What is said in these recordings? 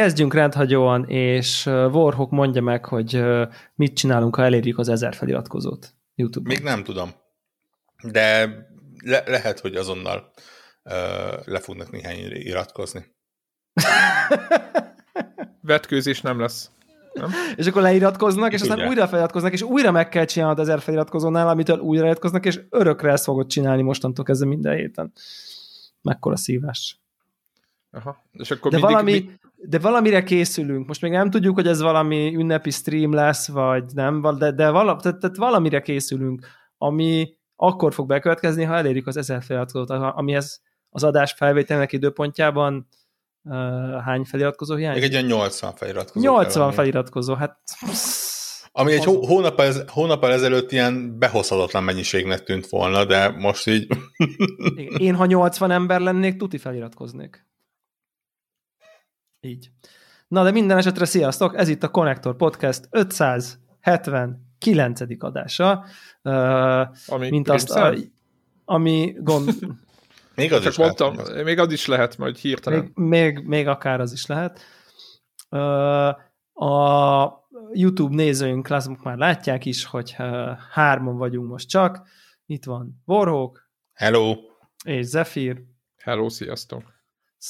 Kezdjünk rendhagyóan, és Warhawk mondja meg, hogy mit csinálunk, ha elérjük az ezer feliratkozót YouTube-on. Még nem tudom, de le- lehet, hogy azonnal uh, le fognak néhány iratkozni. Vetkőzés nem lesz. Nem? És akkor leiratkoznak, és, és aztán újra feliratkoznak, és újra meg kell csinálnod ezer feliratkozónál, amitől újra iratkoznak, és örökre ezt fogod csinálni mostantól kezdve minden héten. Mekkora szívás. Aha. És akkor de, mindig, valami, mi... de valamire készülünk. Most még nem tudjuk, hogy ez valami ünnepi stream lesz, vagy nem, de, de vala, tehát, tehát valamire készülünk, ami akkor fog bekövetkezni, ha elérjük az ezer feliratkozót, amihez az adás felvételnek időpontjában uh, hány feliratkozó hiányzik? Még egy olyan 80 feliratkozó. 80 kell, feliratkozó, hát... Ami egy hó, hónappal, ez, hónappal ezelőtt ilyen behozhatatlan mennyiségnek tűnt volna, de most így... Én, ha 80 ember lennék, tuti feliratkoznék. Így. Na, de minden esetre sziasztok, ez itt a Connector Podcast 579. adása. Uh, ami mint azt, a, ami gond... még az Csak is mondtam, lehet. még az is lehet, majd hirtelen. Még, még, még akár az is lehet. Uh, a YouTube nézőink azok már látják is, hogy uh, hárman vagyunk most csak. Itt van Warhawk. Hello. És Zephyr. Hello, sziasztok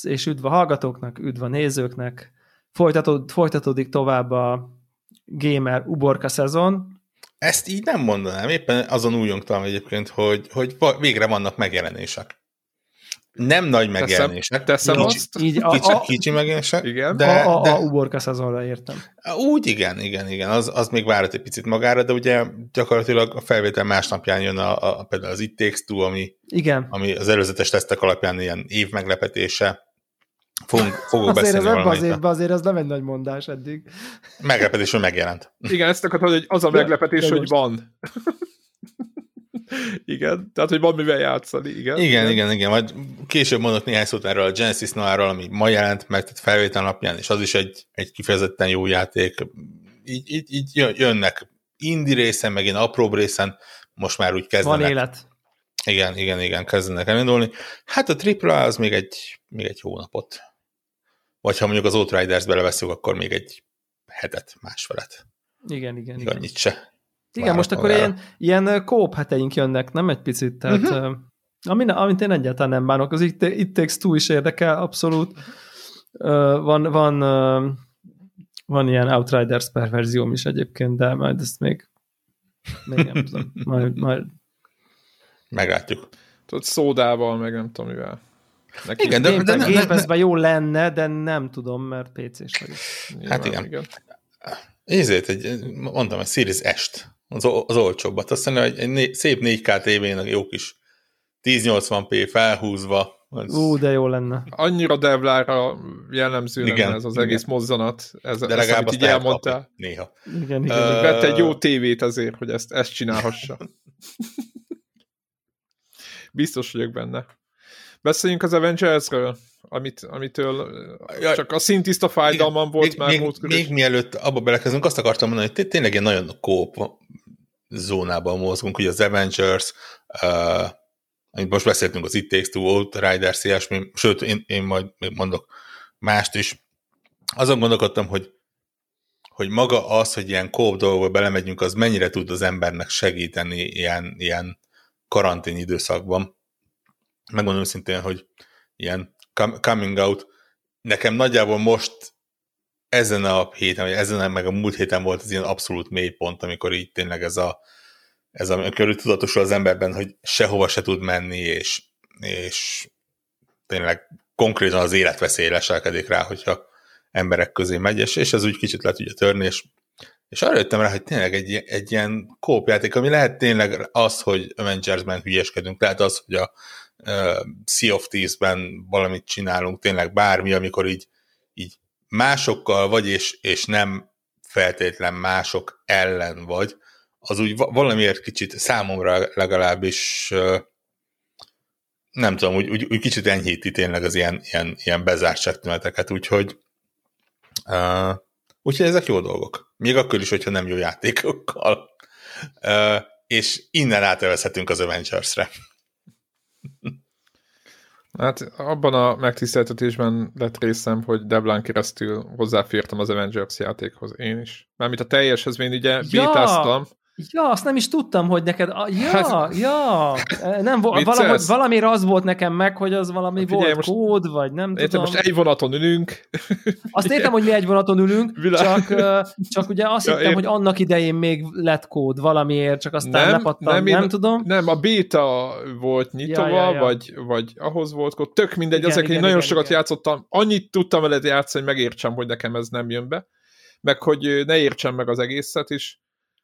és üdv a hallgatóknak, üdv a nézőknek. Folytatód, folytatódik tovább a gamer uborka szezon. Ezt így nem mondanám, éppen azon újongtam egyébként, hogy, hogy végre vannak megjelenések. Nem nagy megjelenések. Teszem, teszem kicsi, azt. Így a, kicsi, a, kicsi megjelenések. Igen. De, a, a, de, a uborka szezonra értem. Úgy igen, igen, igen. Az, az még várat egy picit magára, de ugye gyakorlatilag a felvétel másnapján jön a, a, például az It Takes Two, ami, igen. ami az előzetes tesztek alapján ilyen év meglepetése. Fogunk, fogok azért beszélni az ebben az évben azért az nem egy nagy mondás eddig. Meglepetés, hogy megjelent. Igen, ezt akartam, hogy az a meglepetés, hogy van. Igen, tehát, hogy van mivel játszani, igen. Igen, igen, igen, igen. Majd később mondok néhány szót erről a Genesis Noir-ról, ami ma jelent meg, tehát felvétel napján, és az is egy, egy kifejezetten jó játék. Így, így, így jönnek indi részen, meg én apróbb részen, most már úgy kezdenek. Van élet. Igen, igen, igen, kezdenek elindulni. Hát a tripla az még egy, még egy hónapot. Vagy ha mondjuk az Outriders beleveszünk, akkor még egy hetet, másfelet. Igen, igen. igen. Annyit se. Igen, most akkor ilyen, ilyen kóp heteink jönnek, nem egy picit, tehát uh-huh. ami, amit én egyáltalán nem bánok, az It, It Takes Two is érdekel, abszolút. Van, van, van ilyen Outriders perverzióm is egyébként, de majd ezt még, még nem tudom, majd, majd Meglátjuk. Tudod, szódával, meg nem tudom mivel. Neki igen, de, de, de, de, de, jó lenne, de nem tudom, mert PC-s vagyok. Hát igen. igen. Ezért, egy, mondtam, egy Series S-t, az, az olcsóbbat. Azt mondja, hogy egy né, szép 4K tévének jó kis 1080p felhúzva. Az... Ú, de jó lenne. Annyira devlára jellemző igen, lenne ez az igen. egész mozzanat. Ez, de legalább ezt, így elmondtál. Néha. Igen, igen. Uh, Vett egy jó tévét azért, hogy ezt, ezt csinálhassa. Biztos vagyok benne. Beszéljünk az Avengers-ről, amit, amitől ja, csak a szintiszta fájdalmam volt még, már még, múltkor. Még mielőtt abba belekezdünk, azt akartam mondani, hogy tényleg egy nagyon kóp zónában mozgunk, hogy az Avengers, uh, amit most beszéltünk, az It Takes Two, Outriders, ilyesmi, sőt, én, én majd még mondok mást is. Azon gondolkodtam, hogy hogy maga az, hogy ilyen kóp dolgokba belemegyünk, az mennyire tud az embernek segíteni ilyen, ilyen karantén időszakban megmondom őszintén, hogy ilyen coming out, nekem nagyjából most ezen a héten, vagy ezen a, meg a múlt héten volt az ilyen abszolút mélypont, amikor így tényleg ez a, ez a amikor tudatosul az emberben, hogy sehova se tud menni, és, és tényleg konkrétan az életveszély leselkedik rá, hogyha emberek közé megy, és, és ez úgy kicsit le tudja törni, és, és arra jöttem rá, hogy tényleg egy, egy ilyen kópjáték, ami lehet tényleg az, hogy Avengers-ben hülyeskedünk, lehet az, hogy a Sea of Thieves-ben valamit csinálunk, tényleg bármi, amikor így, így másokkal vagy, és, és nem feltétlen mások ellen vagy, az úgy valamiért kicsit számomra legalábbis nem tudom, úgy, úgy, úgy kicsit enyhíti tényleg az ilyen, ilyen, ilyen bezártságtüneteket, úgyhogy uh, úgyhogy ezek jó dolgok. Még akkor is, hogyha nem jó játékokkal. Uh, és innen átevezhetünk az Avengers-re. Hát abban a megtiszteltetésben lett részem, hogy Deblán keresztül hozzáfértem az Avengers játékhoz én is. Mármint a teljeshez én ugye ja, bétáztam. Ja, azt nem is tudtam, hogy neked... Ja, hát, ja. Nem, valahogy, valamire az volt nekem meg, hogy az valami Figyelj, volt most, kód, vagy nem értem, tudom. most egy vonaton ülünk. Azt értem, hogy mi egy vonaton ülünk, csak, csak ugye azt ja, hittem, én... hogy annak idején még lett kód valamiért, csak aztán nem, lepattam, nem, nem én, tudom. Nem, a beta volt nyitva, ja, ja, ja. Vagy, vagy ahhoz volt kód. Tök mindegy, igen, azok, igen, én nagyon igen, sokat igen. játszottam, annyit tudtam veled játszani, hogy megértsem, hogy nekem ez nem jön be, meg hogy ne értsem meg az egészet is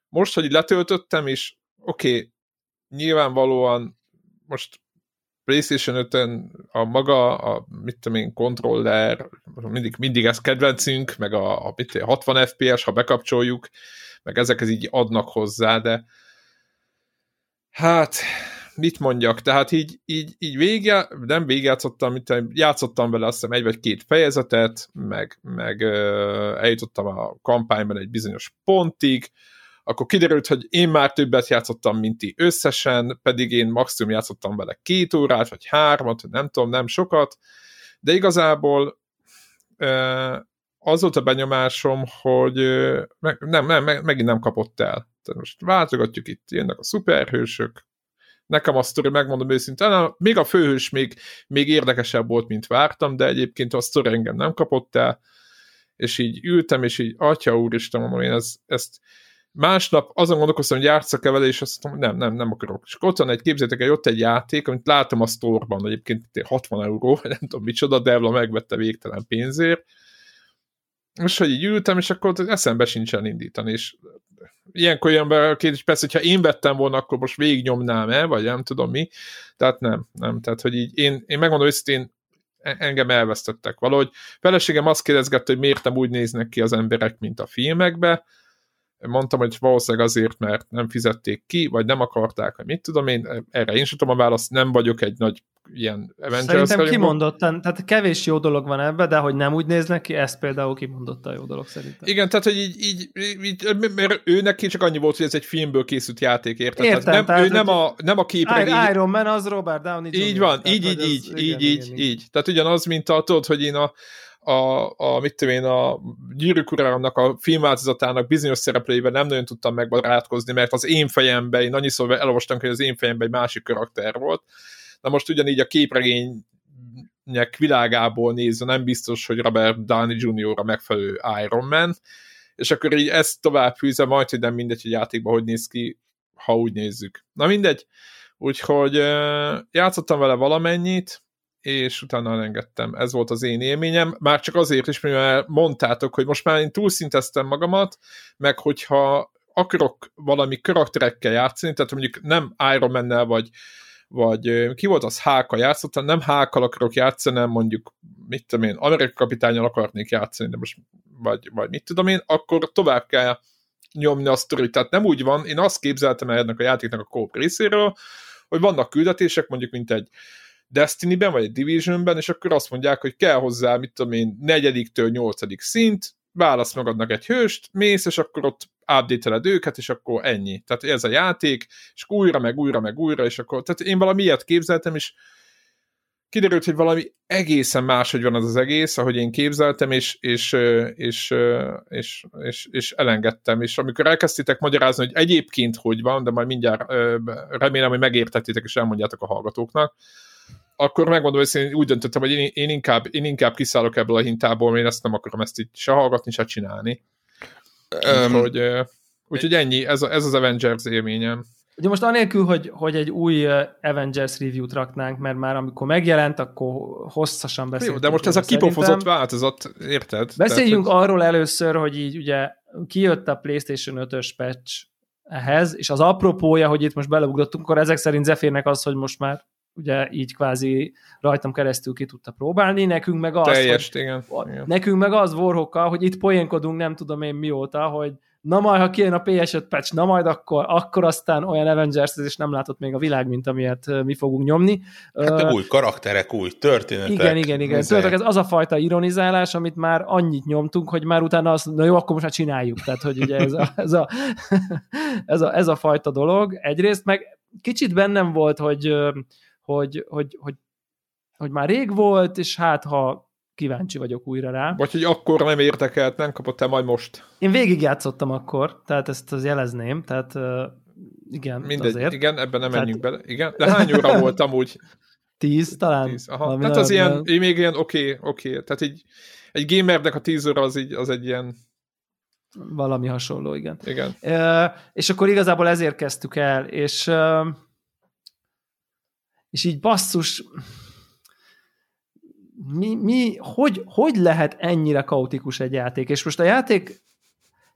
most, hogy letöltöttem, és oké, okay, nyilvánvalóan most PlayStation 5 a maga, a mit tudom én, controller, mindig, mindig ez kedvencünk, meg a, a mit, 60 FPS, ha bekapcsoljuk, meg ezekhez így adnak hozzá, de hát mit mondjak, tehát így, így, így vége, nem végigjátszottam, mint játszottam vele azt hiszem egy vagy két fejezetet, meg, meg eljutottam a kampányban egy bizonyos pontig, akkor kiderült, hogy én már többet játszottam, mint ti összesen, pedig én maximum játszottam vele két órát, vagy hármat, nem tudom, nem sokat, de igazából az volt a benyomásom, hogy nem, nem, megint nem kapott el. Tehát most váltogatjuk itt, jönnek a szuperhősök, nekem a sztori, megmondom őszintén, még a főhős még, még érdekesebb volt, mint vártam, de egyébként a sztori engem nem kapott el, és így ültem, és így, atya úristen, mondom, én ez, ezt Másnap azon gondolkoztam, hogy játszak-e vele, és azt mondtam, nem, nem, nem akarok. És ott van egy, képzétek el, ott egy játék, amit látom a sztorban, egyébként 60 euró, nem tudom micsoda, Devla megvette végtelen pénzért, és hogy így ültem, és akkor eszembe sincsen indítani, és ilyenkor jön be a kérdés, persze, hogyha én vettem volna, akkor most végignyomnám el, vagy nem tudom mi, tehát nem, nem, tehát hogy így én, én megmondom őszintén, e- engem elvesztettek valahogy. Feleségem azt kérdezgette, hogy miért nem úgy néznek ki az emberek, mint a filmekbe, mondtam, hogy valószínűleg azért, mert nem fizették ki, vagy nem akarták, vagy mit tudom én, erre én sem tudom a választ, nem vagyok egy nagy ilyen Avengers Szerintem kimondottan, tehát kevés jó dolog van ebbe, de hogy nem úgy néznek ki, ez például kimondotta jó dolog szerintem. Igen, tehát hogy így, így, így mert ő neki csak annyi volt, hogy ez egy filmből készült játék, érted? Értem, tehát nem, tehát, ő nem a, nem a képregény. Iron Man az Robert Downey Jr. Így van, így, így, így, így, így, így. Tehát ugyanaz, mint a, tudod, hogy én a a, a mit tudom én, a Gyűrűk Urának a filmváltozatának bizonyos szereplőivel nem nagyon tudtam megbarátkozni, mert az én fejemben, én annyiszor elolvastam, hogy az én fejemben egy másik karakter volt. Na most ugyanígy a képregények világából nézve nem biztos, hogy Robert Downey Jr. a megfelelő Iron Man, és akkor így ezt tovább fűzve, majd, hogy nem mindegy, hogy játékban hogy néz ki, ha úgy nézzük. Na mindegy, úgyhogy játszottam vele valamennyit, és utána elengedtem. Ez volt az én élményem, már csak azért is, mert mondtátok, hogy most már én túlszinteztem magamat, meg hogyha akarok valami karakterekkel játszani, tehát mondjuk nem Iron man vagy, vagy ki volt az Háka játszottam, nem Hákkal akarok játszani, nem mondjuk, mit tudom én, Amerika kapitányal akarnék játszani, de most, vagy, vagy mit tudom én, akkor tovább kell nyomni a sztorit. Tehát nem úgy van, én azt képzeltem el ennek a játéknak a kóp részéről, hogy vannak küldetések, mondjuk mint egy Destiny-ben, vagy egy Division-ben, és akkor azt mondják, hogy kell hozzá, mit tudom én, negyediktől nyolcadik szint, válasz magadnak egy hőst, mész, és akkor ott update őket, és akkor ennyi. Tehát ez a játék, és újra, meg újra, meg újra, és akkor, tehát én valami ilyet képzeltem, és kiderült, hogy valami egészen máshogy van az az egész, ahogy én képzeltem, és, és, és, és, és, és elengedtem. És amikor elkezdtétek magyarázni, hogy egyébként hogy van, de majd mindjárt remélem, hogy megértettétek, és elmondjátok a hallgatóknak, akkor megmondom, hogy én úgy döntöttem, hogy én, én, inkább, én inkább kiszállok ebből a hintából, mert én ezt nem akarom ezt így se hallgatni, se csinálni. Um, úgyhogy, úgyhogy ennyi, ez, a, ez az Avengers élményem. Ugye most anélkül, hogy, hogy egy új Avengers review-t raknánk, mert már amikor megjelent, akkor hosszasan beszéltünk. Jó, de most ez a kipofozott változat, érted? Beszéljünk Tehát, arról először, hogy így ugye kijött a PlayStation 5-ös patch ehhez, és az apropója, hogy itt most beleugrottunk, akkor ezek szerint Zephyrnek az, hogy most már ugye így kvázi rajtam keresztül ki tudta próbálni, nekünk meg az, Teljes, hogy, igen, nekünk meg az vorhokkal, hogy itt poénkodunk nem tudom én mióta, hogy na majd, ha kijön a PS5 patch, na majd akkor, akkor aztán olyan avengers és nem látott még a világ, mint amilyet mi fogunk nyomni. Hát uh, új karakterek, új történetek. Igen, igen, igen. Tudod, ez az a fajta ironizálás, amit már annyit nyomtunk, hogy már utána azt, na jó, akkor most már csináljuk. Tehát, hogy ugye ez a, ez a, ez a, ez a fajta dolog. Egyrészt meg kicsit bennem volt, hogy hogy, hogy, hogy hogy már rég volt, és hát ha kíváncsi vagyok újra rá. Vagy hogy akkor nem értekelt, nem kapott el majd most. Én végigjátszottam akkor, tehát ezt az jelezném, tehát igen, Mindegy, azért. igen, ebben nem menjünk tehát... bele. Igen, de hány óra volt amúgy? Tíz talán. Tíz, aha. Tehát az ilyen, én még ilyen oké, okay, oké. Okay. Tehát így, egy gamernek a tíz óra az, így, az egy ilyen valami hasonló, igen. Igen. Uh, és akkor igazából ezért kezdtük el, és uh, és így basszus, mi, mi hogy, hogy lehet ennyire kaotikus egy játék? És most a játék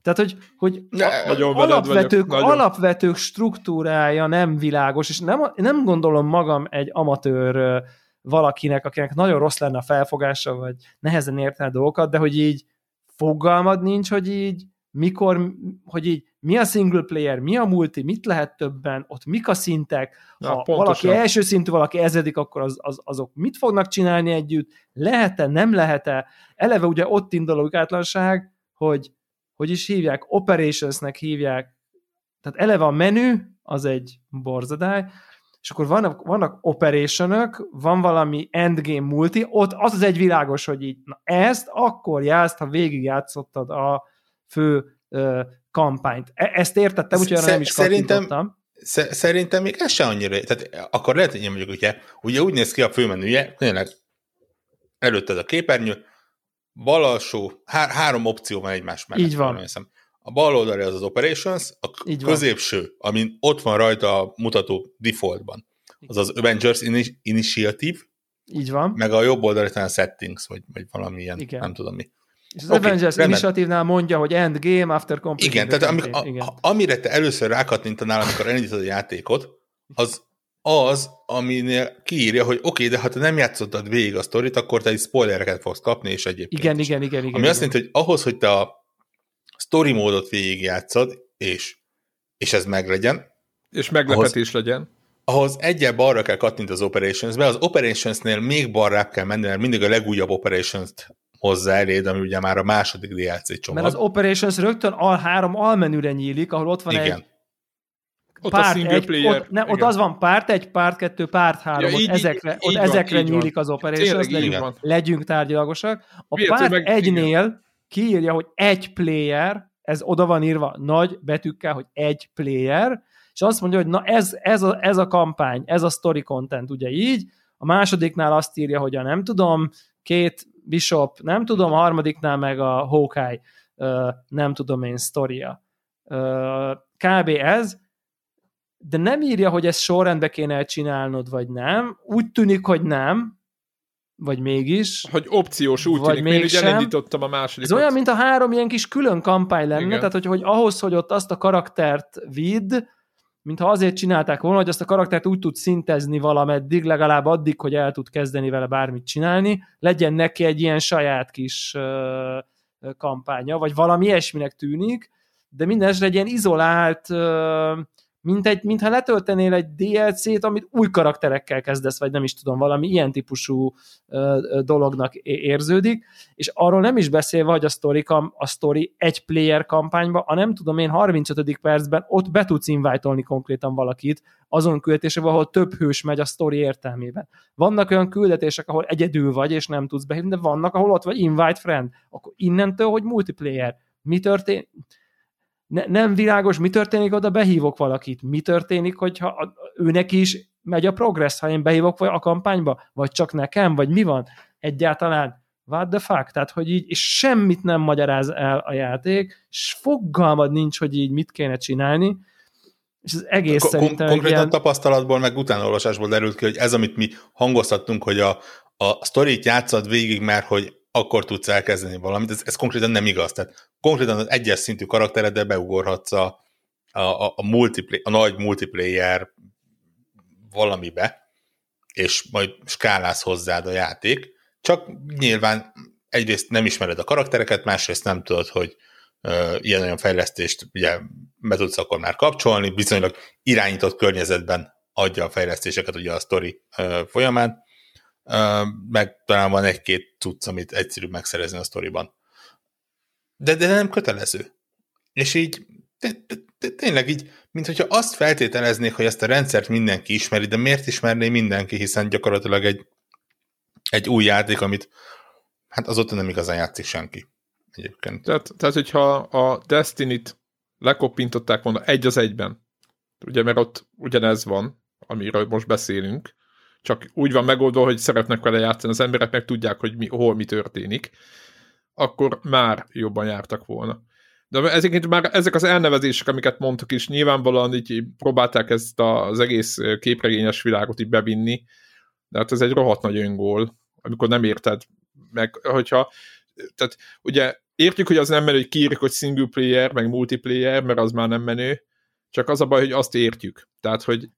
tehát, hogy, hogy ne, nagyon alapvetők, vagyok, alapvetők struktúrája nem világos, és nem, nem gondolom magam egy amatőr valakinek, akinek nagyon rossz lenne a felfogása, vagy nehezen értene dolgokat, de hogy így fogalmad nincs, hogy így mikor, hogy így mi a single player, mi a multi, mit lehet többen, ott mik a szintek, ha ja, valaki első szintű, valaki ezedik, akkor az, az, azok mit fognak csinálni együtt, lehet-e, nem lehet-e, eleve ugye ott indul a átlanság, hogy hogy is hívják, operationsnek hívják, tehát eleve a menü, az egy borzadály, és akkor vannak, vannak operationök, van valami endgame multi, ott az az egy világos, hogy így, na ezt akkor játsz, ha végigjátszottad a fő kampányt. E- ezt értettem, úgyhogy nem is szerintem, Szerintem még ez se annyira, tehát akkor lehet, hogy én mondjuk, ugye, ugye úgy néz ki a főmenüje, tényleg előtted a képernyő, bal alsó, há- három opció van egymás mellett. Így van. Hiszem. A bal oldali az az Operations, a Így középső, van. amin ott van rajta a mutató defaultban, az az Avengers Initiative, így van. Meg a jobb oldali talán settings, vagy, vagy valami ilyen, Igen. nem tudom mi. És az okay, Avengers Initiative-nál mondja, hogy end game after completion. Igen, tehát amik, a, Igen. Amire te először rákattintanál, amikor elindítod a játékot, az az, aminél kiírja, hogy oké, okay, de ha te nem játszottad végig a sztorit, akkor te egy spoilereket fogsz kapni, és egyébként Igen, is. igen, igen, igen. Ami igen. azt jelenti, hogy ahhoz, hogy te a story módot végigjátszod, és, és ez meglegyen. És meglepetés ahhoz, legyen. Ahhoz egyel balra kell kattintani az Operations-be, az Operations-nél még balrább kell menni, mert mindig a legújabb Operations-t hozzá eléd, ami ugye már a második DLC csomag. Mert az Operations rögtön al három almenüre nyílik, ahol ott van Igen. egy ott párt a single egy, player. Ott, ne, ott az van párt egy, párt kettő, párt három, ja, ott így, ezekre, így, ott így ezekre van, nyílik van. az operation, legyünk, legyünk tárgyilagosak. A Miért, párt meg, egynél igen. kiírja, hogy egy player, ez oda van írva nagy betűkkel, hogy egy player, és azt mondja, hogy na ez, ez, a, ez a kampány, ez a story content, ugye így, a másodiknál azt írja, hogy a nem tudom, két Bishop, nem tudom, a harmadiknál meg a Hawkeye, nem tudom én, sztoria. Kb. ez, de nem írja, hogy ezt sorrendbe kéne csinálnod, vagy nem. Úgy tűnik, hogy nem, vagy mégis. Hogy opciós úgy vagy tűnik, én elindítottam a második. Ez olyan, mint a három ilyen kis külön kampány lenne, Igen. tehát hogy, hogy ahhoz, hogy ott azt a karaktert vidd, mintha azért csinálták volna, hogy azt a karaktert úgy tud szintezni valameddig, legalább addig, hogy el tud kezdeni vele bármit csinálni, legyen neki egy ilyen saját kis uh, kampánya, vagy valami ilyesminek tűnik, de minden egy ilyen izolált uh, mint egy, mintha letöltenél egy DLC-t, amit új karakterekkel kezdesz, vagy nem is tudom, valami ilyen típusú ö, dolognak érződik, és arról nem is beszélve, hogy a story, a story egy player kampányba, a nem tudom én 35. percben ott be tudsz invite konkrétan valakit azon küldetésekben, ahol több hős megy a story értelmében. Vannak olyan küldetések, ahol egyedül vagy, és nem tudsz behívni, de vannak, ahol ott vagy invite friend. Akkor innentől, hogy multiplayer. Mi történik? Ne, nem világos, mi történik, oda behívok valakit. Mi történik, hogyha őnek is megy a progress, ha én behívok a kampányba, vagy csak nekem, vagy mi van? Egyáltalán what the fuck? Tehát, hogy így, és semmit nem magyaráz el a játék, és fogalmad nincs, hogy így mit kéne csinálni, és ez egész Kon- szerintem Konkrétan ilyen... tapasztalatból, meg utánolvasásból derült ki, hogy ez, amit mi hangoztattunk, hogy a, a sztorit játszad végig, mert hogy akkor tudsz elkezdeni valamit, ez, ez konkrétan nem igaz. Tehát konkrétan az egyes szintű karaktereddel beugorhatsz a, a, a, a, multiplayer, a nagy multiplayer valamibe, és majd skálálsz hozzád a játék, csak nyilván egyrészt nem ismered a karaktereket, másrészt nem tudod, hogy ilyen-olyan fejlesztést ugye be tudsz akkor már kapcsolni, bizonylag irányított környezetben adja a fejlesztéseket ugye a sztori uh, folyamán, uh, meg talán van egy-két cucc, amit egyszerűbb megszerezni a sztoriban de, de nem kötelező. És így de, de, de, tényleg így, mint hogyha azt feltételeznék, hogy ezt a rendszert mindenki ismeri, de miért ismerné mindenki, hiszen gyakorlatilag egy egy új játék, amit hát azóta nem igazán játszik senki egyébként. Tehát, tehát hogyha a Destiny-t lekoppintották volna egy az egyben, ugye, mert ott ugyanez van, amiről most beszélünk, csak úgy van megoldva, hogy szeretnek vele játszani, az emberek meg tudják, hogy mi, hol mi történik, akkor már jobban jártak volna. De ezeket már ezek az elnevezések, amiket mondtak is, nyilvánvalóan így próbálták ezt az egész képregényes világot így bevinni, de hát ez egy rohadt nagy öngól, amikor nem érted meg, hogyha, tehát ugye értjük, hogy az nem menő, hogy kiírjuk, hogy single player, meg multiplayer, mert az már nem menő, csak az a baj, hogy azt értjük. Tehát, hogy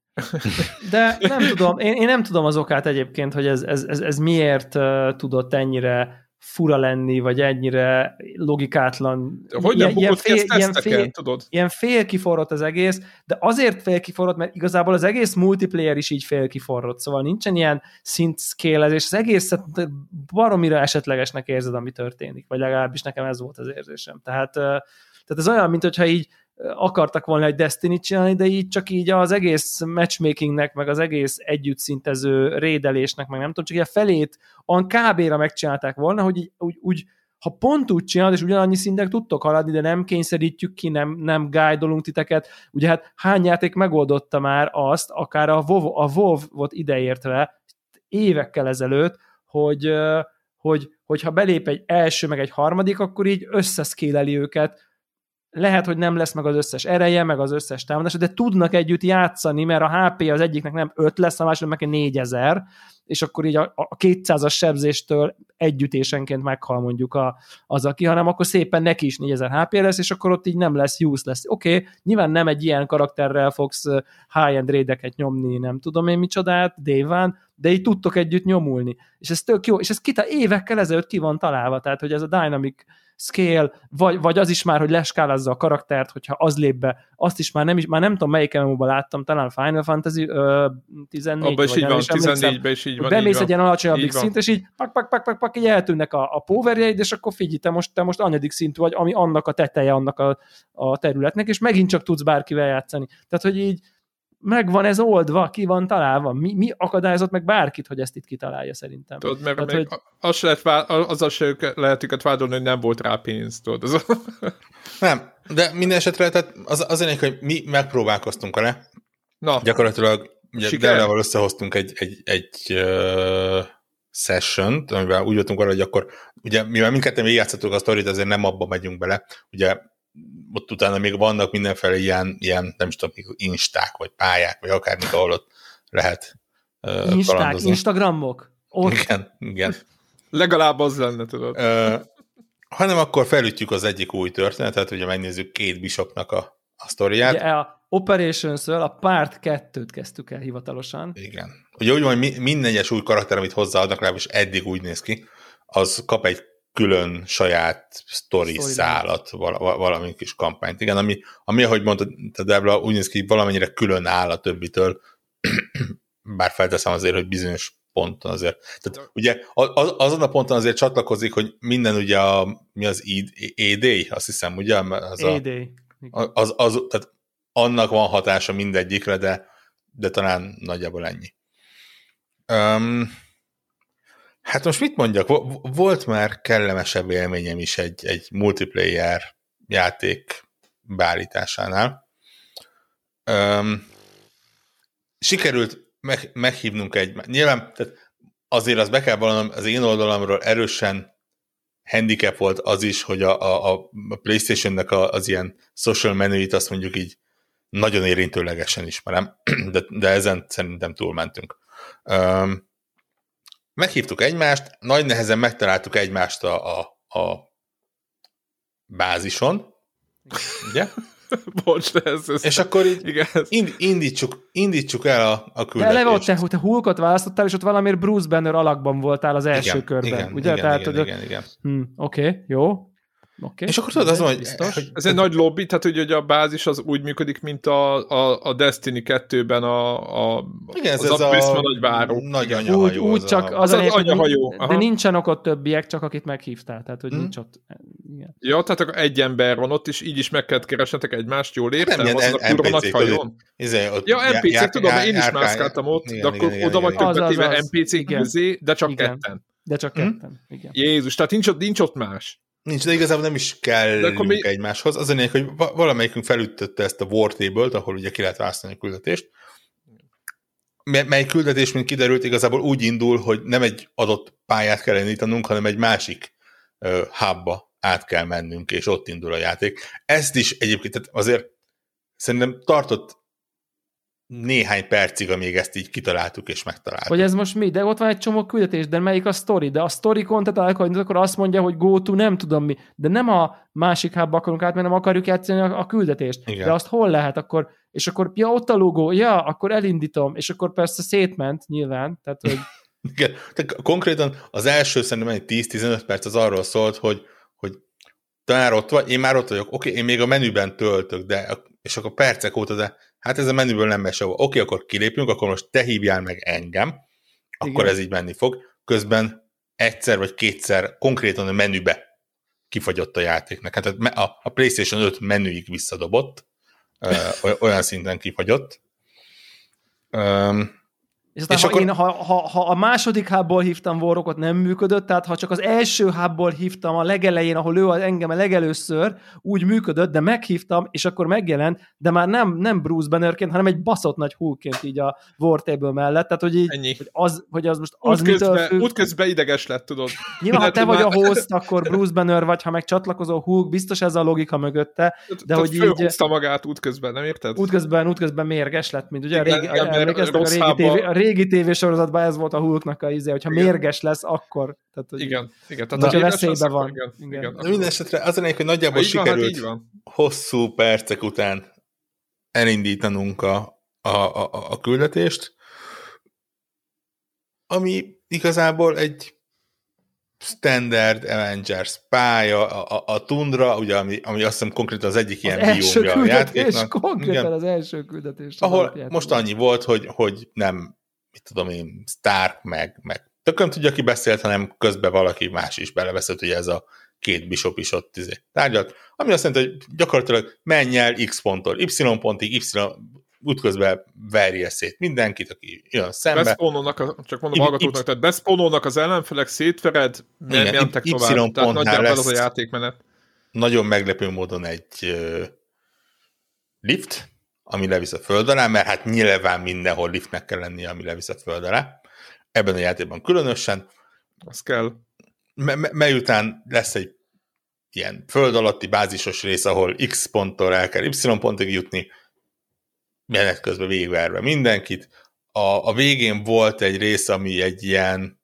de nem tudom, én, én nem tudom az okát egyébként, hogy ez, ez, ez, ez miért uh, tudott ennyire fura lenni, vagy ennyire logikátlan. Hogy nem ilyen, fél, ilyen, fél, tudod? Ilyen félkiforrott az egész, de azért félkiforrott, mert igazából az egész multiplayer is így félkiforrott, szóval nincsen ilyen szint scalezés, az egészet baromira esetlegesnek érzed, ami történik, vagy legalábbis nekem ez volt az érzésem. Tehát, tehát ez olyan, mint hogyha így akartak volna egy destiny csinálni, de így csak így az egész matchmakingnek, meg az egész együttszintező rédelésnek, meg nem tudom, csak így a felét olyan kb-ra megcsinálták volna, hogy így, úgy, úgy ha pont úgy csinálod, és ugyanannyi szinten tudtok haladni, de nem kényszerítjük ki, nem, nem guide titeket, ugye hát hány játék megoldotta már azt, akár a WoW, a WoW volt ideértve évekkel ezelőtt, hogy, hogy, hogyha belép egy első, meg egy harmadik, akkor így összeszkéleli őket lehet, hogy nem lesz meg az összes ereje, meg az összes támadása, de tudnak együtt játszani, mert a HP az egyiknek nem 5 lesz, a másiknak meg 4000, és akkor így a, a 200-as sebzéstől együttésenként meghal mondjuk a, az, aki, hanem akkor szépen neki is 4000 HP lesz, és akkor ott így nem lesz use lesz. Oké, okay, nyilván nem egy ilyen karakterrel fogsz high-end raideket nyomni, nem tudom én micsodát, Déván, de így tudtok együtt nyomulni. És ez tök jó, és ez kita évekkel ezelőtt ki van találva, tehát hogy ez a dynamic scale, vagy, vagy az is már, hogy leskálazza a karaktert, hogyha az lép be, azt is már nem, is, már nem tudom melyik MMO-ban láttam, talán Final Fantasy uh, 14 Abba is így van, 14-ben is így van. Bemész egy ilyen alacsonyabbik szint, és így pak, pak, pak, pak, pak, így eltűnnek a, a powerjeid, és akkor figyelj, te most, te most anyadik szintű vagy, ami annak a teteje, annak a, a területnek, és megint csak tudsz bárkivel játszani. Tehát, hogy így megvan ez oldva, ki van találva. Mi, mi akadályozott meg bárkit, hogy ezt itt kitalálja szerintem? Tudod, mert Tehát, hogy... az se lehet, azzal se lehet őket vádolni, hogy nem volt rá pénz, tudod. Az... nem, de minden esetre tehát az, az ennek, hogy mi megpróbálkoztunk vele. Na. Gyakorlatilag ugye Dellával összehoztunk egy, egy, egy uh, session amivel úgy voltunk arra, hogy akkor, ugye mivel mindketten végigjátszottuk a sztorit, azért nem abba megyünk bele. Ugye ott utána még vannak mindenféle ilyen, ilyen nem is tudom, insták, vagy pályák, vagy akármik, ahol ott lehet uh, Insták, kalandozni. Instagramok? Ott. Igen, igen. Legalább az lenne, tudod. Uh, hanem akkor felütjük az egyik új történetet, ugye megnézzük két bishopnak a, a sztoriát. Ugye a operations a part 2-t kezdtük el hivatalosan. Igen. Ugye úgy van, hogy minden egyes új karakter, amit hozzáadnak, legalábbis eddig úgy néz ki, az kap egy külön saját story szállat, valami kis kampányt. Igen, ami, ami ahogy mondtad, Debla, úgy néz ki, valamennyire külön áll a többitől, bár felteszem azért, hogy bizonyos ponton azért. Tehát ugye az, azon a ponton azért csatlakozik, hogy minden ugye a, mi az ED, azt hiszem, ugye? Az a, az, az, az, tehát annak van hatása mindegyikre, de, de talán nagyjából ennyi. Um, Hát most mit mondjak? Volt már kellemesebb élményem is egy, egy multiplayer játék beállításánál. Um, sikerült meg, meghívnunk egy... Nyilván tehát azért az be kell vallanom, az én oldalamról erősen handicap volt az is, hogy a, a, a PlayStation-nek az ilyen social menüit azt mondjuk így nagyon érintőlegesen ismerem, de, de ezen szerintem túlmentünk. Um, meghívtuk egymást, nagy nehezen megtaláltuk egymást a, a, a bázison, ugye? Bocs, de ez, ez... És akkor így igen. Ind, indítsuk, indítsuk el a, a küldetést. De ott te, te Hulkot választottál, és ott valamiért Bruce Banner alakban voltál az első igen, körben, igen, ugye? Igen, Tehát, igen, hogy... igen, igen. Hm, Oké, okay, jó. Okay. És akkor tudod, az van, hogy, biztos. hogy Ez egy nagy lobby, tehát hogy, hogy a bázis az úgy működik, mint a, a, a Destiny 2-ben a, a, igen, ez, az ez a Prisma nagyváró. nagy anyahajó. úgy, úgy az csak a... az, Az a az anyahajó, aha. De nincsenek ott többiek, csak akit meghívtál, tehát hogy Hm. nincs ott. Igen. Ja, tehát akkor egy ember van ott, és így is meg kellett keresnetek egymást, jól értem? ilyen Az a kurva nagy hajón? Izé, ott Ja, NPC-k, tudom, én is mászkáltam ott, Igen, de akkor igen, oda vagy többet. NPC-k közé, de csak Igen. ketten. De csak Hm? ketten. Igen. Jézus, tehát nincs ott, nincs ott más. Nincs, de igazából nem is kell mi- egymáshoz. Az a lényeg, hogy va- valamelyikünk felütötte ezt a War Table-t, ahol ugye ki lehet választani a küldetést. Me- Mely küldetés, mint kiderült, igazából úgy indul, hogy nem egy adott pályát kell indítanunk, hanem egy másik uh, hubba át kell mennünk, és ott indul a játék. Ezt is egyébként tehát azért szerintem tartott néhány percig, amíg ezt így kitaláltuk és megtaláltuk. Hogy ez most mi? De ott van egy csomó küldetés, de melyik a story? De a story content akkor azt mondja, hogy go to nem tudom mi. De nem a másik hubba akarunk átmenni, nem akarjuk játszani a, a küldetést. Igen. De azt hol lehet akkor? És akkor, ja, ott a logó, ja, akkor elindítom. És akkor persze szétment nyilván. Tehát, hogy Igen, tehát konkrétan az első szerintem egy 10-15 perc az arról szólt, hogy, hogy te már ott vagy, én már ott vagyok, oké, én még a menüben töltök, de, és akkor percek óta, de hát ez a menüből nem megy sehova. Oké, akkor kilépünk, akkor most te hívjál meg engem, akkor Igen. ez így menni fog. Közben egyszer vagy kétszer konkrétan a menübe kifagyott a játéknak. Hát a, a- PlayStation 5 menüig visszadobott, olyan szinten kifagyott. Um, És aztán, És ha, akkor- én, ha, ha, ha a második hubból hívtam Warrockot, nem működött, tehát ha csak az első hubból hívtam a legelején, ahol ő engem a legelőször, úgy működött, de meghívtam, és akkor megjelent, de már nem, nem Bruce Bannerként, hanem egy baszott nagy húként így a War Table mellett, tehát hogy így, Ennyi. hogy az, hogy az most az mitől Útközben, függ. útközben ideges lett, tudod. Nyilván, ha te vagy a host, akkor Bruce Banner vagy, ha meg csatlakozó Hulk, biztos ez a logika mögötte, de Tehát hogy így magát útközben, nem érted? útközben, útközben mérges lett, mint ugye a régi, a hába- tévé, a régi tévésorozatban ez volt a Hulknak a izé, hogyha Igen. mérges lesz, akkor. Tehát, hogy Igen, igen. Tehát Na, ha édes veszélyben van. akkor Igen, Igen. igen. de minden esetre az a lényeg, hogy nagyjából Ha így van, hát sikerült így van. hosszú percek után elindítanunk a, a, a, a küldetést, ami igazából egy standard Avengers pálya, a, a, a Tundra, ugye, ami, ami azt hiszem konkrétan az egyik ilyen az biómja a küldetés, játéknak. konkrétan Igen. az első küldetés. Ahol most annyi volt, hogy, hogy nem, mit tudom én, Stark, meg, meg tököm tudja, ki beszélt, hanem közben valaki más is beleveszett, hogy ez a két bishop is ott izé, tárgyalt, ami azt jelenti, hogy gyakorlatilag menj el X ponttól Y pontig, Y útközben verje szét mindenkit, aki jön szembe. Beszpónolnak, csak mondom I- hallgatóknak, Y- tehát beszpónolnak az ellenfelek, szétvered, nem mentek Y tovább. Tehát nagyjából az a játékmenet. Nagyon meglepő módon egy ö, lift, ami levisz a föld alá, mert hát nyilván mindenhol liftnek kell lennie, ami levisz a föld alá. Ebben a játékban különösen, Az kell. me- me- mely után lesz egy ilyen föld alatti bázisos rész, ahol X ponttól el kell Y pontig jutni, menet közben végigverve mindenkit. A, a végén volt egy rész, ami egy ilyen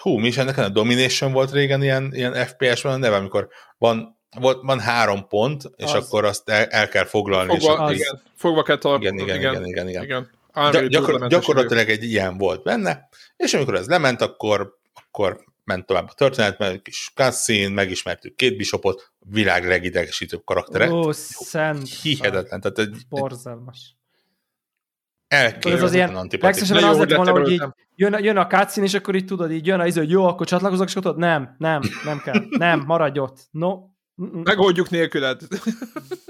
hú, mi is ennek a Domination volt régen ilyen, ilyen FPS-ben a neve, amikor van, volt, van három pont, és Az. akkor azt el, el kell foglalni. és Fogva, akkor- igen, fogva kell tartani. igen, igen, igen, igen, igen. igen. Gy- Unreal gyakor- gyakorlatilag egy ilyen volt benne, és amikor ez lement, akkor, akkor ment tovább a történet, mert egy kis cutscene, megismertük két bishopot, a világ legidegesítőbb karaktere. Ó, szent. Hihetetlen, tehát egy, Borzalmas. elképzelhetetlen Ez az ilyen antipatikus. legszívesebben Na az lett volna, hogy így jön, jön a cutscene, és akkor így tudod, így jön a iző, hogy jó, akkor csatlakozok, és akkor tudod, nem, nem, nem kell, nem, maradj ott. No. Megoldjuk nélküled.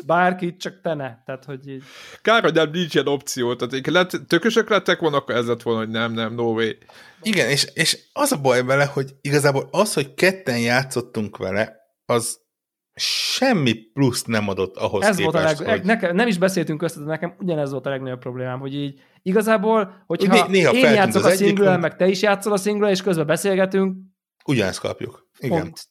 bárki, csak te ne. Tehát, hogy így. Kár, hogy nem nincs ilyen opció. Tehát lett, tökösök lettek volna, akkor ez lett volna, hogy nem, nem, no way. Igen, és, és az a baj vele, hogy igazából az, hogy ketten játszottunk vele, az semmi pluszt nem adott ahhoz Ez képest, volt a leg... hogy... nekem, nem is beszéltünk össze, de nekem ugyanez volt a legnagyobb problémám, hogy így igazából, hogyha Né- néha én játszok a hogy- meg te is játszol a single és közben beszélgetünk, Ugyanezt kapjuk. Igen. pont.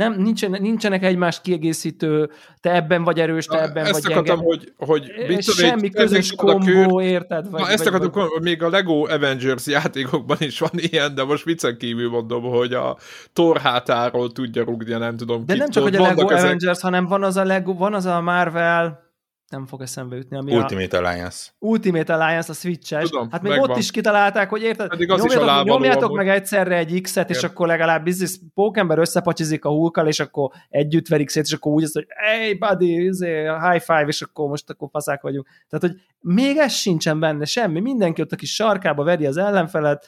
Nem, nincsen, nincsenek egymást kiegészítő, te ebben vagy erős, te ebben ezt vagy gyenge. akartam, hogy, hogy mit Semmi közös kombó, érted? Vagy, Na, ezt vagy, akartam vagy, hogy még a Lego Avengers játékokban is van ilyen, de most viccen kívül mondom, hogy a Thor hátáról tudja rúgni, nem tudom De kit. nem csak, hogy a Lego ezek- Avengers, hanem van az a Lego, van az a Marvel, nem fog eszembe jutni. Ami Ultimate a... Alliance. Ultimate Alliance, a Switch-es. Tudom, hát még megvan. ott is kitalálták, hogy érted, nyomjátok, nyomjátok meg egyszerre egy X-et, és akkor legalább biznisz, pókember összepacsizik a hulkal, és akkor együtt verik szét, és akkor úgy az, hogy hey buddy, izé, high five, és akkor most akkor faszák vagyunk. Tehát, hogy még ez sincsen benne, semmi. Mindenki ott a kis sarkába veri az ellenfelet,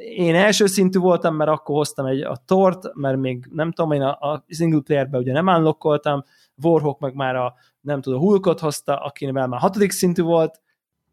én első szintű voltam, mert akkor hoztam egy a tort, mert még nem tudom, én a, a single playerbe ugye nem unlockoltam, Warhawk meg már a, nem tudom, Hulkot hozta, akivel már hatodik szintű volt,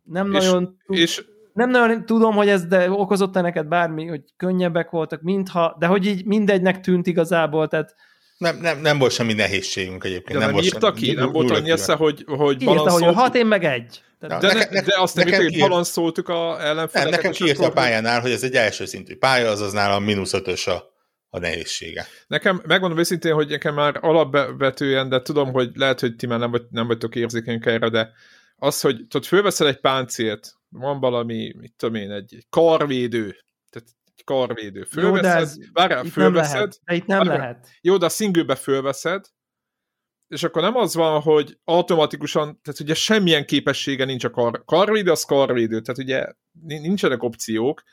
nem és, nagyon és nem nagyon tudom, hogy ez de okozott-e neked bármi, hogy könnyebbek voltak, mintha, de hogy így mindegynek tűnt igazából, tehát nem, nem, nem volt semmi nehézségünk egyébként. De nem, nem írta ki, nem volt annyi esze, hogy, hogy Írta, hogy hat én meg egy. De, de, nekem, de, de azt nem hogy balanszoltuk a ellenfeleket. Nem, nekem kiírta a pályánál, hogy ez egy első szintű pálya, azaz nálam mínusz ötös a, a nehézsége. Nekem, megmondom őszintén, hogy nekem már alapvetően, de tudom, hogy lehet, hogy ti már nem, vagy, nem vagytok érzékenyek erre, de az, hogy tudod, fölveszel egy páncélt, van valami, mit tudom én, egy karvédő, tehát egy karvédő, fölveszed, jó, de ez várjál, fölveszed, nem lehet, de itt nem várjál, lehet. Jó, de a singlebe fölveszed, és akkor nem az van, hogy automatikusan, tehát ugye semmilyen képessége nincs a kar, karvédő, az karvédő, tehát ugye nincsenek opciók,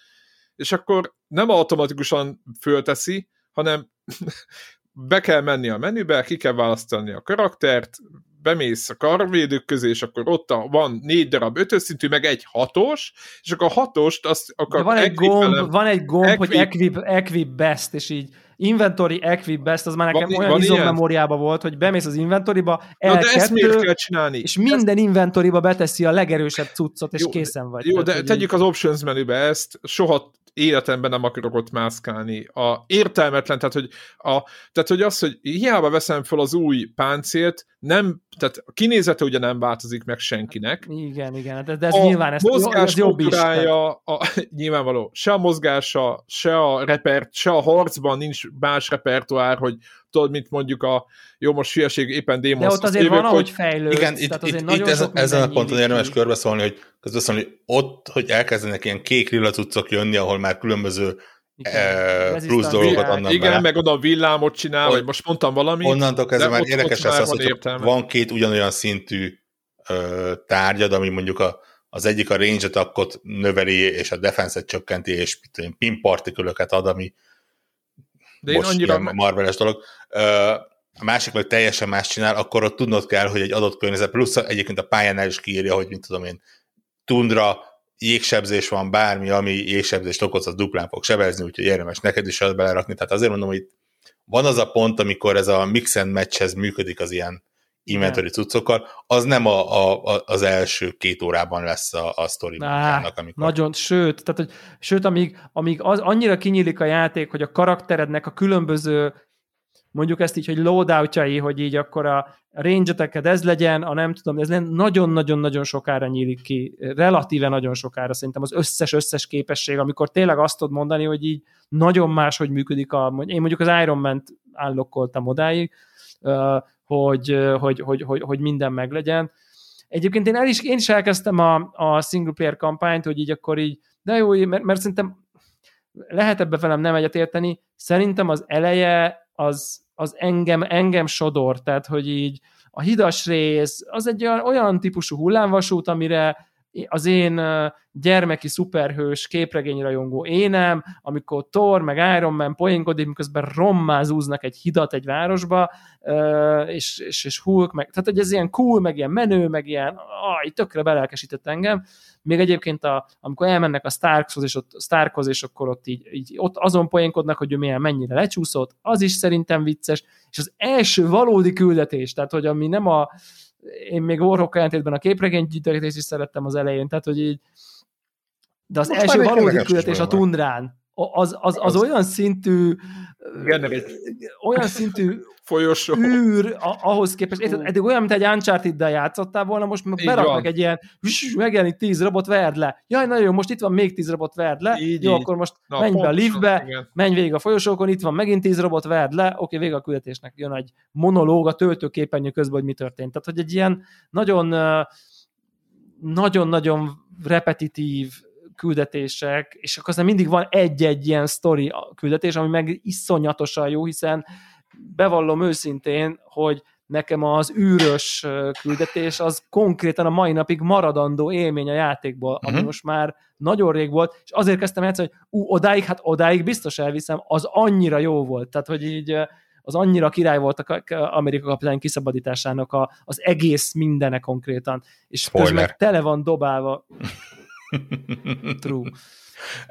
és akkor nem automatikusan fölteszi, hanem be kell menni a menübe, ki kell választani a karaktert, bemész a karvédők közé, és akkor ott a, van négy darab ötös szintű, meg egy hatos, és akkor a hatost azt akkor van egy gomb, van egy gomb, equip, hogy equip, equip best, és így inventory equip best, az már nekem van, olyan van izommemóriában volt, hogy bemész az inventoryba, el de ezt miért kell csinálni? És minden ezt... inventoryba beteszi a legerősebb cuccot, és jó, készen vagy. Jó, tehát, de tegyük így... az options menübe ezt, soha életemben nem akarok ott mászkálni. A értelmetlen, tehát hogy, a, tehát hogy az, hogy hiába veszem fel az új páncélt, nem, tehát a kinézete ugye nem változik meg senkinek. Igen, igen, de, de ez a nyilván ez, mozgás ez jobb is. A, nyilvánvaló, se a mozgása, se a repert, se a harcban nincs más repertoár, hogy tudod, mint mondjuk a, jó, most hülyeség, éppen Démos. De ott azért van, hogy fejlődsz. Igen, itt, itt, itt ez, ezen a ponton érdemes körbeszólni, hogy közbeszólni, hogy ott, hogy elkezdenek ilyen kék lila cuccok jönni, ahol már különböző igen, e, plusz dolgokat annak Igen, bele. meg oda villámot csinál, vagy most mondtam valamit. Onnantól kezdve már érdekes lesz az, hogy van két ugyanolyan szintű ö, tárgyad, ami mondjuk a, az egyik a range attackot növeli, és a defense-et csökkenti, és pin particle ad, ami de én most annyira... ilyen marveles dolog. A másik meg teljesen más csinál, akkor ott tudnod kell, hogy egy adott környezet, plusz egyébként a pályánál is kiírja, hogy mint tudom én, tundra, jégsebzés van, bármi, ami jégsebzést okoz, az duplán fog sebezni, úgyhogy érdemes neked is belerakni. Tehát azért mondom, hogy van az a pont, amikor ez a mix and matchhez működik az ilyen inventory cuccokkal, az nem a, a, az első két órában lesz a, a sztori amikor... Nagyon, sőt, tehát, hogy, sőt, amíg, amíg az, annyira kinyílik a játék, hogy a karakterednek a különböző mondjuk ezt így, hogy loadoutjai, hogy így akkor a range ez legyen, a nem tudom, ez nagyon-nagyon-nagyon sokára nyílik ki, relatíve nagyon sokára szerintem az összes-összes képesség, amikor tényleg azt tudod mondani, hogy így nagyon más, hogy működik a, én mondjuk az Iron Man-t állokkoltam odáig, hogy, hogy, hogy, hogy, hogy minden meglegyen. Egyébként én, el is, én is elkezdtem a, a single player kampányt, hogy így akkor így, de jó, mert, mert szerintem lehet ebbe velem nem egyet érteni, szerintem az eleje az, az engem, engem sodor, tehát hogy így a hidas rész, az egy olyan, olyan típusú hullámvasút, amire az én gyermeki szuperhős képregényrajongó énem, amikor Thor meg Iron Man poénkodik, miközben rommá zúznak egy hidat egy városba, és, és, és Hulk, meg, tehát hogy ez ilyen cool, meg ilyen menő, meg ilyen, aj, tökre belelkesített engem. Még egyébként, a, amikor elmennek a Starkhoz, és ott Starkhoz, és akkor ott így, így ott azon poénkodnak, hogy ő milyen mennyire lecsúszott, az is szerintem vicces, és az első valódi küldetés, tehát hogy ami nem a én még Warhawk ellentétben a képregény gyűjtést is szerettem az elején, tehát hogy így de az Most első valódi küldetés a tundrán, az, az, az, az olyan szintű olyan szintű folyosó. űr ahhoz képest, érted, eddig olyan, mint egy Uncharted-del játszottál volna, most meg beraknak egy ilyen, megjelenik tíz robot, verd le. Jaj, nagyon jó, most itt van még tíz robot, verd le. Így, jó, így. akkor most Na, menj be a liftbe, igen. menj végig a folyosókon, itt van megint tíz robot, verd le. Oké, vége a küldetésnek. Jön egy monológ a töltőképernyő közben, hogy mi történt. Tehát, hogy egy ilyen nagyon nagyon-nagyon repetitív küldetések, és akkor aztán mindig van egy-egy ilyen sztori küldetés, ami meg iszonyatosan jó, hiszen bevallom őszintén, hogy nekem az űrös küldetés az konkrétan a mai napig maradandó élmény a játékból, ami uh-huh. most már nagyon rég volt, és azért kezdtem játszani, hogy ú, odáig, hát odáig biztos elviszem, az annyira jó volt, tehát hogy így az annyira király volt a Amerika kapitány kiszabadításának a, az egész mindene konkrétan, és közben meg tele van dobálva. True.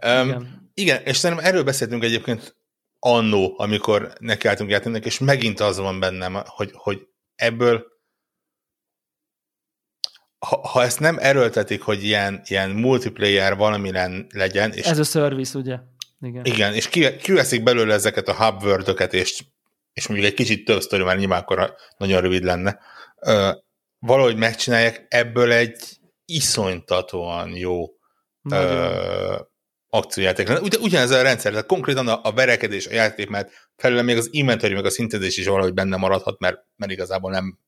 Um, igen. igen, és szerintem erről beszéltünk egyébként annó, amikor nekiálltunk játéknak, és megint az van bennem, hogy, hogy ebből ha, ha ezt nem erőltetik, hogy ilyen, ilyen multiplayer valami legyen. És, Ez a service, ugye? Igen, igen és kiveszik belőle ezeket a hub és, és mondjuk egy kicsit több sztori, már nyilván akkor nagyon rövid lenne, ö, valahogy megcsinálják ebből egy iszonytatóan jó ö, akciójáték lenne. Ugy, ugyanez a rendszer, tehát konkrétan a, a verekedés, a játék, mert felőle még az inventory, meg a szintezés is valahogy benne maradhat, mert, mert igazából nem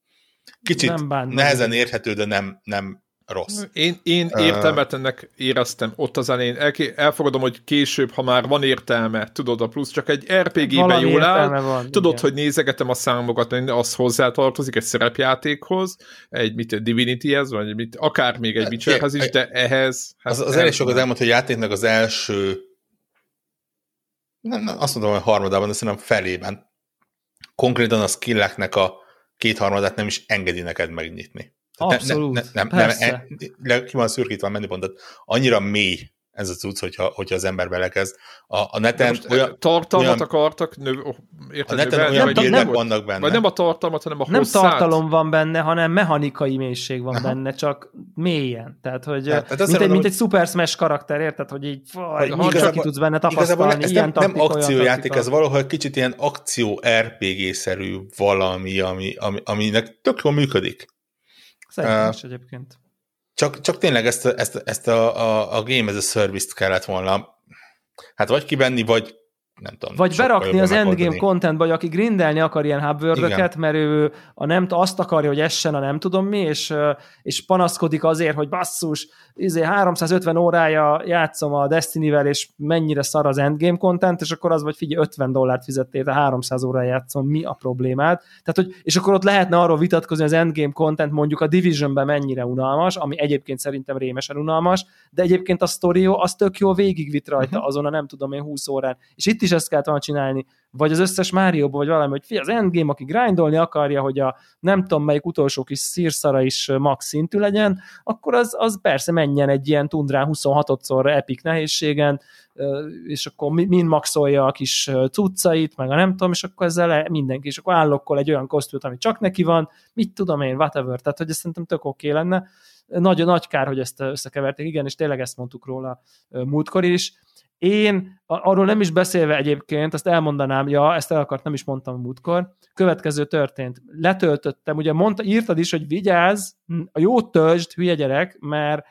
kicsit nem nehezen érthető, de nem, nem rossz. Én, én értelmet ennek éreztem ott az elején. El, elfogadom, hogy később, ha már van értelme, tudod, a plusz csak egy RPG-ben jól áll, van, tudod, igen. hogy nézegetem a számokat, az hozzátartozik egy szerepjátékhoz, egy mit, Divinity-hez, vagy mit, akár még egy Witcherhez is, de ehhez... Hát az, az elég sokat elmond, hogy játéknak az első nem, nem, azt mondom, hogy harmadában, de szerintem felében konkrétan a skilleknek a kétharmadát nem is engedi neked megnyitni. Abszolút, ne, ne, nem, persze. nem, ki van szürkítve a menüpontot. Annyira mély ez a cucc, hogyha, hogyha az ember belekezd. A, a neten most olyan, tartalmat olyan, akartak növ, érted, a neten növelni, olyan vagy nem, vannak benne. Vagy nem a tartalmat, hanem a Nem hosszát. tartalom van benne, hanem mechanikai mélység van Aha. benne, csak mélyen. Tehát, hogy hát, tehát mint, egy, mint egy Super Smash karakter, érted, hogy így faj, hogy csak ki tudsz benne tapasztalni. Ez ilyen nem, nem akciójáték, ez valahogy kicsit ilyen akció RPG-szerű valami, ami, ami, aminek tök jól működik. Szerintem uh, is egyébként. Csak, csak tényleg ezt, a, ezt, ezt a, a, a Game as a Service-t kellett volna hát vagy kivenni, vagy nem tudom. Vagy berakni az endgame contentba, hogy aki grindelni akar ilyen hubword mert ő a nem, azt akarja, hogy essen a nem tudom mi, és, és panaszkodik azért, hogy basszus, izé 350 órája játszom a Destiny-vel, és mennyire szar az endgame content, és akkor az vagy figyelj, 50 dollárt fizettél, de 300 órája játszom, mi a problémád? Tehát, hogy, és akkor ott lehetne arról vitatkozni, az endgame content mondjuk a Divisionben mennyire unalmas, ami egyébként szerintem rémesen unalmas, de egyébként a story az tök jó végigvit rajta uh-huh. azon a nem tudom én 20 órán. És itt is ezt kellett volna csinálni, vagy az összes mario vagy valami, hogy fi, az endgame, aki grindolni akarja, hogy a nem tudom melyik utolsó kis szírszara is max szintű legyen, akkor az, az persze menjen egy ilyen tundrán 26-szor epic nehézségen, és akkor mind maxolja a kis cuccait, meg a nem tudom, és akkor ezzel mindenki, és akkor állokkol egy olyan kosztút, ami csak neki van, mit tudom én, whatever, tehát hogy ez szerintem tök oké okay lenne. Nagy, nagy kár, hogy ezt összekeverték, igen, és tényleg ezt mondtuk róla múltkor is, én arról nem is beszélve egyébként, azt elmondanám, ja, ezt el akart, nem is mondtam múltkor, következő történt. Letöltöttem, ugye mondta, írtad is, hogy vigyázz, a jó töltsd, hülye gyerek, mert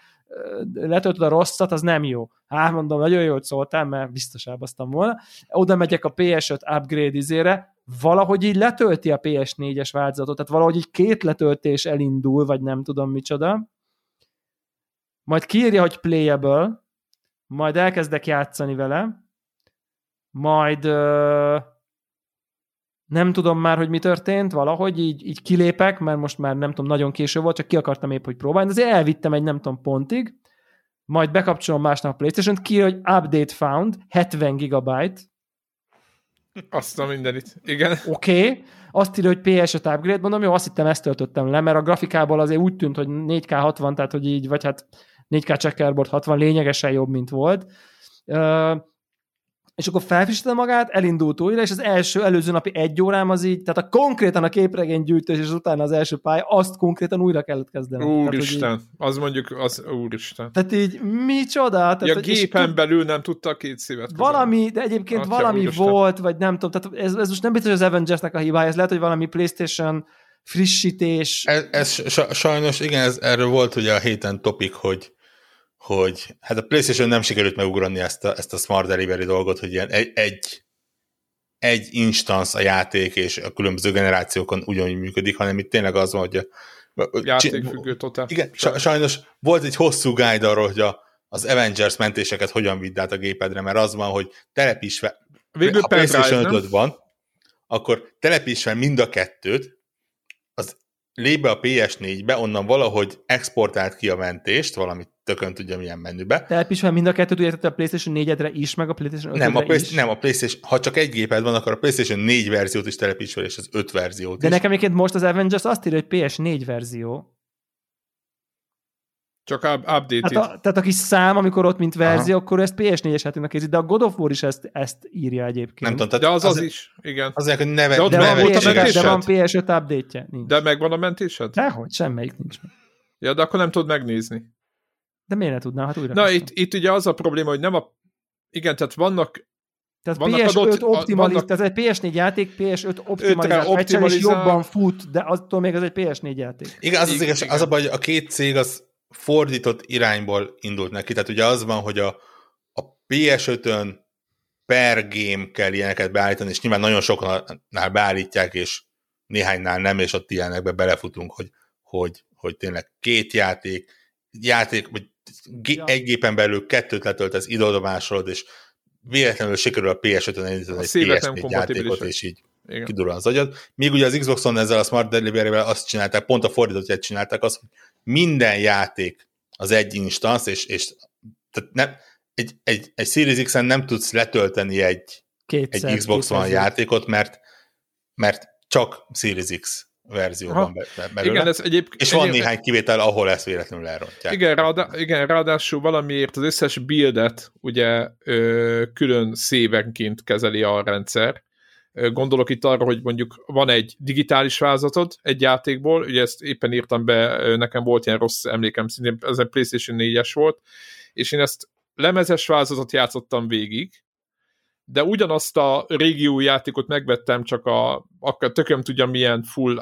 letöltöd a rosszat, az nem jó. Hát mondom, nagyon jól szóltál, mert biztos elbasztam volna. Oda megyek a PS5 upgrade izére, valahogy így letölti a PS4-es változatot, tehát valahogy így két letöltés elindul, vagy nem tudom micsoda. Majd kiírja, hogy playable, majd elkezdek játszani vele, majd ö, nem tudom már, hogy mi történt, valahogy így, így kilépek, mert most már nem tudom, nagyon késő volt, csak ki akartam épp, hogy próbálni, azért elvittem egy nem tudom pontig, majd bekapcsolom másnap a Playstation-t, kiír, hogy update found, 70 gigabyte. Azt a mindenit, igen. Oké, okay. azt írja, hogy PS5 upgrade, mondom, jó, azt hittem ezt töltöttem le, mert a grafikából azért úgy tűnt, hogy 4K 60, tehát hogy így, vagy hát 4K checkerboard 60 lényegesen jobb, mint volt. Uh, és akkor felfrissítem magát, elindult újra, és az első előző napi egy órám az így, tehát a konkrétan a képregény gyűjtés, és utána az első pálya, azt konkrétan újra kellett kezdenem. Úristen, tehát, így, az mondjuk, az úristen. Tehát így, micsoda? Tehát, ja, gépen tud, belül nem tudta a két szívet közel. Valami, de egyébként Atya, valami úristen. volt, vagy nem tudom, tehát ez, ez most nem biztos, az Avengersnek a hibája, ez lehet, hogy valami Playstation frissítés. Ez, ez sajnos, igen, ez, erről volt ugye a héten topik, hogy hogy hát a PlayStation nem sikerült megugrani ezt a, ezt a Smart Delivery dolgot, hogy ilyen egy, egy, egy instance a játék, és a különböző generációkon ugyanúgy működik, hanem itt tényleg az van, hogy a, játékfüggő totál. Igen, sajnos volt egy hosszú guide arról, hogy a, az Avengers mentéseket hogyan vidd át a gépedre, mert az van, hogy telepíts fel, Végül ha PlayStation 5 van, akkor telepíts fel mind a kettőt, lép be a PS4-be, onnan valahogy exportált ki a mentést, valamit tökön tudja milyen menübe. Telepíts fel mind a kettőt, ugye a PlayStation 4-edre is, meg a PlayStation 5 nem, a Play, is. nem, a PlayStation, ha csak egy géped van, akkor a PlayStation 4 verziót is telepíts fel, és az 5 verziót De is. nekem egyébként most az Avengers azt írja, hogy PS4 verzió. Csak update hát a, tehát a kis szám, amikor ott mint verzió, Aha. akkor ezt PS4-es játéknak készít, de a God of War is ezt, ezt írja egyébként. Nem tudom, tehát de az az, az is, igen. Azért, hogy neve, de, neve van PS5, de van PS5 update-je. Nincs. De megvan a mentésed? Dehogy, semmelyik nincs meg. Ja, de akkor nem tudod megnézni. De miért ne tudnám? Hát újra Na, itt, itt ugye az a probléma, hogy nem a... Igen, tehát vannak tehát vannak PS5 adott, optimaliz, vannak... tehát egy PS4 játék, PS5 optimalizált optimalizál... jobban fut, de attól még az egy PS4 játék. Igen, az az, igaz, az a baj, hogy a két cég az fordított irányból indult neki. Tehát ugye az van, hogy a, a PS5-ön per game kell ilyeneket beállítani, és nyilván nagyon soknál beállítják, és néhánynál nem, és ott ilyenekbe belefutunk, hogy, hogy, hogy tényleg két játék, játék, vagy ja. egy gépen belül kettőt letöltesz, ide másolod, és véletlenül sikerül a PS5-ön elindítani egy PS4 játékot, és így igen. kidurul az agyad. Míg ugye az Xboxon ezzel a Smart Delivery-vel azt csinálták, pont a fordítottját csinálták, azt, hogy minden játék az egy instance, és, és tehát nem, egy, egy, egy Series X-en nem tudsz letölteni egy, Kétszer, egy Xbox One játékot, mert, mert csak Series X verzióban be, belőle. Igen, ez egyéb, és van egyéb, néhány kivétel, ahol ezt véletlenül elrontják. Igen, ráadá, igen, ráadásul valamiért az összes buildet ugye ö, külön szévenként kezeli a rendszer, Gondolok itt arra, hogy mondjuk van egy digitális vázatod egy játékból, ugye ezt éppen írtam be, nekem volt ilyen rossz emlékem, szintén ez egy PlayStation 4-es volt, és én ezt lemezes vázatot játszottam végig, de ugyanazt a régió játékot megvettem, csak a, akkor tököm tudja milyen full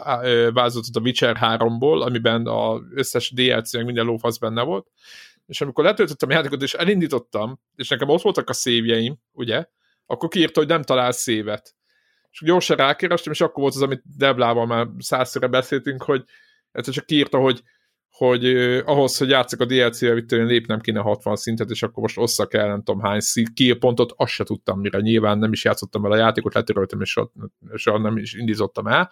vázatot a Witcher 3-ból, amiben az összes DLC, meg minden lófasz benne volt, és amikor letöltöttem a játékot, és elindítottam, és nekem ott voltak a szévjeim, ugye, akkor kiírta, hogy nem talál szévet és gyorsan rákerestem, és akkor volt az, amit Deblával már százszor beszéltünk, hogy ez csak kiírta, hogy hogy eh, ahhoz, hogy játszok a DLC-vel, itt lépnem kéne 60 szintet, és akkor most osszak el nem tudom hány kill pontot, azt se tudtam mire. Nyilván nem is játszottam vele a játékot, letöröltem, és, és nem is indítottam el.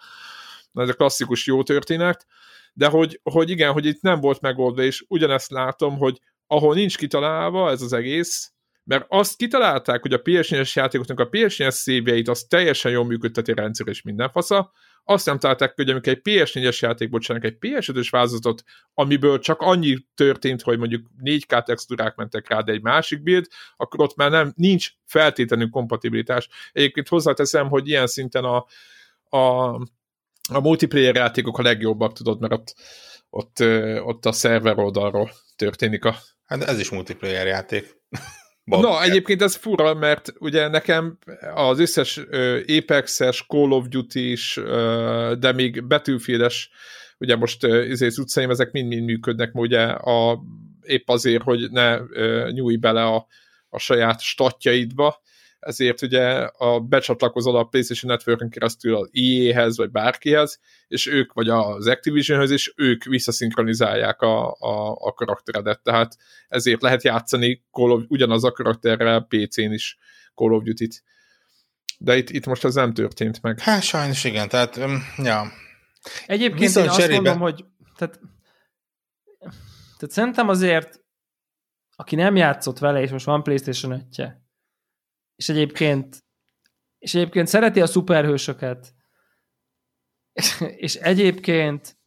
Ez a klasszikus jó történet. De hogy, hogy igen, hogy itt nem volt megoldva, és ugyanezt látom, hogy ahol nincs kitalálva ez az egész, mert azt kitalálták, hogy a PS4-es játékoknak a PS4-es szívjeit az teljesen jól működteti a rendszer és minden fasza, azt nem találták, hogy amikor egy PS4-es játékból csinálnak egy PS5-ös vázatot, amiből csak annyi történt, hogy mondjuk 4K textúrák mentek rá, de egy másik build, akkor ott már nem, nincs feltétlenül kompatibilitás. Egyébként hozzáteszem, hogy ilyen szinten a, a, a multiplayer játékok a legjobbak, tudod, mert ott, ott, ott a szerver oldalról történik a... Hát ez is multiplayer játék. Na, egyébként ez fura, mert ugye nekem az összes Apex-es, Call of Duty-s, de még Battlefield-es, ugye most uh, izész utcaim, ezek mind-mind működnek, ugye a, épp azért, hogy ne nyújj bele a, a saját statjaidba, ezért ugye a becsatlakozol a PlayStation Network-en keresztül az EA-hez, vagy bárkihez, és ők, vagy az Activision-höz, és ők visszaszinkronizálják a, a, a karakteredet, tehát ezért lehet játszani Call of, ugyanaz a karakterrel PC-n is Call of Duty-t. De itt, itt most ez nem történt meg. Hát sajnos igen, tehát, ja. Egyébként Viszont én azt cserébe... mondom, hogy tehát, tehát szerintem azért aki nem játszott vele, és most van PlayStation 5 -je, és egyébként, és egyébként szereti a szuperhősöket, és egyébként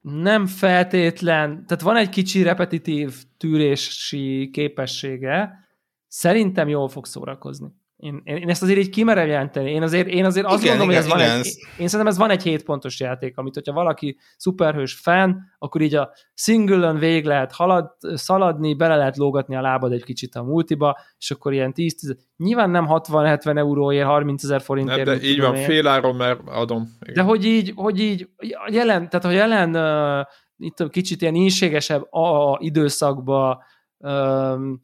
nem feltétlen, tehát van egy kicsi repetitív tűrési képessége, szerintem jól fog szórakozni. Én, én ezt azért így kimerem jelenteni. Én azért, én azért azt igen, gondolom, igen, hogy ez igen, van egy, én szerintem ez van egy 7 pontos játék, amit hogyha valaki szuperhős fan, akkor így a single-ön végig lehet halad, szaladni, bele lehet lógatni a lábad egy kicsit a multiba, és akkor ilyen 10-10, nyilván nem 60-70 euróért, 30 ezer forintért. Nem, de így van, fél áron, mert adom. Igen. De hogy így, hogy így jelen, tehát hogy jelen uh, itt kicsit ilyen ínségesebb a, a időszakba um,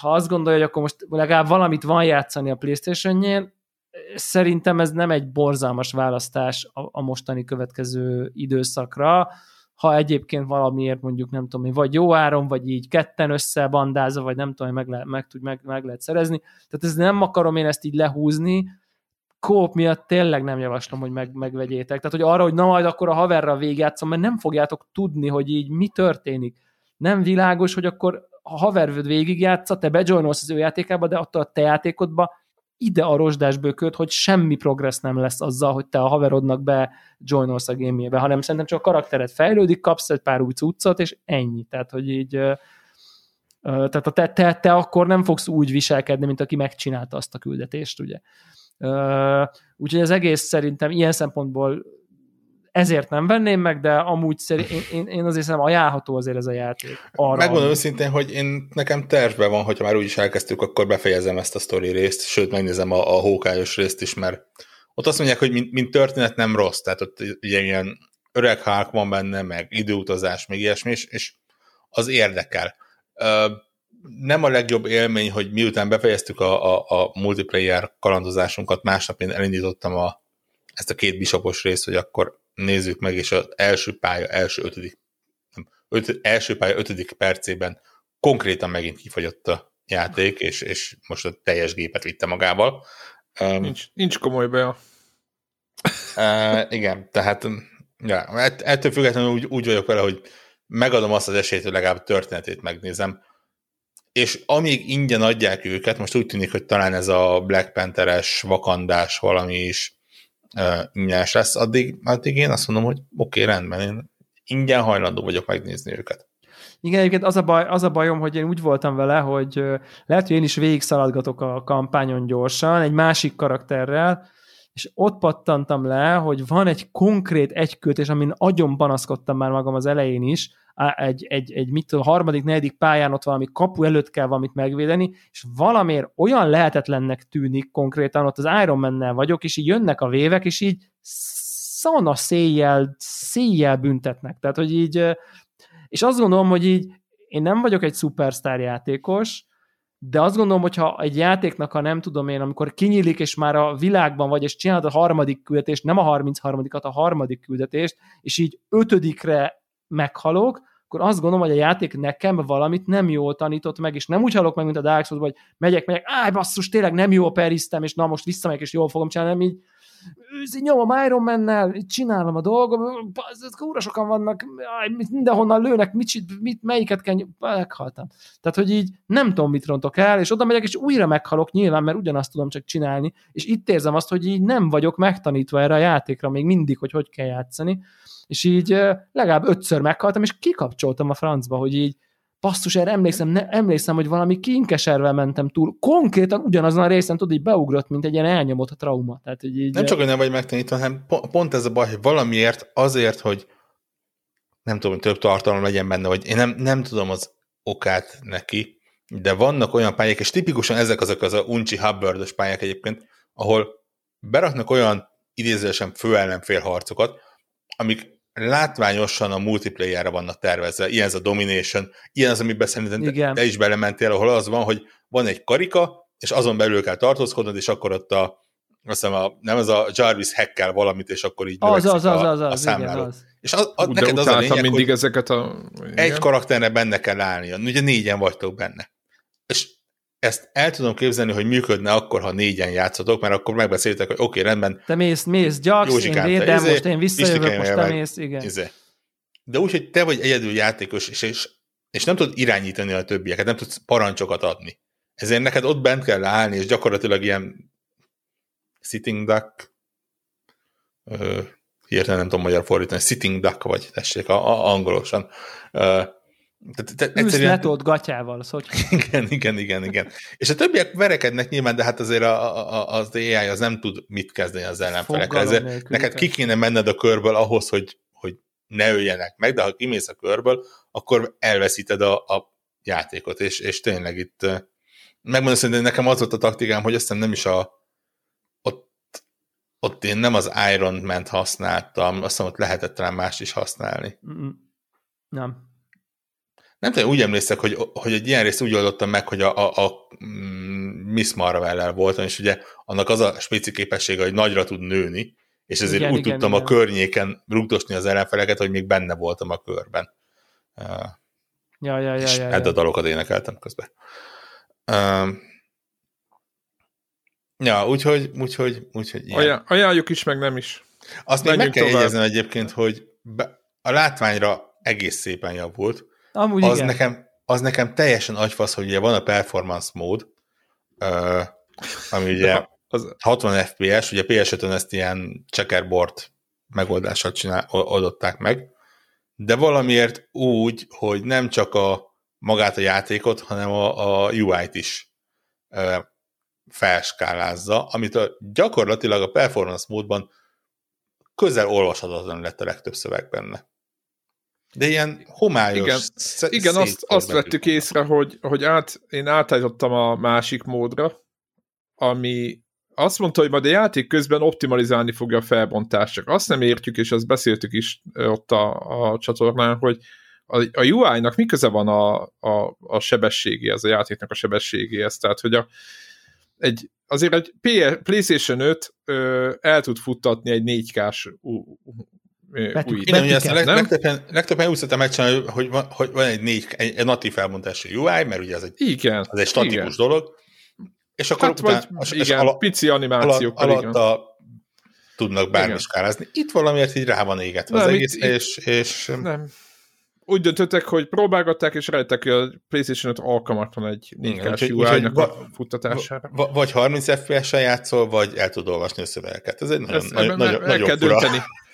ha azt gondolja, hogy akkor most legalább valamit van játszani a Playstation-jén, szerintem ez nem egy borzalmas választás a, a mostani következő időszakra, ha egyébként valamiért mondjuk nem tudom, vagy jó áron, vagy így ketten összebandázva, vagy nem tudom, meg, le, meg, tud, meg, meg lehet szerezni. Tehát ez nem akarom én ezt így lehúzni, kóp miatt tényleg nem javaslom, hogy meg, megvegyétek. Tehát, hogy arra, hogy na majd akkor a haverral végigjátszom, mert nem fogjátok tudni, hogy így mi történik. Nem világos, hogy akkor a havervőd végigjátsza, te bejoinolsz az ő játékába, de attól a te játékodba ide a rozsdásbőköt, hogy semmi progress nem lesz azzal, hogy te a haverodnak be joinolsz a gémjébe, hanem szerintem csak a karaktered fejlődik, kapsz egy pár új cuccot, és ennyi. Tehát, hogy így tehát a te, te, te akkor nem fogsz úgy viselkedni, mint aki megcsinálta azt a küldetést, ugye. Úgyhogy az egész szerintem ilyen szempontból ezért nem venném meg, de amúgy szerint én, én, én azért szerintem ajánlható azért ez a játék. Arra, Megmondom őszintén, hogy én nekem tervben van, hogyha már úgyis elkezdtük, akkor befejezem ezt a story részt, sőt megnézem a, a hókályos részt is, mert ott azt mondják, hogy mint, mint történet nem rossz, tehát ott ugye ilyen öreg hák van benne, meg időutazás, meg ilyesmi, és, és az érdekel. Nem a legjobb élmény, hogy miután befejeztük a, a, a multiplayer kalandozásunkat, másnap én elindítottam a, ezt a két bisopos részt, hogy akkor nézzük meg, és az első pálya első ötödik, nem, öt, első pálya ötödik percében konkrétan megint kifagyott a játék, és, és most a teljes gépet vitte magával. Nincs, nincs komoly be. Uh, igen, tehát ja, ettől függetlenül úgy, úgy vagyok vele, hogy megadom azt az esélyt, hogy legalább történetét megnézem. És amíg ingyen adják őket, most úgy tűnik, hogy talán ez a Black Pantheres, vakandás valami is ingyenes lesz, addig, addig én azt mondom, hogy oké, okay, rendben, én ingyen hajlandó vagyok megnézni őket. Igen, egyébként az a, baj, az a bajom, hogy én úgy voltam vele, hogy lehet, hogy én is végig szaladgatok a kampányon gyorsan, egy másik karakterrel, és ott pattantam le, hogy van egy konkrét egykötés, amin agyon panaszkodtam már magam az elején is, egy, egy, egy mit tudom, harmadik, negyedik pályán ott valami kapu előtt kell valamit megvédeni, és valamiért olyan lehetetlennek tűnik konkrétan, ott az Iron man vagyok, és így jönnek a vévek, és így szana széjjel, széjjel büntetnek. Tehát, hogy így, és azt gondolom, hogy így én nem vagyok egy szupersztár játékos, de azt gondolom, hogyha egy játéknak, ha nem tudom én, amikor kinyílik, és már a világban vagy, és csinálod a harmadik küldetést, nem a 33-at, a harmadik küldetést, és így ötödikre meghalok, akkor azt gondolom, hogy a játék nekem valamit nem jól tanított meg, és nem úgy halok meg, mint a Dark Souls, hogy megyek, megyek, áj basszus, tényleg nem jó periztem, és na most visszamegyek, és jól fogom csinálni, hanem így nyomom Iron Man-nel, csinálom a dolgom, kúra sokan vannak, mindenhonnan lőnek, mit, mit, melyiket kell, meghaltam. Tehát, hogy így nem tudom, mit rontok el, és oda megyek, és újra meghalok nyilván, mert ugyanazt tudom csak csinálni, és itt érzem azt, hogy így nem vagyok megtanítva erre a játékra még mindig, hogy hogy kell játszani, és így legalább ötször meghaltam, és kikapcsoltam a francba, hogy így basszus, erre emlékszem, ne, emlékszem, hogy valami kinkeservel mentem túl. Konkrétan ugyanazon a részen, tudod, így beugrott, mint egy ilyen elnyomott trauma. Tehát, hogy így, nem csak, hogy nem vagy megtanítva, hanem pont ez a baj, hogy valamiért azért, hogy nem tudom, több tartalom legyen benne, vagy én nem, nem tudom az okát neki, de vannak olyan pályák, és tipikusan ezek azok az a uncsi hubbard pályák egyébként, ahol beraknak olyan idézősen főellenfél harcokat, amik látványosan a multiplayerre vannak tervezve. Ilyen ez a Domination, ilyen az, amiben szerintem Igen. te is belementél, ahol az van, hogy van egy karika, és azon belül kell tartózkodnod, és akkor ott a, azt hiszem a, nem ez a Jarvis hackkel valamit, és akkor így az, az, az, az, az, a Igen, az. És az, az, neked az a lényeg, mindig hogy ezeket a... Igen. egy karakterre benne kell állnia. Ugye négyen vagytok benne. És ezt el tudom képzelni, hogy működne akkor, ha négyen játszotok, mert akkor megbeszéltek, hogy oké, okay, rendben. Te mész, mész, gyaksz, én védem, izé, most én visszajövök, most te mész, igen. Izé. De úgy, hogy te vagy egyedül játékos, és, és, és nem tudod irányítani a többieket, nem tudsz parancsokat adni. Ezért neked ott bent kell állni, és gyakorlatilag ilyen sitting duck, ö, hirtelen nem tudom magyar fordítani, sitting duck vagy, tessék, a, a, angolosan. Ö, te, te, egyszerűen... letolt gatyával, szóval. Igen, igen, igen, igen. És a többiek verekednek nyilván, de hát azért a, a, az AI az nem tud mit kezdeni az ellenfelekkel. Ezért neked ki kéne menned a körből ahhoz, hogy, hogy ne öljenek meg, de ha kimész a körből, akkor elveszíted a, a játékot, és, és tényleg itt megmondom szerintem nekem az volt a taktikám, hogy azt nem is a ott, ott én nem az Iron Man-t használtam, azt hiszem, ott lehetett talán más is használni. Nem nem tudom, úgy emlékszek, hogy, hogy egy ilyen részt úgy oldottam meg, hogy a, a, a mm, Miss Marvel-el voltam, és ugye annak az a spéci képessége, hogy nagyra tud nőni, és ezért igen, úgy igen, tudtam igen. a környéken rúgdosni az ellenfeleket, hogy még benne voltam a körben. Ja, ja, ja, és ja, ja. a dalokat énekeltem közben. Uh, Ja, úgyhogy, úgyhogy, úgyhogy ilyen. Ajánljuk is, meg nem is. Azt még meg kell jegyeznem egyébként, hogy be, a látványra egész szépen javult. Amúgy az igen. nekem, az nekem teljesen agyfasz, hogy ugye van a performance mód, uh, ami ugye az... 60 FPS, ugye PS5-ön ezt ilyen checkerboard megoldással csinál, oldották meg, de valamiért úgy, hogy nem csak a magát a játékot, hanem a, a UI-t is uh, felskálázza, amit a, gyakorlatilag a performance módban közel olvashatatlan lett a legtöbb szöveg benne. De ilyen homályos. Igen, sz- igen azt, azt vettük észre, hogy, hogy át, én átállítottam a másik módra, ami azt mondta, hogy majd a játék közben optimalizálni fogja a felbontást, csak azt nem értjük, és azt beszéltük is ott a, a csatornán, hogy a, a UI-nak mi köze van a, a, a sebességéhez, a játéknak a sebességéhez, tehát hogy a, egy, azért egy PlayStation 5 ö, el tud futtatni egy 4K-s Betű, új. Igen, ezt legtöbben, legtöbben úgy szoktam megcsinálni, hogy van, hogy van egy, négy, egy, egy natív felbontású UI, mert ugye az egy, igen, az egy statikus igen. dolog, és akkor hát, után, vagy, és igen, ala, pici animációk alatt, alatta tudnak bármi skálázni. Itt valamiért így rá van égetve nem, az egész, itt, és, és... Nem. Úgy döntöttek, hogy próbálgatták, és rájöttek, hogy a PlayStation 5 alkalmatlan egy 4K UI-nak a futtatására. Va, vagy 30 FPS-en játszol, vagy el tud olvasni a szövegeket. Ez egy nagyon, Ez, nagyon, nagyon, el nagyon kell fura. dönteni.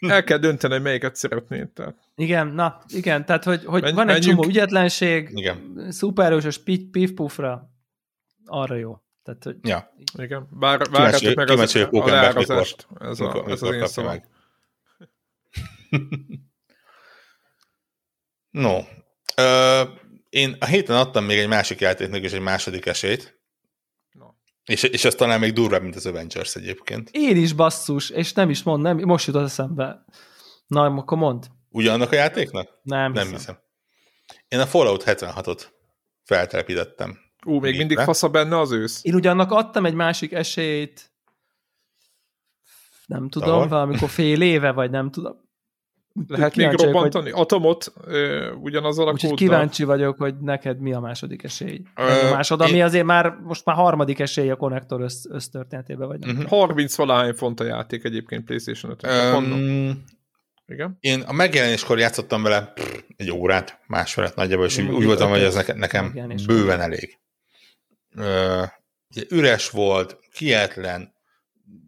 El kell dönteni, hogy melyiket szeretnéd. Tehát. Igen, na, igen, tehát hogy, hogy Men, van egy menjünk. csomó ügyetlenség, igen. szuperős pif-pufra, arra jó. Tehát, hogy... Ja. Igen, bár várjátok meg az, a leárazást. Ez, a, ez az én szavam. no, uh, én a héten adtam még egy másik játéknak is egy második esélyt, és, és az talán még durvább, mint az Avengers egyébként. Én is basszus, és nem is mond, nem, most jutott eszembe. Na, akkor mond. Ugyanannak a játéknak? Nem, nem hiszem. hiszem. Én a Fallout 76-ot feltelepítettem. Ú, még Gépre. mindig fasza benne az ősz. Én ugyannak adtam egy másik esélyt, nem tudom, Ahol? valamikor fél éve, vagy nem tudom. Lehet még robbantani hogy... atomot ö, ugyanazzal a Úgyhogy kíváncsi vagyok, hogy neked mi a második esély. Ö, a másod, ami én... azért már most már harmadik esély a konnektor össz, össztörténetében, vagy nem? Uh-huh. 30 valahány font a játék egyébként PlayStation 5 um, Igen? Én a megjelenéskor játszottam vele pff, egy órát, másfelet nagyjából, és úgy, úgy voltam, hogy ez nekem bőven elég. Ö, üres volt, kietlen,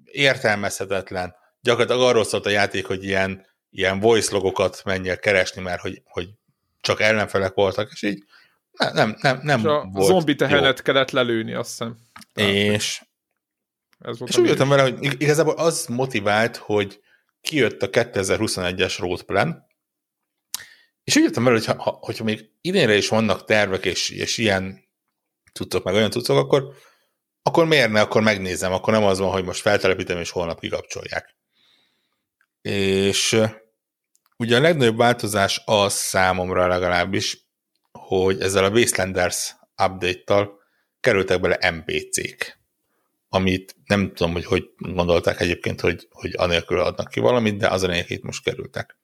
értelmezhetetlen, gyakorlatilag arról szólt a játék, hogy ilyen ilyen voice logokat menjél keresni, mert hogy, hogy csak ellenfelek voltak, és így nem, nem, nem, nem és a volt zombi tehenet jó. kellett lelőni, azt hiszem. És, ez volt és úgy jöttem vele, hogy igazából az motivált, hogy kijött a 2021-es roadplan, és úgy jöttem vele, hogy ha, hogyha még idénre is vannak tervek, és, és ilyen tudtok meg olyan tudtok, akkor, akkor miért ne, akkor megnézem, akkor nem az van, hogy most feltelepítem, és holnap kikapcsolják. És ugye a legnagyobb változás az számomra legalábbis, hogy ezzel a Wastelanders update-tal kerültek bele NPC-k, amit nem tudom, hogy hogy gondolták egyébként, hogy, hogy anélkül adnak ki valamit, de az a itt most kerültek.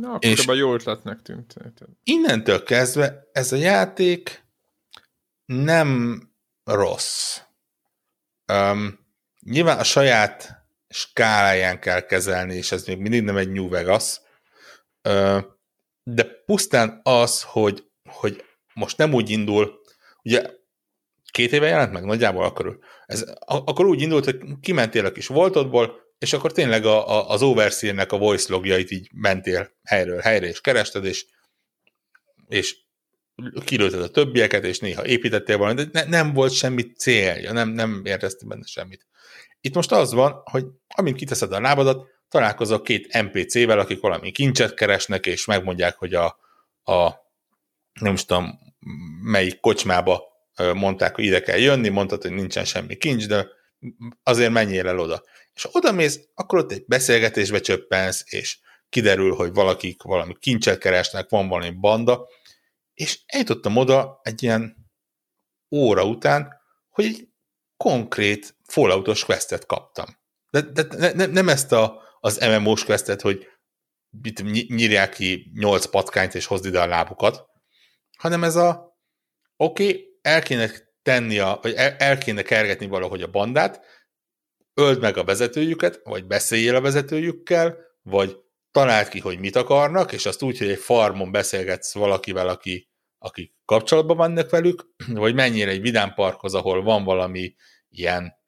Na, akkor és jó ötletnek tűnt. Innentől kezdve ez a játék nem rossz. Um, nyilván a saját skáláján kell kezelni, és ez még mindig nem egy New Vegas, de pusztán az, hogy, hogy most nem úgy indul, ugye két éve jelent meg nagyjából akkor, ez, akkor úgy indult, hogy kimentél a kis voltodból, és akkor tényleg a, a, az overseer a voice logjait így mentél helyről helyre, és kerested, és, és kilőtted a többieket, és néha építettél valamit, de ne, nem volt semmi célja, nem, nem éreztem benne semmit. Itt most az van, hogy amint kiteszed a lábadat, találkozok két NPC-vel, akik valami kincset keresnek, és megmondják, hogy a, a nem is tudom, melyik kocsmába mondták, hogy ide kell jönni, mondtad, hogy nincsen semmi kincs, de azért menjél el oda. És oda mész, akkor ott egy beszélgetésbe csöppensz, és kiderül, hogy valakik valami kincset keresnek, van valami banda, és eljutottam oda egy ilyen óra után, hogy egy konkrét Falloutos questet kaptam. De, de de ne, nem ezt a, az MMO-s questet, hogy nyírják ki nyolc patkányt és hozd ide a lábukat, hanem ez a oké, okay, el kéne tenni, a, vagy el, el kéne kergetni valahogy a bandát, öld meg a vezetőjüket, vagy beszéljél a vezetőjükkel, vagy találd ki, hogy mit akarnak, és azt úgy, hogy egy farmon beszélgetsz valakivel, aki, aki kapcsolatban vannak velük, vagy mennyire egy vidámparkhoz, ahol van valami ilyen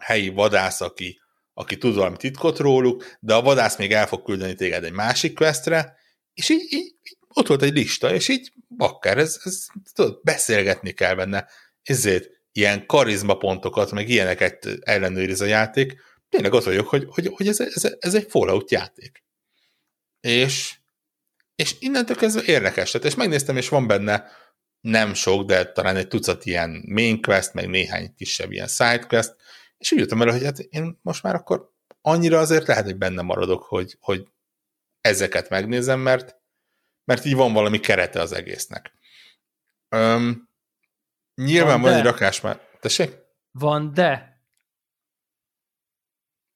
helyi vadász, aki, aki tud valami titkot róluk, de a vadász még el fog küldeni téged egy másik questre, és így, így, ott volt egy lista, és így bakker, ez, ez tudod, beszélgetni kell benne. Ezért ilyen karizma pontokat, meg ilyeneket ellenőriz a játék. Tényleg az vagyok, hogy, hogy, hogy ez, ez, ez egy Fallout játék. És, és innentől kezdve érdekes lett, és megnéztem, és van benne nem sok, de talán egy tucat ilyen main quest, meg néhány kisebb ilyen side quest, és úgy jöttem el, hogy hát én most már akkor annyira azért lehet, hogy benne maradok, hogy, hogy ezeket megnézem, mert, mert így van valami kerete az egésznek. Öm, nyilván van, van egy rakás már. Tessék? Van de.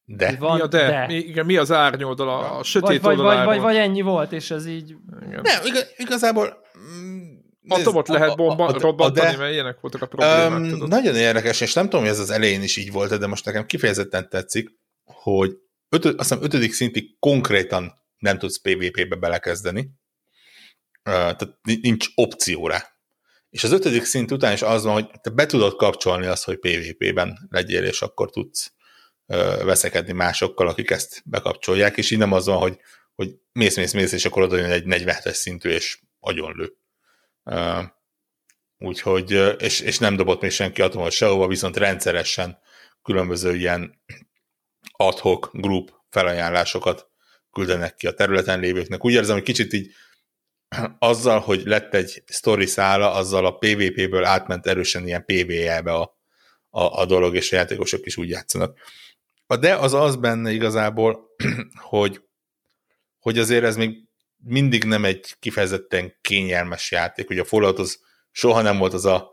De? Van, mi a de? de. Mi, igen, mi az árnyoldal, a, sötét vagy, vagy, vagy, vagy, vagy ennyi volt, és ez így... Igen. Nem, igazából mm, Atomot lehet bomba, a, a, robbantani, de, mert ilyenek voltak a problémák. Um, nagyon érdekes, és nem tudom, hogy ez az elején is így volt, de most nekem kifejezetten tetszik, hogy ötö, azt hiszem ötödik szintig konkrétan nem tudsz PvP-be belekezdeni, uh, tehát nincs opció rá. És az ötödik szint után is az van, hogy te be tudod kapcsolni azt, hogy PvP-ben legyél, és akkor tudsz uh, veszekedni másokkal, akik ezt bekapcsolják, és így nem az van, hogy, hogy mész, mész, mész, és akkor oda jön egy 47-es szintű, és agyonlő. Úgyhogy, és, és nem dobott még senki atomot sehova, viszont rendszeresen különböző ilyen adhok group felajánlásokat küldenek ki a területen lévőknek. Úgy érzem, hogy kicsit így azzal, hogy lett egy story szála, azzal a PvP-ből átment erősen ilyen PvE-be a, a, a dolog, és a játékosok is úgy játszanak. De az az benne igazából, hogy, hogy azért ez még mindig nem egy kifejezetten kényelmes játék. Ugye a Fallout az soha nem volt az a,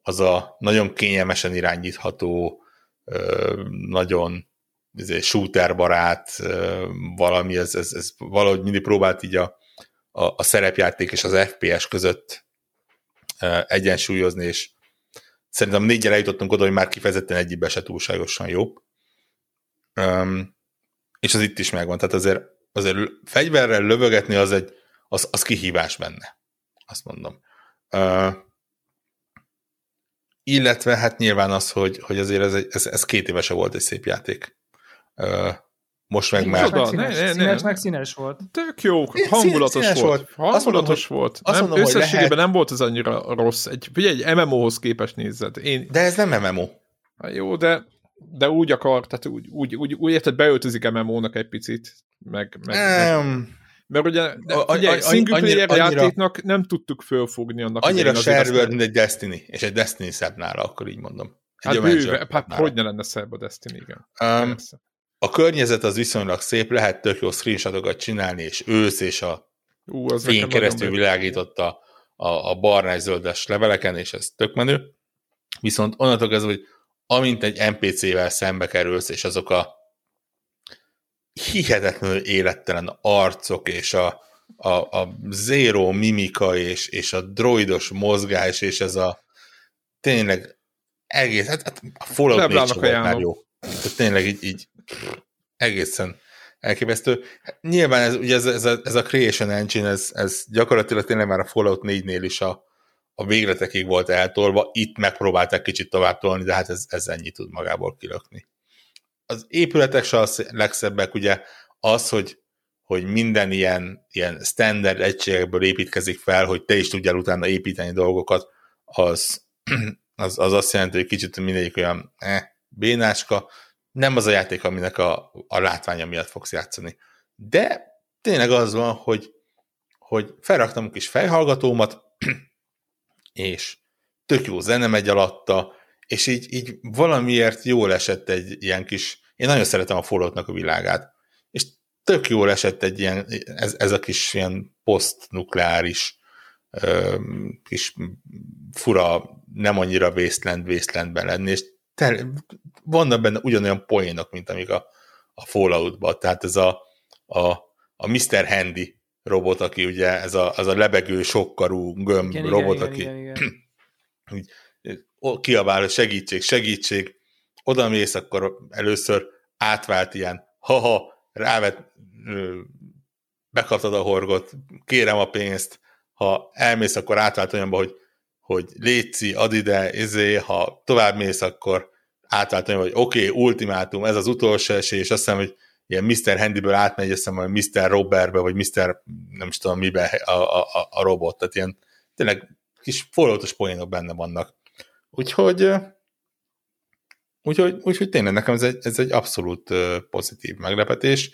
az a nagyon kényelmesen irányítható, nagyon izé, shooter barát valami, ez, ez, ez valahogy mindig próbált így a, a, a szerepjáték és az FPS között egyensúlyozni, és szerintem négyre eljutottunk oda, hogy már kifejezetten egyibbe se túlságosan jó. Um, és az itt is megvan, tehát azért, azért fegyverrel lövögetni az egy, az, az kihívás benne, azt mondom. Uh, illetve hát nyilván az, hogy, hogy azért ez, egy, ez, ez két évese volt egy szép játék. Most meg már... Meg színes, ne, ne, színes, meg színes volt. Tök jó, hangulatos színes volt. volt. Hangulatos mondom, volt. Azt nem, mondom, összességében lehet... nem volt ez annyira rossz. Egy, figyelj, egy MMO-hoz képest nézed. Én... De ez nem MMO. Hát jó, de de úgy akar, tehát úgy, úgy, úgy, úgy érted, beöltözik MMO-nak egy picit, meg, meg, um, meg mert ugye, de, a, ugye a, single player annyira, játéknak nem tudtuk fölfogni annak. Annyira servőr, mint egy Destiny, és egy Destiny szebb nála, akkor így mondom. Egy hát bőve, hát hogy ne lenne szebb a Destiny, igen. Um, a környezet az viszonylag szép, lehet tök jó screenshotokat csinálni, és ősz és a Ú, az fény keresztül világította a, a barnás-zöldes leveleken, és ez tök menő. Viszont onnantól kezdve, hogy amint egy NPC-vel szembe kerülsz, és azok a hihetetlenül élettelen arcok, és a, a, a zero mimika, és, és a droidos mozgás, és ez a tényleg egész, hát, hát a Fallout 4 volt már jó. Tehát tényleg így, így egészen elképesztő. Nyilván ez, ugye ez, ez, a, ez a Creation Engine, ez, ez gyakorlatilag tényleg már a Fallout 4-nél is a, a végletekig volt eltolva, itt megpróbálták kicsit tovább tolni, de hát ez, ez ennyi tud magából kilökni. Az épületek se a legszebbek, ugye az, hogy, hogy minden ilyen, ilyen standard egységekből építkezik fel, hogy te is tudjál utána építeni dolgokat, az, az, az azt jelenti, hogy kicsit mindegyik olyan eh, bénáska, nem az a játék, aminek a, a látványa miatt fogsz játszani. De tényleg az van, hogy, hogy felraktam kis fejhallgatómat, és tök jó zene megy alatta, és így, így valamiért jól esett egy ilyen kis, én nagyon szeretem a Falloutnak a világát, és tök jól esett egy ilyen, ez, ez a kis ilyen posztnukleáris kis fura, nem annyira wasteland wastelandben lenni, és ter, vannak benne ugyanolyan poénok, mint amik a, a Fallout-ban, tehát ez a, a, a Mr. Handy robot, aki ugye ez a, az a lebegő, sokkarú gömb igen, robot, igen, aki igen, igen. Kiabál, hogy segítség, segítség, oda mész, akkor először átvált ilyen, haha, rávet, bekaptad a horgot, kérem a pénzt, ha elmész, akkor átvált olyanba, hogy, hogy létszi, add ide, izé, ha tovább mész, akkor átvált olyanba, hogy oké, okay, ultimátum, ez az utolsó esély, és azt hiszem, hogy ilyen Mr. Handyből átmegy, azt hiszem, hogy Mr. Robberbe, vagy Mr. nem is tudom mibe a, a, a robot, tehát ilyen tényleg kis folyamatos poénok benne vannak. Úgyhogy Úgyhogy, úgyhogy tényleg nekem ez egy, ez egy abszolút pozitív meglepetés.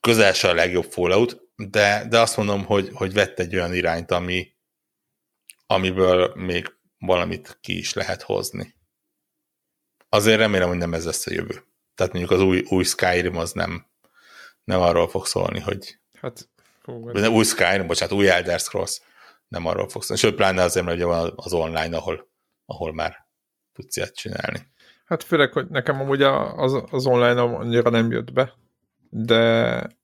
Közel se a legjobb Fallout, de, de azt mondom, hogy, hogy vett egy olyan irányt, ami, amiből még valamit ki is lehet hozni. Azért remélem, hogy nem ez lesz a jövő. Tehát mondjuk az új, új Skyrim az nem, nem arról fog szólni, hogy hát, fú, nem, új Skyrim, bocsánat, új Elder Scrolls nem arról fog szólni. Sőt, pláne azért, mert ugye van az online, ahol, ahol már tudsz ilyet csinálni. Hát főleg, hogy nekem amúgy az, az online annyira nem jött be, de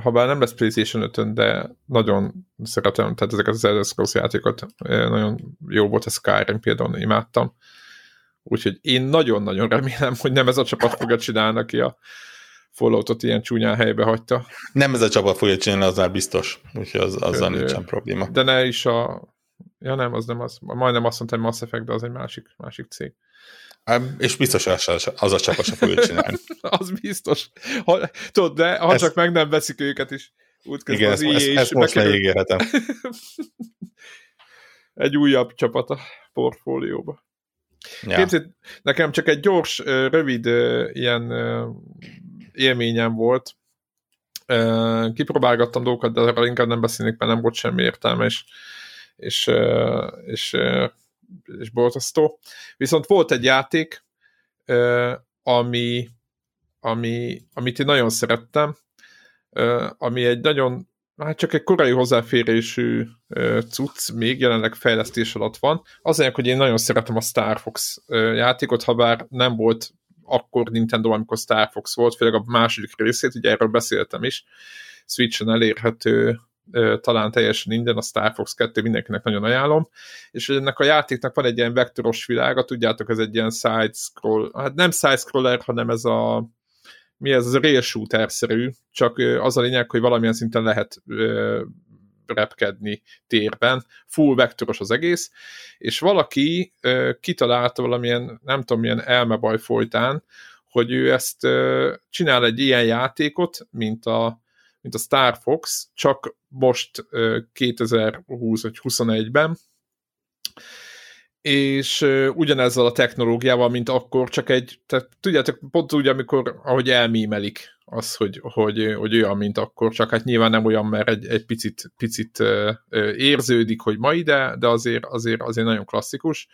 ha bár nem lesz PlayStation 5 de nagyon szeretem, tehát ezeket az Elder Scrolls játékot, nagyon jó volt a Skyrim például, imádtam. Úgyhogy én nagyon-nagyon remélem, hogy nem ez a csapat fogja csinálni, aki a Falloutot ilyen csúnyán helybe hagyta. Nem ez a csapat fogja csinálni, az már biztos. Úgyhogy az, azzal nincsen probléma. De ne is a... Ja nem, az nem az. Majdnem azt mondtam, Mass Effect, de az egy másik, másik cég. És biztos az a csapat se fogja csinálni. az biztos. Ha, tudod, de ha ez... csak meg nem veszik őket is. Igen, az ezt, ezt, ezt most megígérhetem. egy újabb csapat a portfólióba. Ja. Képzeld, nekem csak egy gyors, rövid ilyen élményem volt. Kipróbálgattam dolgokat, de arra inkább nem beszélnék, mert nem volt semmi értelme, és, és, és és borzasztó. Viszont volt egy játék, ami, ami, amit én nagyon szerettem, ami egy nagyon, hát csak egy korai hozzáférésű cucc, még jelenleg fejlesztés alatt van. Az hogy én nagyon szeretem a Star Fox játékot, ha bár nem volt akkor Nintendo, amikor Star Fox volt, főleg a második részét, ugye erről beszéltem is, Switch-en elérhető talán teljesen ingyen, a Star Fox 2 mindenkinek nagyon ajánlom, és ennek a játéknak van egy ilyen vektoros világa, tudjátok, ez egy ilyen side-scroll, hát nem side-scroller, hanem ez a mi ez, ez a rail shooter-szerű, csak az a lényeg, hogy valamilyen szinten lehet repkedni térben, full vektoros az egész, és valaki kitalálta valamilyen, nem tudom, milyen elmebaj folytán, hogy ő ezt csinál egy ilyen játékot, mint a mint a Star Fox, csak most 2020 vagy 21-ben, és ugyanezzel a technológiával, mint akkor, csak egy, tehát tudjátok, pont úgy, amikor, ahogy elmímelik az, hogy, hogy, hogy olyan, mint akkor, csak hát nyilván nem olyan, mert egy, egy picit, picit érződik, hogy mai, de, de azért, azért, azért nagyon klasszikus.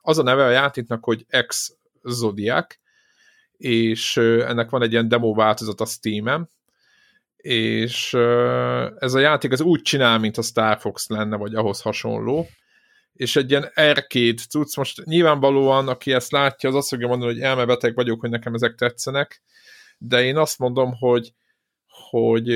Az a neve a játéknak, hogy X Zodiac, és ennek van egy ilyen demo változat a Steam-en, és ez a játék ez úgy csinál, mint a Star Fox lenne, vagy ahhoz hasonló, és egy ilyen arcade cucc, most nyilvánvalóan, aki ezt látja, az azt fogja mondani, hogy elmebeteg vagyok, hogy nekem ezek tetszenek, de én azt mondom, hogy hogy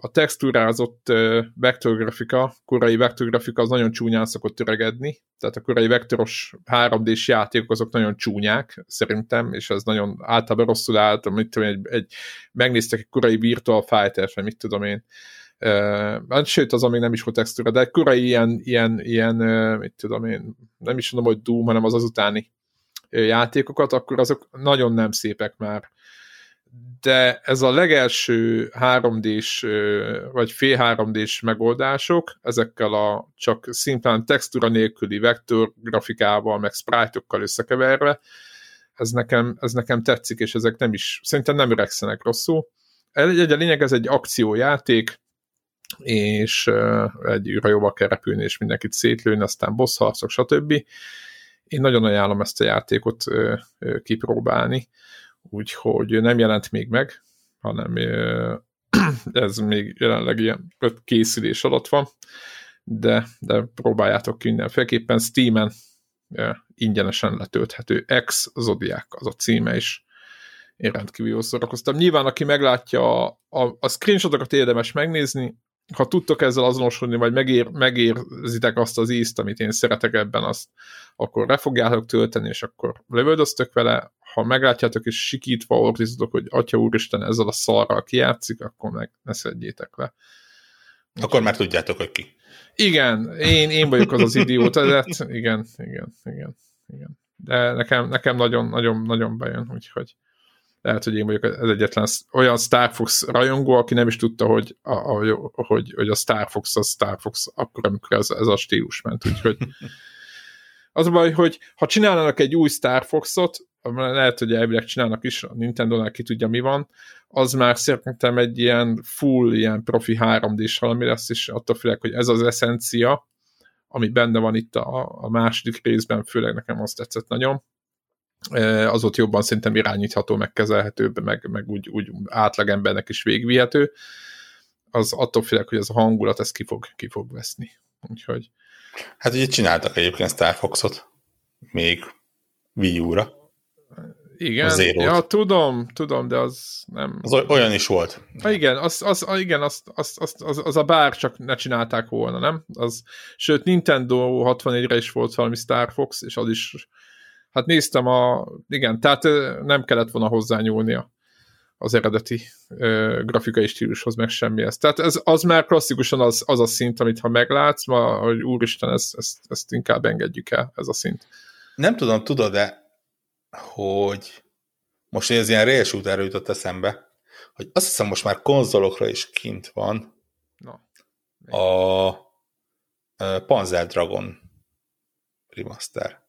a textúrázott vektorgrafika, korai vektorgrafika az nagyon csúnyán szokott töregedni, tehát a korai vektoros 3D-s játékok azok nagyon csúnyák, szerintem, és ez nagyon általában rosszul állt, mit tudom, egy, egy megnéztek egy korai Virtual Fighter, vagy mit tudom én, Uh, sőt, az, ami nem is volt textúra, de korai ilyen, ilyen, ilyen uh, mit tudom én, nem is mondom, hogy Doom, hanem az azutáni játékokat, akkor azok nagyon nem szépek már de ez a legelső 3D-s vagy fél 3D-s megoldások, ezekkel a csak szimplán textúra nélküli vektor grafikával, meg sprite-okkal összekeverve, ez nekem, ez nekem tetszik, és ezek nem is, szerintem nem öregszenek rosszul. Egy, egy a lényeg, ez egy akciójáték, és egy űrhajóval kell repülni, és mindenkit szétlőni, aztán boss harcok, stb. Én nagyon ajánlom ezt a játékot kipróbálni úgyhogy nem jelent még meg, hanem ez még jelenleg ilyen készülés alatt van, de, de próbáljátok ki mindenféleképpen Steam-en ingyenesen letölthető X Zodiac az a címe is. Én rendkívül jól szórakoztam. Nyilván, aki meglátja a, a, a screenshotokat érdemes megnézni, ha tudtok ezzel azonosulni, vagy megér, megérzitek azt az ízt, amit én szeretek ebben, azt, akkor le fogjátok tölteni, és akkor lövöldöztök vele, ha meglátjátok, és sikítva ordítotok, hogy Atya Úristen ezzel a szarral kijátszik, akkor meg ne szedjétek le. Akkor már tudjátok, hogy ki. Igen, én, én vagyok az az idióta, de hát igen, igen, igen, igen. De nekem, nekem nagyon, nagyon, nagyon bejön, úgyhogy lehet, hogy én vagyok az egyetlen olyan Star Fox rajongó, aki nem is tudta, hogy a, a, hogy, hogy a Star Fox az Star Fox akkor, amikor ez, ez a stílus ment, úgyhogy az a baj, hogy ha csinálnának egy új Star Foxot, lehet, hogy elvileg csinálnak is, a Nintendo-nál ki tudja mi van, az már szerintem egy ilyen full, ilyen profi 3D-s valami lesz, és attól félek, hogy ez az eszencia, ami benne van itt a, a második részben, főleg nekem azt tetszett nagyon, az ott jobban szerintem irányítható, meg kezelhető, meg, meg úgy, úgy átlagembernek is végvihető, az attól félek, hogy ez a hangulat, ez ki fog, ki fog veszni. Úgyhogy... Hát ugye csináltak egyébként Star Foxot még Wii U-ra. Igen, ja, tudom, tudom, de az nem... Az olyan is volt. Ha igen, az, az, igen az, az, az, az, az a bár csak ne csinálták volna, nem? Az, sőt, Nintendo 64-re is volt valami Star Fox, és az is Hát néztem a, igen, tehát nem kellett volna hozzányúlnia az eredeti ö, grafikai stílushoz, meg semmihez. Tehát ez, az már klasszikusan az, az a szint, amit ha meglátsz, ma, hogy úristen, ezt, ezt, ezt inkább engedjük el, ez a szint. Nem tudom, tudod-e, hogy most ez ilyen rail shooter jutott eszembe, hogy azt hiszem most már konzolokra is kint van Na, a, a Panzer Dragon remaster.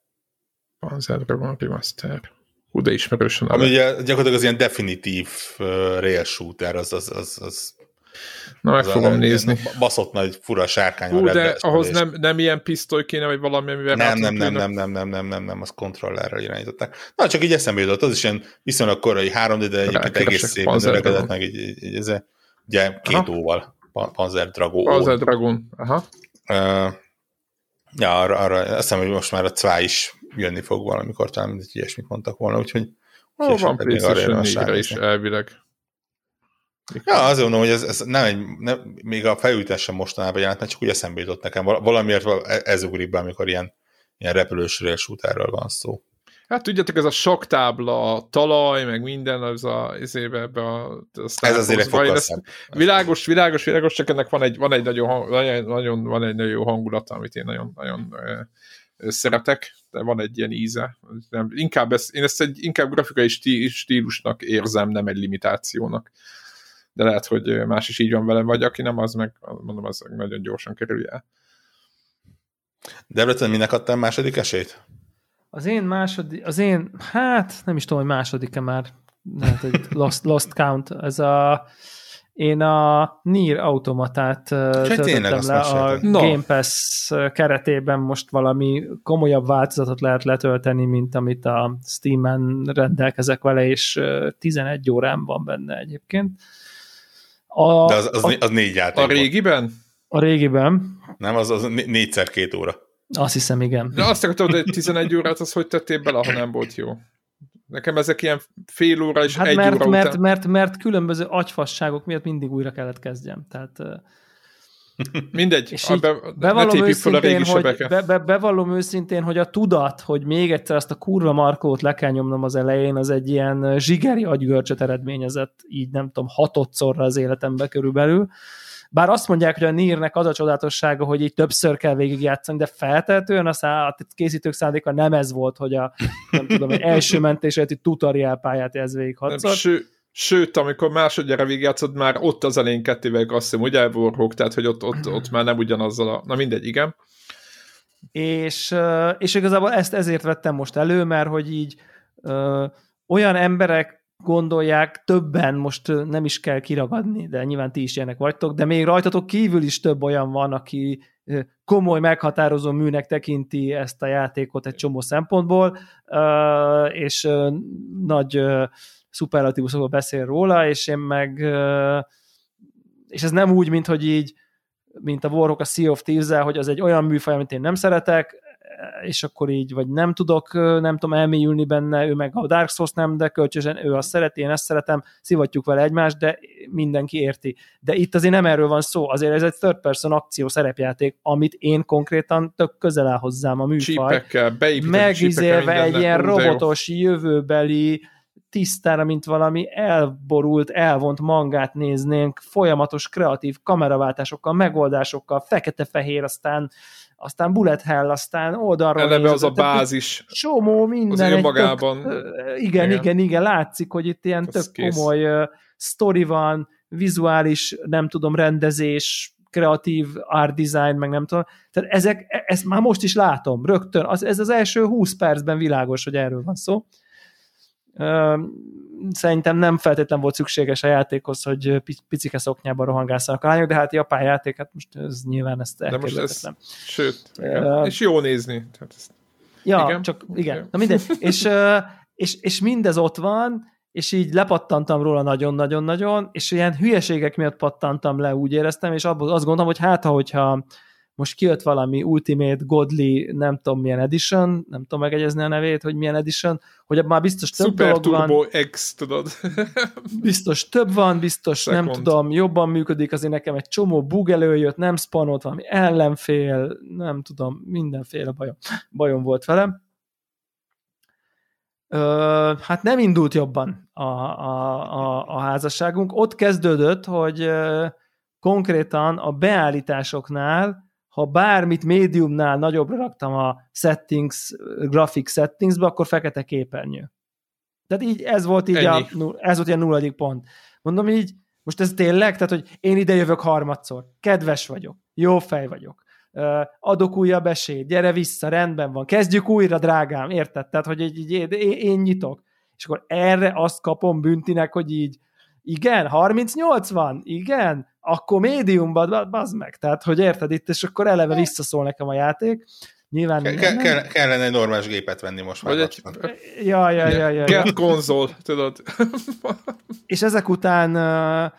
Panzer Dragon Remaster. Hú, de ismerősen. Ami ugye gyakorlatilag az ilyen definitív uh, rail shooter, az, az, az, az Na, meg az fogom a, nézni. Baszott nagy fura sárkány. Hú, de ahhoz nem, nem ilyen pisztoly kéne, vagy valami, amivel nem, nem, nem, nem, nem, nem, nem, nem, nem, az kontrollerrel irányították. Na, csak így eszembe jutott, az is ilyen viszonylag korai 3D, de egyébként egész szépen öregedett meg, így, így, így ez, ugye két óval, Panzer Dragon. Panzer Dragon, aha. Uh, ja, arra, arra azt hiszem, hogy most már a 2 is jönni fog valamikor, talán mindegy ilyesmit mondtak volna, úgyhogy Ó, van PlayStation 4 is elvileg. Ja, azért mondom, hogy ez, ez nem egy, nem, még a felújítás sem mostanában jelent, mert csak úgy eszembe jutott nekem. Valamiért ez ugrik be, amikor ilyen, ilyen repülős rail van szó. Hát tudjátok, ez a sok tábla, a talaj, meg minden, az a, ezébe, ebbe a, a Ez azért egy Világos, világos, világos, csak ennek van egy, van egy nagyon, nagyon, van egy nagyon jó hangulata, amit én nagyon, nagyon szeretek, de van egy ilyen íze. Nem, inkább ezt, én ezt egy inkább grafikai stílusnak érzem, nem egy limitációnak. De lehet, hogy más is így van velem, vagy aki nem, az meg, mondom, az nagyon gyorsan kerül el. Debrecen, minek adtam második esélyt? Az én második, az én, hát nem is tudom, hogy második-e már, lehet, hogy lost, lost count, ez a én a Nier automatát töltöttem le a no. Game Pass keretében most valami komolyabb változatot lehet letölteni, mint amit a Steam-en rendelkezek vele, és 11 órán van benne egyébként. A, De az, az, a, az négy játék A régiben? A régiben. Nem, az, az négyszer két óra. Azt hiszem, igen. De azt akartam, hogy 11 órát az hogy tettél bele, ha nem volt jó? Nekem ezek ilyen fél óra és hát egy mert, óra mert, után... mert, mert különböző agyfasságok miatt mindig újra kellett kezdjem. Tehát, Mindegy, és be, bevallom, őszintén, hogy, be, be, bevallom őszintén, hogy a tudat, hogy még egyszer azt a kurva markót le kell nyomnom az elején, az egy ilyen zsigeri agygörcsöt eredményezett, így nem tudom, hatodszorra az életembe körülbelül. Bár azt mondják, hogy a Nírnek az a csodálatossága, hogy így többször kell végigjátszani, de feltehetően a, szá- a készítők szándéka nem ez volt, hogy a nem tudom, egy első mentés egy tutorial pályát ez végig hatszor. Ső, sőt, amikor másodjára végigjátszod, már ott az elején kettével azt hiszem, ugye elborhók, tehát hogy ott, ott, ott már nem ugyanazzal a... Na mindegy, igen. És, és igazából ezt ezért vettem most elő, mert hogy így ö, olyan emberek gondolják, többen most nem is kell kiragadni, de nyilván ti is ilyenek vagytok, de még rajtatok kívül is több olyan van, aki komoly, meghatározó műnek tekinti ezt a játékot egy csomó szempontból, és nagy szuperlatívusokból beszél róla, és én meg és ez nem úgy, mint hogy így mint a Warhawk a Sea of thieves hogy az egy olyan műfaj, amit én nem szeretek, és akkor így, vagy nem tudok, nem tudom elmélyülni benne, ő meg a Dark Souls nem, de kölcsönösen ő azt szereti, én ezt szeretem, szivatjuk vele egymást, de mindenki érti. De itt azért nem erről van szó, azért ez egy third person akció szerepjáték, amit én konkrétan tök közel áll hozzám a műfaj. Megizélve egy ilyen robotos, jövőbeli, tisztára, mint valami elborult, elvont mangát néznénk, folyamatos kreatív kameraváltásokkal, megoldásokkal, fekete-fehér, aztán aztán bullet hell, aztán oldalról Eleve az a bázis. Csomó minden. Az magában. Tök, igen, igen, igen, igen, látszik, hogy itt ilyen tök kész. komoly uh, sztori van, vizuális, nem tudom, rendezés, kreatív art design, meg nem tudom. Tehát ezek, e, ezt már most is látom, rögtön. Az, ez az első 20 percben világos, hogy erről van szó szerintem nem feltétlen volt szükséges a játékhoz, hogy picike szoknyában rohangászanak a lányok, de hát japán játék, hát most ez nyilván ezt elképzelhetetlen. Sőt, uh, és jó nézni. Tehát ezt, ja, igen? csak igen. Na mindegy. és, és, és mindez ott van, és így lepattantam róla nagyon-nagyon-nagyon, és ilyen hülyeségek miatt pattantam le, úgy éreztem, és abból azt gondolom, hogy hát, hogyha most kijött valami Ultimate Godly, nem tudom milyen edition, nem tudom megegyezni a nevét, hogy milyen edition, hogy már biztos több Super dolog Turbo van. X, tudod. biztos több van, biztos Second. nem tudom, jobban működik, azért nekem egy csomó bug előjött, nem spanolt valami ellenfél, nem tudom, mindenféle bajom, bajom volt velem. Ö, hát nem indult jobban a, a, a, a házasságunk. Ott kezdődött, hogy ö, konkrétan a beállításoknál ha bármit médiumnál nagyobbra raktam a settings, graphic settingsbe, akkor fekete képernyő. Tehát így ez volt így a, ez volt ilyen nulladik pont. Mondom így, most ez tényleg, tehát hogy én ide jövök harmadszor, kedves vagyok, jó fej vagyok, adok újabb esélyt, gyere vissza, rendben van, kezdjük újra, drágám, érted? Tehát, hogy így, így én, én nyitok. És akkor erre azt kapom büntinek, hogy így, igen, 38 van, igen, akkor médiumban, bazd meg. Tehát, hogy érted itt, és akkor eleve visszaszól nekem a játék. Nyilván ke- ke- nem... kellene egy normális gépet venni most már. Egy... Ja, ja, ja, ja, ja. konzol, tudod. és ezek után uh,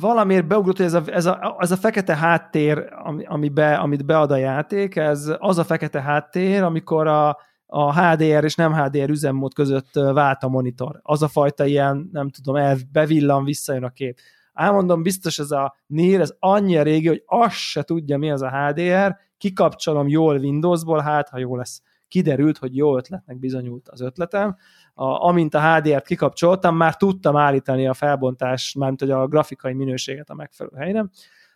valamiért beugrott, hogy ez a, ez a, ez a fekete háttér, ami, ami be, amit bead a játék, ez az a fekete háttér, amikor a, a HDR és nem HDR üzemmód között vált a monitor. Az a fajta ilyen, nem tudom, el, bevillan, visszajön a kép. Elmondom, biztos ez a NIR, ez annyira régi, hogy azt se tudja, mi az a HDR, kikapcsolom jól Windowsból, hát ha jó lesz. Kiderült, hogy jó ötletnek bizonyult az ötletem. A, amint a HDR-t kikapcsoltam, már tudtam állítani a felbontást, mármint hogy a grafikai minőséget a megfelelő helyen.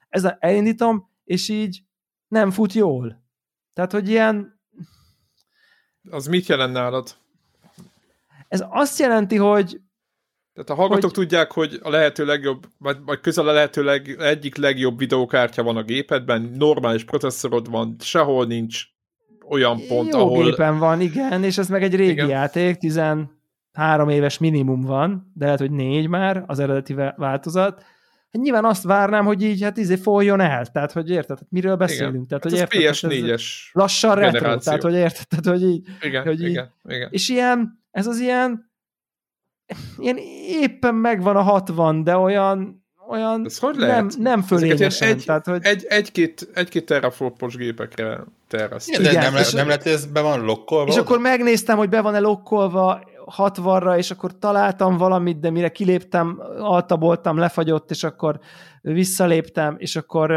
Ezzel elindítom, és így nem fut jól. Tehát, hogy ilyen... Az mit jelent nálad? Ez azt jelenti, hogy tehát a hallgatók hogy... tudják, hogy a lehető legjobb, vagy, vagy közel a lehető leg, egyik legjobb videókártya van a gépedben, normális processzorod van, sehol nincs olyan pont, Jó ahol... gépen van, igen, és ez meg egy régi igen. játék, 13 éves minimum van, de lehet, hogy négy már az eredeti változat. Hát nyilván azt várnám, hogy így hát izé folyjon el, tehát hogy érted, hát miről beszélünk. Igen. Tehát, hát hogy érted, PS4-es Lassan retro, tehát hogy érted, tehát, hogy így... Igen, hogy így, igen, igen. És ilyen, ez az ilyen ilyen éppen megvan a 60, de olyan olyan Ez hogy lehet? nem, nem fölényesen. Egy, tehát, hogy... egy, egy-két, egy-két teraflopos gépekre teraszt. Igen, de nem, és, nem lehet, hogy ez be van lokkolva? És akkor megnéztem, hogy be van-e lokkolva 60-ra, és akkor találtam valamit, de mire kiléptem, altaboltam, lefagyott, és akkor visszaléptem, és akkor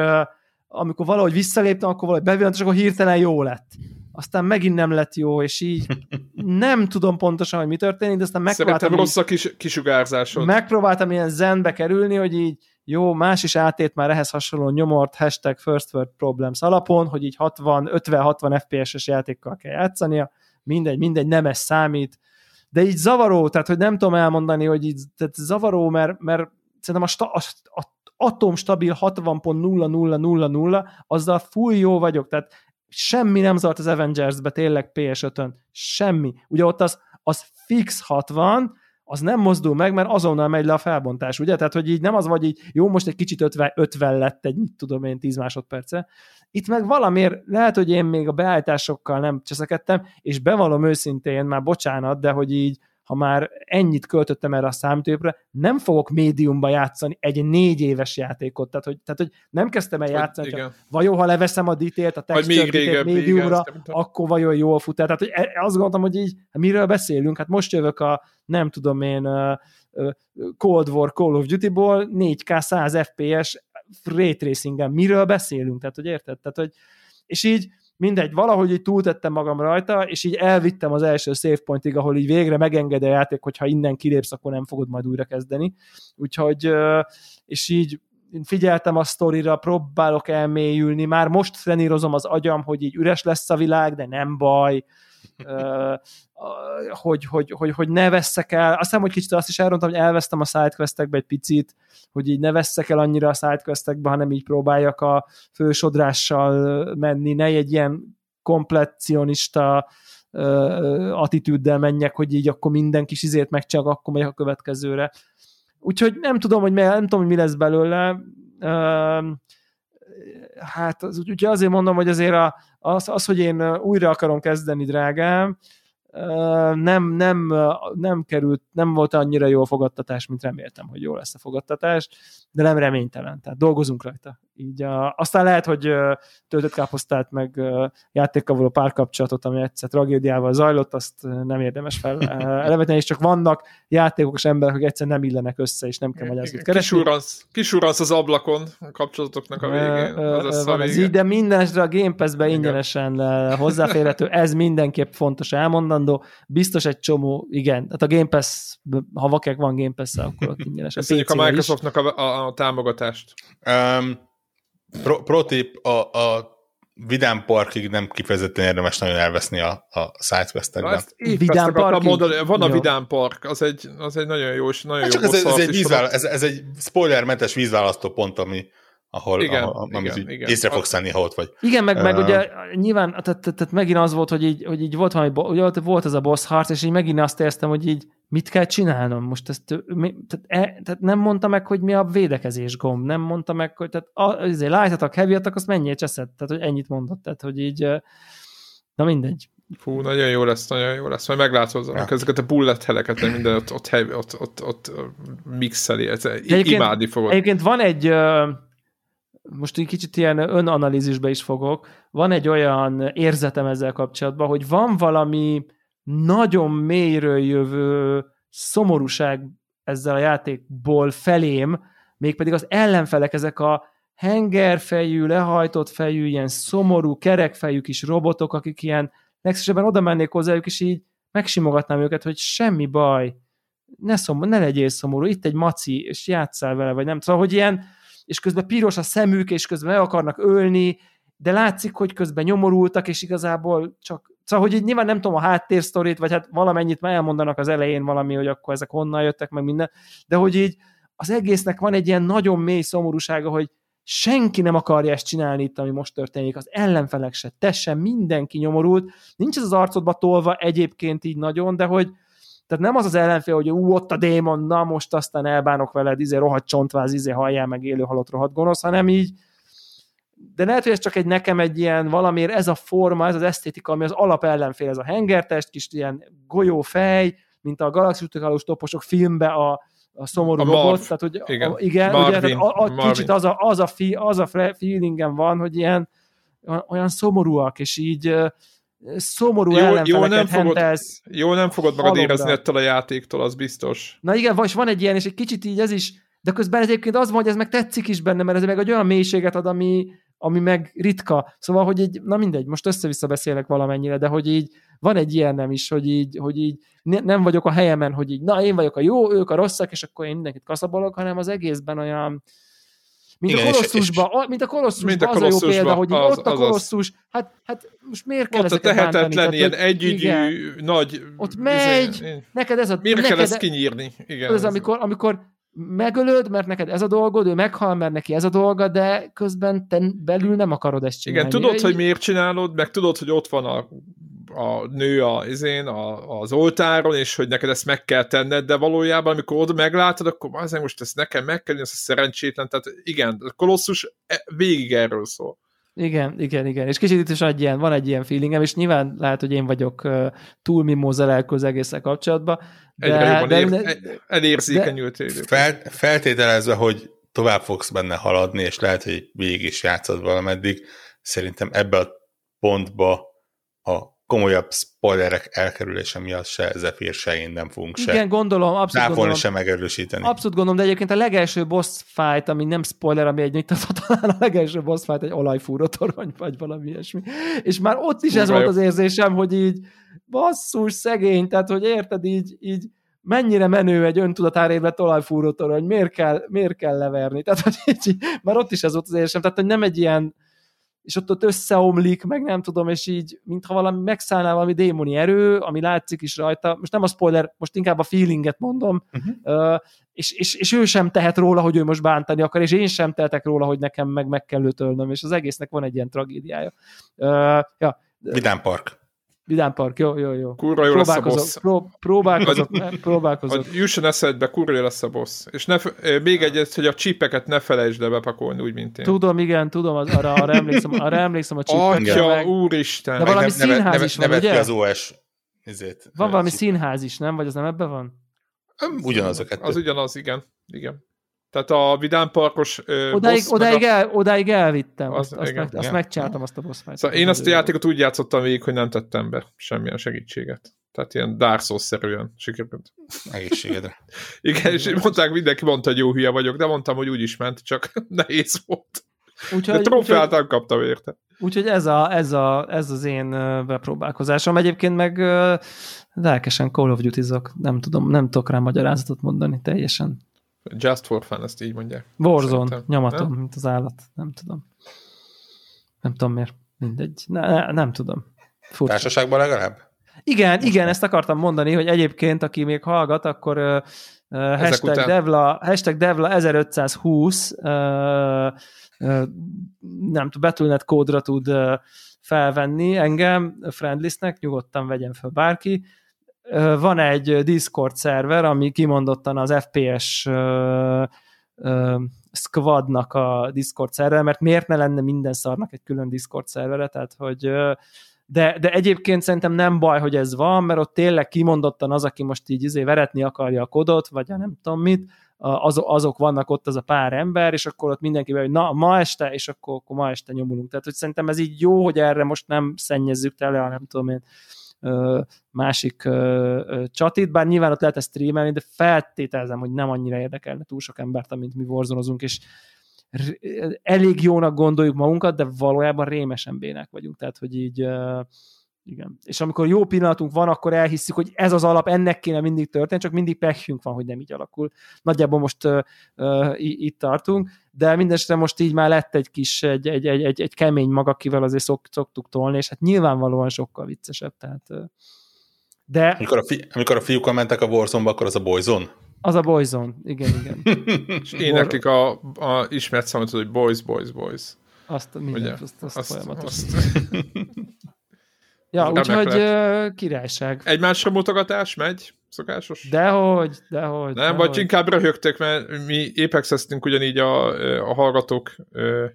amikor valahogy visszaléptem, akkor valahogy bevillant, és akkor hirtelen jó lett. Aztán megint nem lett jó, és így nem tudom pontosan, hogy mi történik, de aztán megpróbáltam... Szerintem rossz a kis, kisugárzásod. Megpróbáltam ilyen zenbe kerülni, hogy így jó, más is átét már ehhez hasonló nyomort hashtag first world problems alapon, hogy így 60, 50-60 FPS-es játékkal kell játszania, mindegy, mindegy, nem ez számít, de így zavaró, tehát hogy nem tudom elmondani, hogy így tehát zavaró, mert, mert szerintem a, sta, a, a atomstabil 60.0000, azzal full jó vagyok, tehát semmi nem zart az Avengers-be tényleg PS5-ön, semmi. Ugye ott az, az fix 60, az nem mozdul meg, mert azonnal megy le a felbontás, ugye? Tehát, hogy így nem az vagy így, jó, most egy kicsit 50, 50 lett egy, mit tudom én, 10 másodperce. Itt meg valamiért, lehet, hogy én még a beállításokkal nem cseszekedtem, és bevallom őszintén, már bocsánat, de hogy így ha már ennyit költöttem erre a számítógépre, nem fogok médiumba játszani egy négy éves játékot. Tehát, hogy, tehát, hogy nem kezdtem el játszani, hogy, csak vajon ha leveszem a detail a texture médiumra, akkor vajon jól fut. Tehát, hogy e, azt gondoltam, hogy így, hát miről beszélünk? Hát most jövök a, nem tudom én, Cold War Call of Duty-ból 4K 100 FPS ray tracingen. Miről beszélünk? Tehát, hogy érted? Tehát, hogy, és így mindegy, valahogy így túltettem magam rajta, és így elvittem az első save pointig, ahol így végre megenged a játék, hogyha innen kilépsz, akkor nem fogod majd újra kezdeni. Úgyhogy, és így figyeltem a sztorira, próbálok elmélyülni, már most trenírozom az agyam, hogy így üres lesz a világ, de nem baj, hogy, hogy, hogy, hogy ne veszek el, azt hiszem, hogy kicsit azt is elrontam, hogy elvesztem a sidequestekbe egy picit, hogy így ne veszek el annyira a sidequestekbe, hanem így próbáljak a fősodrással menni, ne egy ilyen komplekcionista attitűddel menjek, hogy így akkor minden kis izét megcsinálok, akkor megyek a következőre. Úgyhogy nem tudom, hogy, nem tudom, hogy mi lesz belőle. Hát az, ugye azért mondom, hogy azért a, az, az, hogy én újra akarom kezdeni, drágám, nem, nem, nem került, nem volt annyira jó a fogadtatás, mint reméltem, hogy jó lesz a fogadtatás, de nem reménytelen, tehát dolgozunk rajta. Így a, aztán lehet, hogy töltött káposztát, meg játékkal való párkapcsolatot, ami egyszer tragédiával zajlott, azt nem érdemes fel elevetni, és csak vannak játékos emberek, akik egyszer nem illenek össze, és nem kell magyarázatot keresni. Kisurransz, kisurransz az ablakon a kapcsolatoknak a végén. Az van ez így, de mindenesre a Game Pass-be ingyenesen hozzáférhető, ez mindenképp fontos elmondandó. Biztos egy csomó, igen, tehát a Game Pass, ha vakek van Game pass akkor ott ingyenesen. Köszönjük a Microsoftnak a, a, a támogatást. Um, pro, pro tip, a, a Vidám Parkig nem kifejezetten érdemes nagyon elveszni a, a sidequestekben. Vidám Park van a Vidám Park, az egy, az egy nagyon jó és nagyon hát jó ez, ez, egy vízvála, ez, ez egy spoilermentes vízválasztó pont, ami, ahol, igen, ahol igen, amit igen. észre fogsz venni, ha ott vagy. Igen, meg, uh, meg ugye nyilván, tehát, tehát, tehát megint az volt, hogy így, hogy így volt valami, ugye volt ez a boss harc, és így megint azt éreztem, hogy így mit kell csinálnom? Most ezt, mi, tehát, e, tehát nem mondta meg, hogy mi a védekezés gomb, nem mondta meg, hogy tehát azért light heavy attack, azt mennyire cseszed, tehát hogy ennyit mondott, tehát hogy így, na mindegy. Fú, nagyon jó lesz, nagyon jó lesz. Majd meglátod, ja. ezeket a bullet heleket, minden ott, ott, ott, ott, ott mixeli, ez imádni fogod. Egyébként van egy, most egy kicsit ilyen önanalízisbe is fogok, van egy olyan érzetem ezzel kapcsolatban, hogy van valami nagyon mélyről jövő szomorúság ezzel a játékból felém, mégpedig az ellenfelek, ezek a hengerfejű, lehajtott fejű, ilyen szomorú, kerekfejű kis robotok, akik ilyen legszívesebben oda mennék hozzájuk, és így megsimogatnám őket, hogy semmi baj, ne, szomor, ne legyél szomorú, itt egy maci, és játszál vele, vagy nem. Szóval, hogy ilyen, és közben piros a szemük, és közben meg akarnak ölni, de látszik, hogy közben nyomorultak, és igazából csak Szóval, hogy így nyilván nem tudom a háttérsztorit, vagy hát valamennyit már elmondanak az elején valami, hogy akkor ezek honnan jöttek, meg minden, de hogy így az egésznek van egy ilyen nagyon mély szomorúsága, hogy senki nem akarja ezt csinálni itt, ami most történik, az ellenfelek se, te sem, mindenki nyomorult, nincs ez az arcodba tolva egyébként így nagyon, de hogy tehát nem az az ellenfél, hogy ú, ott a démon, na most aztán elbánok veled, izé rohadt csontváz, izé halljál meg élő halott rohadt gonosz, hanem így de lehet, hogy ez csak egy nekem egy ilyen valamiért ez a forma, ez az esztétika, ami az alap ellenfél, ez a hengertest, kis ilyen golyófej, mint a galaxis toposok filmbe a, a szomorú a robot, tehát hogy igen, a, igen Marvin, ugye, a, a, Marvin. kicsit az a, az a, fi, az a feelingem van, hogy ilyen olyan szomorúak, és így szomorú jó, jó nem fogod, Jó nem fogod magad érezni ettől a játéktól, az biztos. Na igen, vagy van egy ilyen, és egy kicsit így ez is, de közben egyébként az van, hogy ez meg tetszik is benne, mert ez meg egy olyan mélységet ad, ami, ami meg ritka. Szóval, hogy így, na mindegy, most össze-vissza beszélek valamennyire, de hogy így van egy ilyen nem is, hogy így, hogy így nem vagyok a helyemen, hogy így, na én vagyok a jó, ők a rosszak, és akkor én mindenkit kaszabolok, hanem az egészben olyan, mint Igen, a kolosszusban, és, mint a kolosszusban, az a jó példa, hogy az, ott a kolosszus, hát, hát most miért kell ott a tehetetlen, ilyen együgyű, nagy... Ott izé- megy, neked ez a... Miért neked, kell ezt kinyírni? Igen, ez, amikor, amikor megölöd, mert neked ez a dolgod, ő meghal, mert neki ez a dolga, de közben te belül nem akarod ezt csinálni. Igen, tudod, hogy miért csinálod, meg tudod, hogy ott van a, a nő a, izén, a, az oltáron, és hogy neked ezt meg kell tenned, de valójában, amikor oda meglátod, akkor azért most ezt nekem meg kell, ez a szerencsétlen, tehát igen, a kolosszus e, végig erről szól. Igen, igen, igen. És kicsit itt is egy ilyen, van egy ilyen feelingem, és nyilván lehet, hogy én vagyok uh, túl mimózelelkő az egészek kapcsolatban. De, Egyre jobban de, ér, de, elérzékenyültél. Fel, feltételezve, hogy tovább fogsz benne haladni, és lehet, hogy végig is játszod valameddig, szerintem ebbe a pontba a komolyabb spoilerek elkerülése miatt se Zephyr, se én nem fogunk se. Igen, gondolom, abszolút gondolom. se megerősíteni. Abszolút gondolom, de egyébként a legelső boss fight, ami nem spoiler, ami egy mit talán a legelső boss fight egy olajfúró torony, vagy valami ilyesmi. És már ott is Fú, ez volt az érzésem, hogy így basszus, szegény, tehát hogy érted így, így mennyire menő egy öntudatáréblet olajfúró torony, miért kell, miért kell leverni. Tehát, hogy így, már ott is ez volt az érzésem, tehát, hogy nem egy ilyen és ott, ott összeomlik, meg nem tudom, és így, mintha valami megszállná valami démoni erő, ami látszik is rajta, most nem a spoiler, most inkább a feelinget mondom, uh-huh. uh, és, és, és ő sem tehet róla, hogy ő most bántani akar, és én sem tehetek róla, hogy nekem meg meg kell őtölnöm, és az egésznek van egy ilyen tragédiája. Uh, ja. Vidám Park. Vidám Park, jó, jó, jó. Kurva jó lesz a boss. Pró, próbálkozok, próbálkozok. Jusson eszedbe, kurva jó lesz a boss. És ne, még egyet, hogy a csípeket ne felejtsd el bepakolni, úgy, mint én. Tudom, igen, tudom, az, arra, arra, emlékszem, arra emlékszem a csípekre. Atya, meg... úristen. De valami neve, színház neve, is van, ugye? az OS izét. Van valami színház is, nem? Vagy az nem ebben van? Ugyanaz a kettő. Az ugyanaz, igen. igen. Tehát a Vidám Parkos odáig, odáig, a... el, odáig elvittem, az, azt, igen, azt, meg, azt megcsáltam azt a boss fight. Szóval én azt a játékot úgy játszottam végig, hogy nem tettem be semmilyen segítséget. Tehát ilyen Dark Souls-szerűen sikerült. Egészségedre. igen, és mondták, mindenki mondta, hogy jó hülye vagyok, de mondtam, hogy úgy is ment, csak nehéz volt. Úgyhogy, de trófeát nem kaptam érte. Úgyhogy ez, a, ez, a, ez az én bepróbálkozásom. Egyébként meg lelkesen Call of duty -zok. Nem tudom, nem tudok rá magyarázatot mondani teljesen. Just for fun, ezt így mondják. Warzone, Szerintem. nyomatom, nem? mint az állat. Nem tudom. Nem tudom miért. Mindegy. Ne, ne, nem tudom. Furcsa. Társaságban legalább? Igen, Most igen, ezt akartam mondani, hogy egyébként, aki még hallgat, akkor uh, hashtag, után... Devla, hashtag Devla 1520 uh, uh, nem tudom, Battle.net kódra tud uh, felvenni engem friendlistnek, nyugodtan vegyen fel bárki, van egy Discord szerver, ami kimondottan az FPS squadnak a Discord szerver, mert miért ne lenne minden szarnak egy külön Discord szervere, tehát hogy de, de egyébként szerintem nem baj, hogy ez van, mert ott tényleg kimondottan az, aki most így izé veretni akarja a kodot, vagy a nem tudom mit, az, azok vannak ott az a pár ember, és akkor ott mindenki hogy na, ma este, és akkor, akkor ma este nyomulunk. Tehát, hogy szerintem ez így jó, hogy erre most nem szennyezzük tele, nem tudom én, másik csatit, bár nyilván ott lehet ezt streamelni, de feltételezem, hogy nem annyira érdekelne túl sok embert, amint mi warzone és elég jónak gondoljuk magunkat, de valójában rémesen bének vagyunk, tehát hogy így igen. És amikor jó pillanatunk van, akkor elhisszük, hogy ez az alap, ennek kéne mindig történni, csak mindig pekjünk van, hogy nem így alakul. Nagyjából most uh, uh, itt tartunk, de mindesetre most így már lett egy kis, egy, egy, egy, egy, egy kemény mag, akivel azért szok, szoktuk tolni, és hát nyilvánvalóan sokkal viccesebb, tehát uh, de... Amikor a, fi, amikor a fiúk mentek a warzone akkor az a Boyzone? Az a Boyzone, igen, igen. és éneklik a, a ismert számot, hogy Boys, Boys, Boys. Azt, mindent, azt, azt, azt, folyamatosan. Azt... Ja, úgyhogy királyság. Egymásra mutogatás megy? Szokásos? Dehogy, dehogy. Nem, dehogy. vagy inkább röhögtek, mert mi apex ugyanígy a, a hallgatók ö,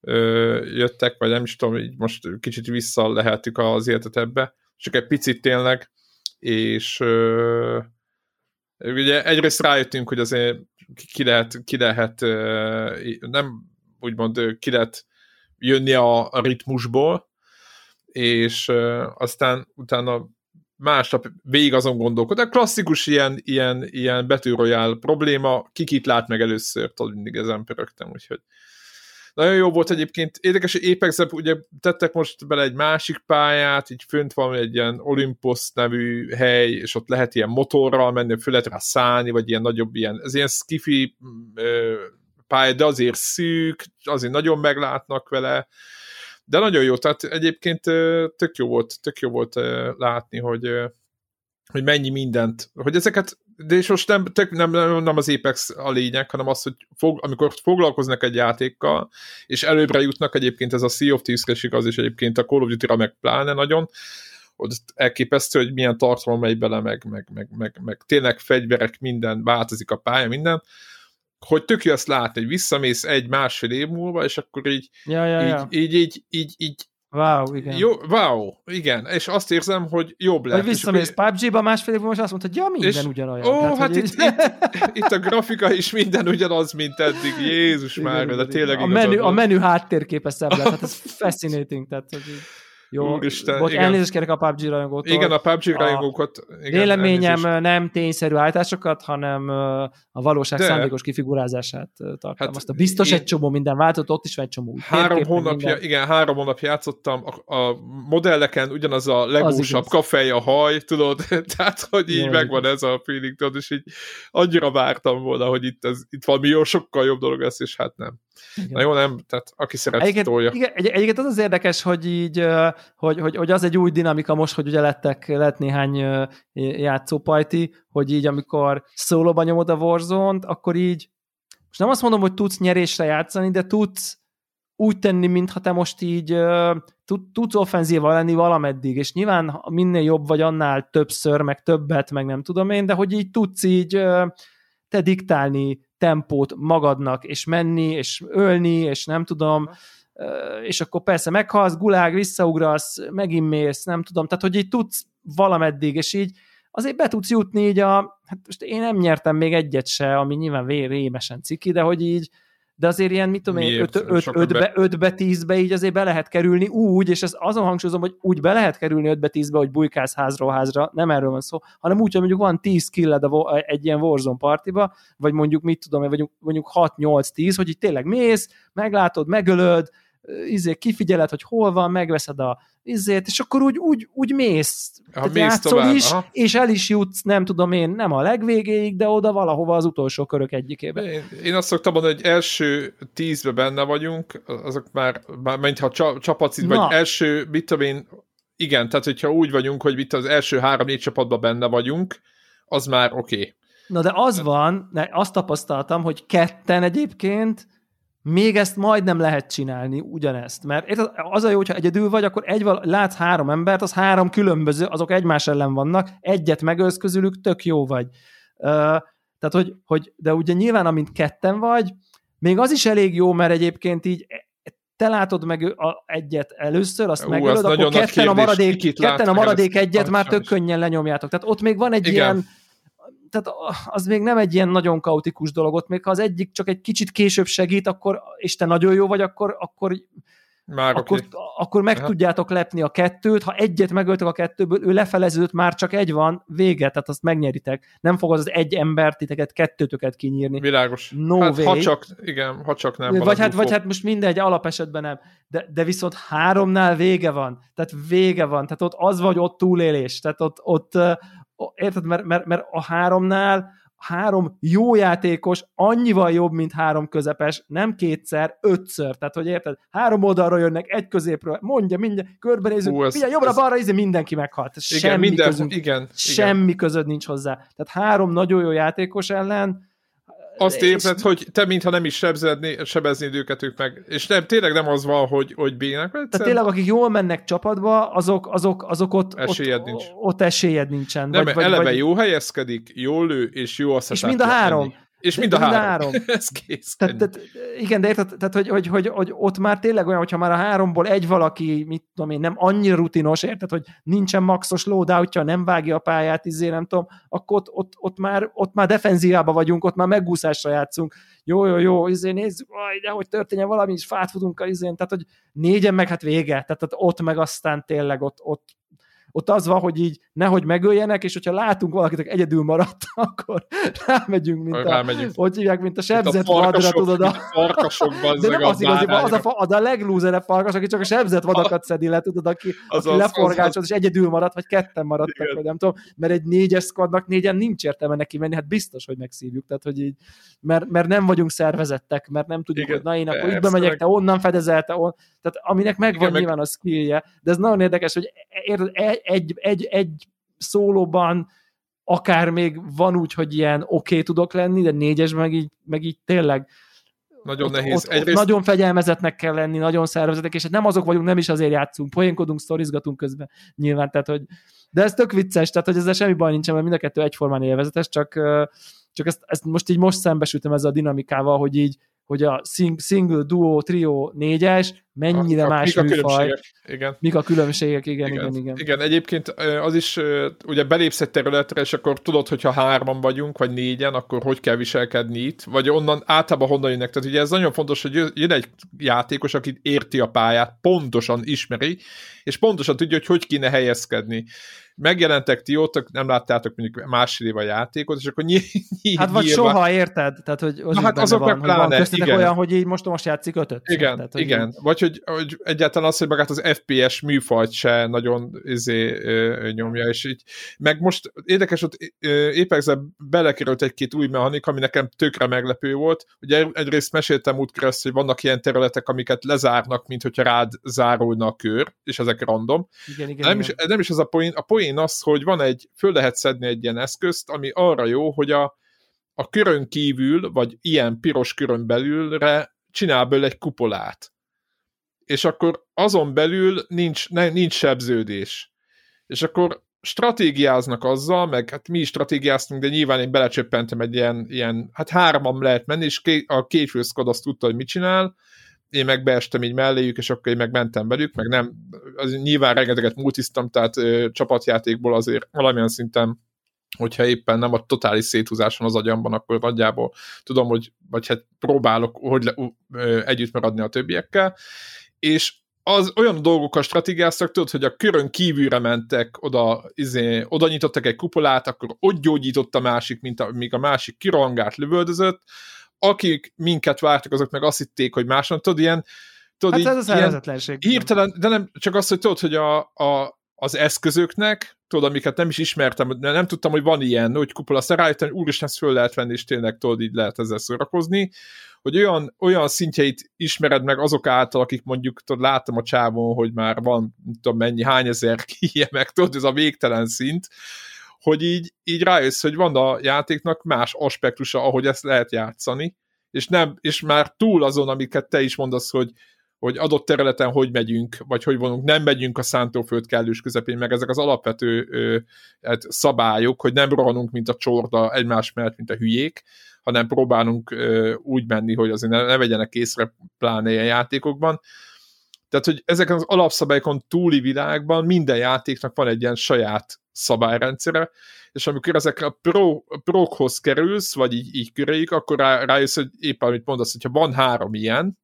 ö, jöttek, vagy nem is tudom, így most kicsit vissza lehetük az életet ebbe, csak egy picit tényleg, és ö, ugye egyrészt rájöttünk, hogy azért ki lehet, ki lehet nem úgymond ki lehet jönni a, a ritmusból, és aztán utána másnap végig azon gondolkod. A klasszikus ilyen, ilyen, ilyen betűrojál probléma, kikit lát meg először, tudod, mindig ezen pörögtem, úgyhogy nagyon jó volt egyébként. Érdekes, hogy apex ugye tettek most bele egy másik pályát, így fönt van egy ilyen Olympus nevű hely, és ott lehet ilyen motorral menni, föl lehet rá szállni, vagy ilyen nagyobb ilyen, ez ilyen skifi pálya, de azért szűk, azért nagyon meglátnak vele, de nagyon jó, tehát egyébként tök jó volt, tök jó volt látni, hogy, hogy mennyi mindent, hogy ezeket, de és most nem, tök, nem, nem, nem az Apex a lényeg, hanem az, hogy fog, amikor foglalkoznak egy játékkal, és előbbre jutnak egyébként ez a Sea of Thieves igaz, és egyébként a Call of Duty-ra meg pláne nagyon, hogy elképesztő, hogy milyen tartalom megy bele, meg, meg, meg, meg, meg tényleg fegyverek, minden, változik a pálya, minden, hogy tök jó ezt látni, hogy visszamész egy másfél év múlva, és akkor így, ja, ja, így, ja. így, így, így, így Wow, igen. Jó, wow, igen, és azt érzem, hogy jobb lett. Vagy visszamész PUBG-ba másfél évben, most azt mondta, hogy ja, minden és, ugyanolyan. Ó, Tehát, hát itt, így... itt, itt, a grafika is minden ugyanaz, mint eddig. Jézus igen, már, de tényleg a menü, a menü háttérképe szebb lett, hát ez fascinating. Tehát, hogy így... Jó, Úristen, bocs, igen. elnézést kérek a PUBG rajongótól. Igen, a PUBG rajongókat. Igen, véleményem elnézést. nem tényszerű állításokat, hanem a valóság De. szándékos kifigurázását tartalmazta. Hát, Biztos én... egy csomó minden változott, ott is van egy csomó. Három hónapja, minden. igen, három hónap játszottam, a, a modelleken ugyanaz a legósabb kafej a haj, tudod, tehát, hogy így Jó, megvan ez a feeling, tudod, és így annyira vártam volna, hogy itt, ez, itt valami jó, sokkal jobb dolog lesz, és hát nem. Igen. Na jó, nem, tehát aki szeret, egyébként, tolja. Igen, egy, az az érdekes, hogy így, hogy, hogy, hogy az egy új dinamika most, hogy ugye lettek, lett néhány játszópajti, hogy így amikor szólóban nyomod a warzone akkor így, most nem azt mondom, hogy tudsz nyerésre játszani, de tudsz úgy tenni, mintha te most így tudsz offenzíva lenni valameddig, és nyilván minél jobb vagy, annál többször, meg többet, meg nem tudom én, de hogy így tudsz így te diktálni tempót magadnak, és menni, és ölni, és nem tudom, és akkor persze meghalsz, gulág, visszaugrasz, megint mész, nem tudom, tehát hogy így tudsz valameddig, és így azért be tudsz jutni így a, hát most én nem nyertem még egyet se, ami nyilván rémesen ciki, de hogy így de azért ilyen, mit tudom én, 5-be, 5-be 10-be így azért be lehet kerülni úgy, és ez azon hangsúlyozom, hogy úgy be lehet kerülni 5-be 10-be, hogy bujkálsz házról házra, nem erről van szó, hanem úgy, hogy mondjuk van 10 killed a, egy ilyen Warzone partiba, vagy mondjuk mit tudom én, vagy mondjuk 6-8-10, hogy itt tényleg mész, meglátod, megölöd, izé, kifigyeled, hogy hol van, megveszed a izét, és akkor úgy, úgy, úgy mész, ha mész játszol tovább, is, aha. és el is jutsz, nem tudom én, nem a legvégéig, de oda valahova az utolsó körök egyikébe. Én, én azt szoktam mondani, hogy első tízbe benne vagyunk, azok már, már mintha csapatszint, vagy első, mit tudom én, igen, tehát hogyha úgy vagyunk, hogy itt az első három-négy csapatban benne vagyunk, az már oké. Okay. Na de az van, azt tapasztaltam, hogy ketten egyébként még ezt majdnem lehet csinálni, ugyanezt. Mert az a jó, hogyha egyedül vagy, akkor egy val- látsz három embert, az három különböző, azok egymás ellen vannak, egyet megölsz közülük, tök jó vagy. Tehát, hogy, hogy, de ugye nyilván, amint ketten vagy, még az is elég jó, mert egyébként így te látod meg a, egyet először, azt Ú, megölöd, akkor ketten a maradék, ketten a maradék egyet már tök könnyen lenyomjátok. Tehát ott még van egy Igen. ilyen tehát az még nem egy ilyen nagyon kaotikus dolog, ott még ha az egyik csak egy kicsit később segít, akkor, és te nagyon jó vagy, akkor, akkor már akkor, okay. akkor meg Aha. tudjátok lepni a kettőt, ha egyet megöltök a kettőből, ő lefeleződött, már csak egy van, vége, tehát azt megnyeritek. Nem fog az egy embert titeket, kettőtöket kinyírni. Világos. No hát, way. Ha csak, igen, ha csak nem. Vagy hát, vagy hát most mindegy, alapesetben nem. De, de viszont háromnál vége van. Tehát vége van. Tehát ott az vagy ott túlélés. Tehát ott, ott, érted, mert, mert, mert a háromnál három jó játékos annyival jobb, mint három közepes, nem kétszer, ötször. Tehát, hogy érted, három oldalról jönnek, egy középről, mondja, mindjárt, körbenézünk, Hú, figyelj, jobbra-balra, izé mindenki meghalt. Igen, semmi minden, közünk, igen, semmi igen. között nincs hozzá. Tehát három nagyon jó játékos ellen azt érzed, hogy te mintha nem is sebzedni, sebeznéd őket ők meg, és nem, tényleg nem az van, hogy, hogy bének. Tehát tényleg, akik jól mennek csapatba, azok, azok, azok ott, esélyed ott, nincs. ott esélyed nincsen. Nem, vagy, eleve vagy... jó helyezkedik, jól lő, és jó azt És mind a három. Lenni. És mind a három. három. Ez kész. Tehát, tehát, igen, de érted, tehát, hogy, hogy, hogy, hogy, ott már tényleg olyan, hogyha már a háromból egy valaki, mit tudom én, nem annyira rutinos, érted, hogy nincsen maxos loadoutja, nem vágja a pályát, izé, nem tudom, akkor ott, ott, ott, már, ott már defenzívába vagyunk, ott már megúszásra játszunk. Jó, jó, jó, izé, nézzük, aj, de hogy történjen valami, és fát futunk a izén, tehát, hogy négyen meg hát vége, tehát, tehát ott meg aztán tényleg ott, ott ott az van, hogy így nehogy megöljenek, és hogyha látunk valakit, aki egyedül maradt, akkor rámegyünk, mint a, rámegyünk. hogy hívják, mint a sebzett vadra, tudod. A, farkasokban de nem az igazi, az a, az a leglúzerebb farkas, aki csak a sebzett vadakat szedi le, tudod, aki, az aki leforgácsol, és egyedül maradt, vagy ketten maradtak, Igen. vagy nem tudom, mert egy négyes squadnak négyen nincs értelme neki menni, hát biztos, hogy megszívjuk, tehát hogy így, mert, mert nem vagyunk szervezettek, mert nem tudjuk, Igen, hogy na én akkor itt bemegyek, te onnan fedezel, te on, tehát aminek megvan nyilván a skillje, de ez nagyon érdekes, hogy érted, egy, egy, egy szólóban akár még van úgy, hogy ilyen oké okay tudok lenni, de négyes meg így, meg így tényleg nagyon ott, nehéz. Ott, Egyrészt... Nagyon fegyelmezetnek kell lenni, nagyon szervezetek, és hát nem azok vagyunk, nem is azért játszunk, poénkodunk, sztorizgatunk közben nyilván, tehát hogy de ez tök vicces, tehát hogy ezzel semmi baj nincsen, mert mind a kettő egyformán élvezetes, csak csak ezt, ezt most így most szembesültem ezzel a dinamikával, hogy így hogy a sing, single, duo, trio, négyes mennyire a, más mik műfaj. A igen. Mik a különbségek, igen, igen, igen, igen. Igen, egyébként az is, ugye belépsz egy területre, és akkor tudod, hogyha hárman vagyunk, vagy négyen, akkor hogy kell viselkedni itt, vagy onnan általában honnan jönnek. Tehát ugye ez nagyon fontos, hogy jön egy játékos, aki érti a pályát, pontosan ismeri, és pontosan tudja, hogy hogy kéne helyezkedni megjelentek ti ott, nem láttátok mondjuk másfél év a játékot, és akkor ny- ny- Hát vagy nyilván... soha, érted? Tehát, hogy az hát azok van, pláne, hogy van igen. olyan, hogy így most, most játszik ötöt. Igen, tehát, hogy igen. Így... Vagy hogy, hogy egyáltalán az, hogy magát az FPS műfajt se nagyon izé, ö, nyomja, és így, meg most érdekes, hogy apex belekerült egy-két új mechanika, ami nekem tökre meglepő volt. Ugye egyrészt meséltem útkra hogy vannak ilyen területek, amiket lezárnak, mint hogyha rád zárulna a kör, és ezek random. Igen, igen, nem, igen. Is, nem is az a poén, a poén poén az, hogy van egy, föl lehet szedni egy ilyen eszközt, ami arra jó, hogy a, a körön kívül, vagy ilyen piros körön belülre csinál belőle egy kupolát. És akkor azon belül nincs, ne, nincs sebződés. És akkor stratégiáznak azzal, meg hát mi is stratégiáztunk, de nyilván én belecsöppentem egy ilyen, ilyen hát hárman lehet menni, és a két főszkod azt tudta, hogy mit csinál, én meg beestem így melléjük, és akkor én meg mentem velük, meg nem, az nyilván rengeteget multiztam, tehát ö, csapatjátékból azért valamilyen szinten hogyha éppen nem a totális széthúzás van az agyamban, akkor nagyjából tudom, hogy vagy hát próbálok hogy le, ö, együtt maradni a többiekkel, és az olyan dolgokkal stratégiáztak, tudod, hogy a körön kívülre mentek, oda, izé, oda nyitottak egy kupolát, akkor ott gyógyított a másik, mint a, míg a másik kirangált, lövöldözött, akik minket vártak, azok meg azt hitték, hogy máson, tudod, ilyen, tudod, hát ez az Hirtelen, de nem csak azt, hogy tudod, hogy a, a, az eszközöknek, tudod, amiket nem is ismertem, de nem tudtam, hogy van ilyen, hogy kupola szerállítani, úristen, ezt föl lehet venni, és tényleg tudod, így lehet ezzel szórakozni, hogy olyan, olyan szintjeit ismered meg azok által, akik mondjuk, tudod, láttam a csávon, hogy már van, nem tudom mennyi, hány ezer ilyen meg, tudod, ez a végtelen szint, hogy így, így rájössz, hogy van a játéknak más aspektusa, ahogy ezt lehet játszani, és, nem, és már túl azon, amiket te is mondasz, hogy, hogy adott területen hogy megyünk, vagy hogy vonunk, nem megyünk a szántóföld kellős közepén, meg ezek az alapvető ö, hát szabályok, hogy nem rohanunk, mint a csorda egymás mellett, mint a hülyék, hanem próbálunk ö, úgy menni, hogy azért ne, ne vegyenek észre pláne ilyen játékokban. Tehát, hogy ezeken az alapszabályokon túli világban minden játéknak van egy ilyen saját szabályrendszere, és amikor ezekre a pro, prokhoz kerülsz, vagy így, így köréljük, akkor rá, rájössz, hogy éppen amit mondasz, hogyha van három ilyen,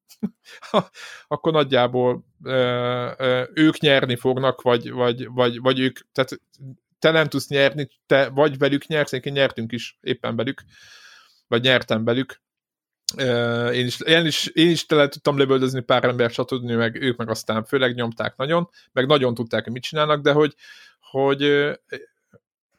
akkor nagyjából ö, ö, ők nyerni fognak, vagy, vagy, vagy, vagy ők, tehát te nem tudsz nyerni, te vagy velük nyersz, én nyertünk is éppen velük, vagy nyertem velük, én is, én is, én is tele tudtam lövöldözni pár ember stb., meg ők meg aztán főleg nyomták nagyon, meg nagyon tudták, hogy mit csinálnak, de hogy, hogy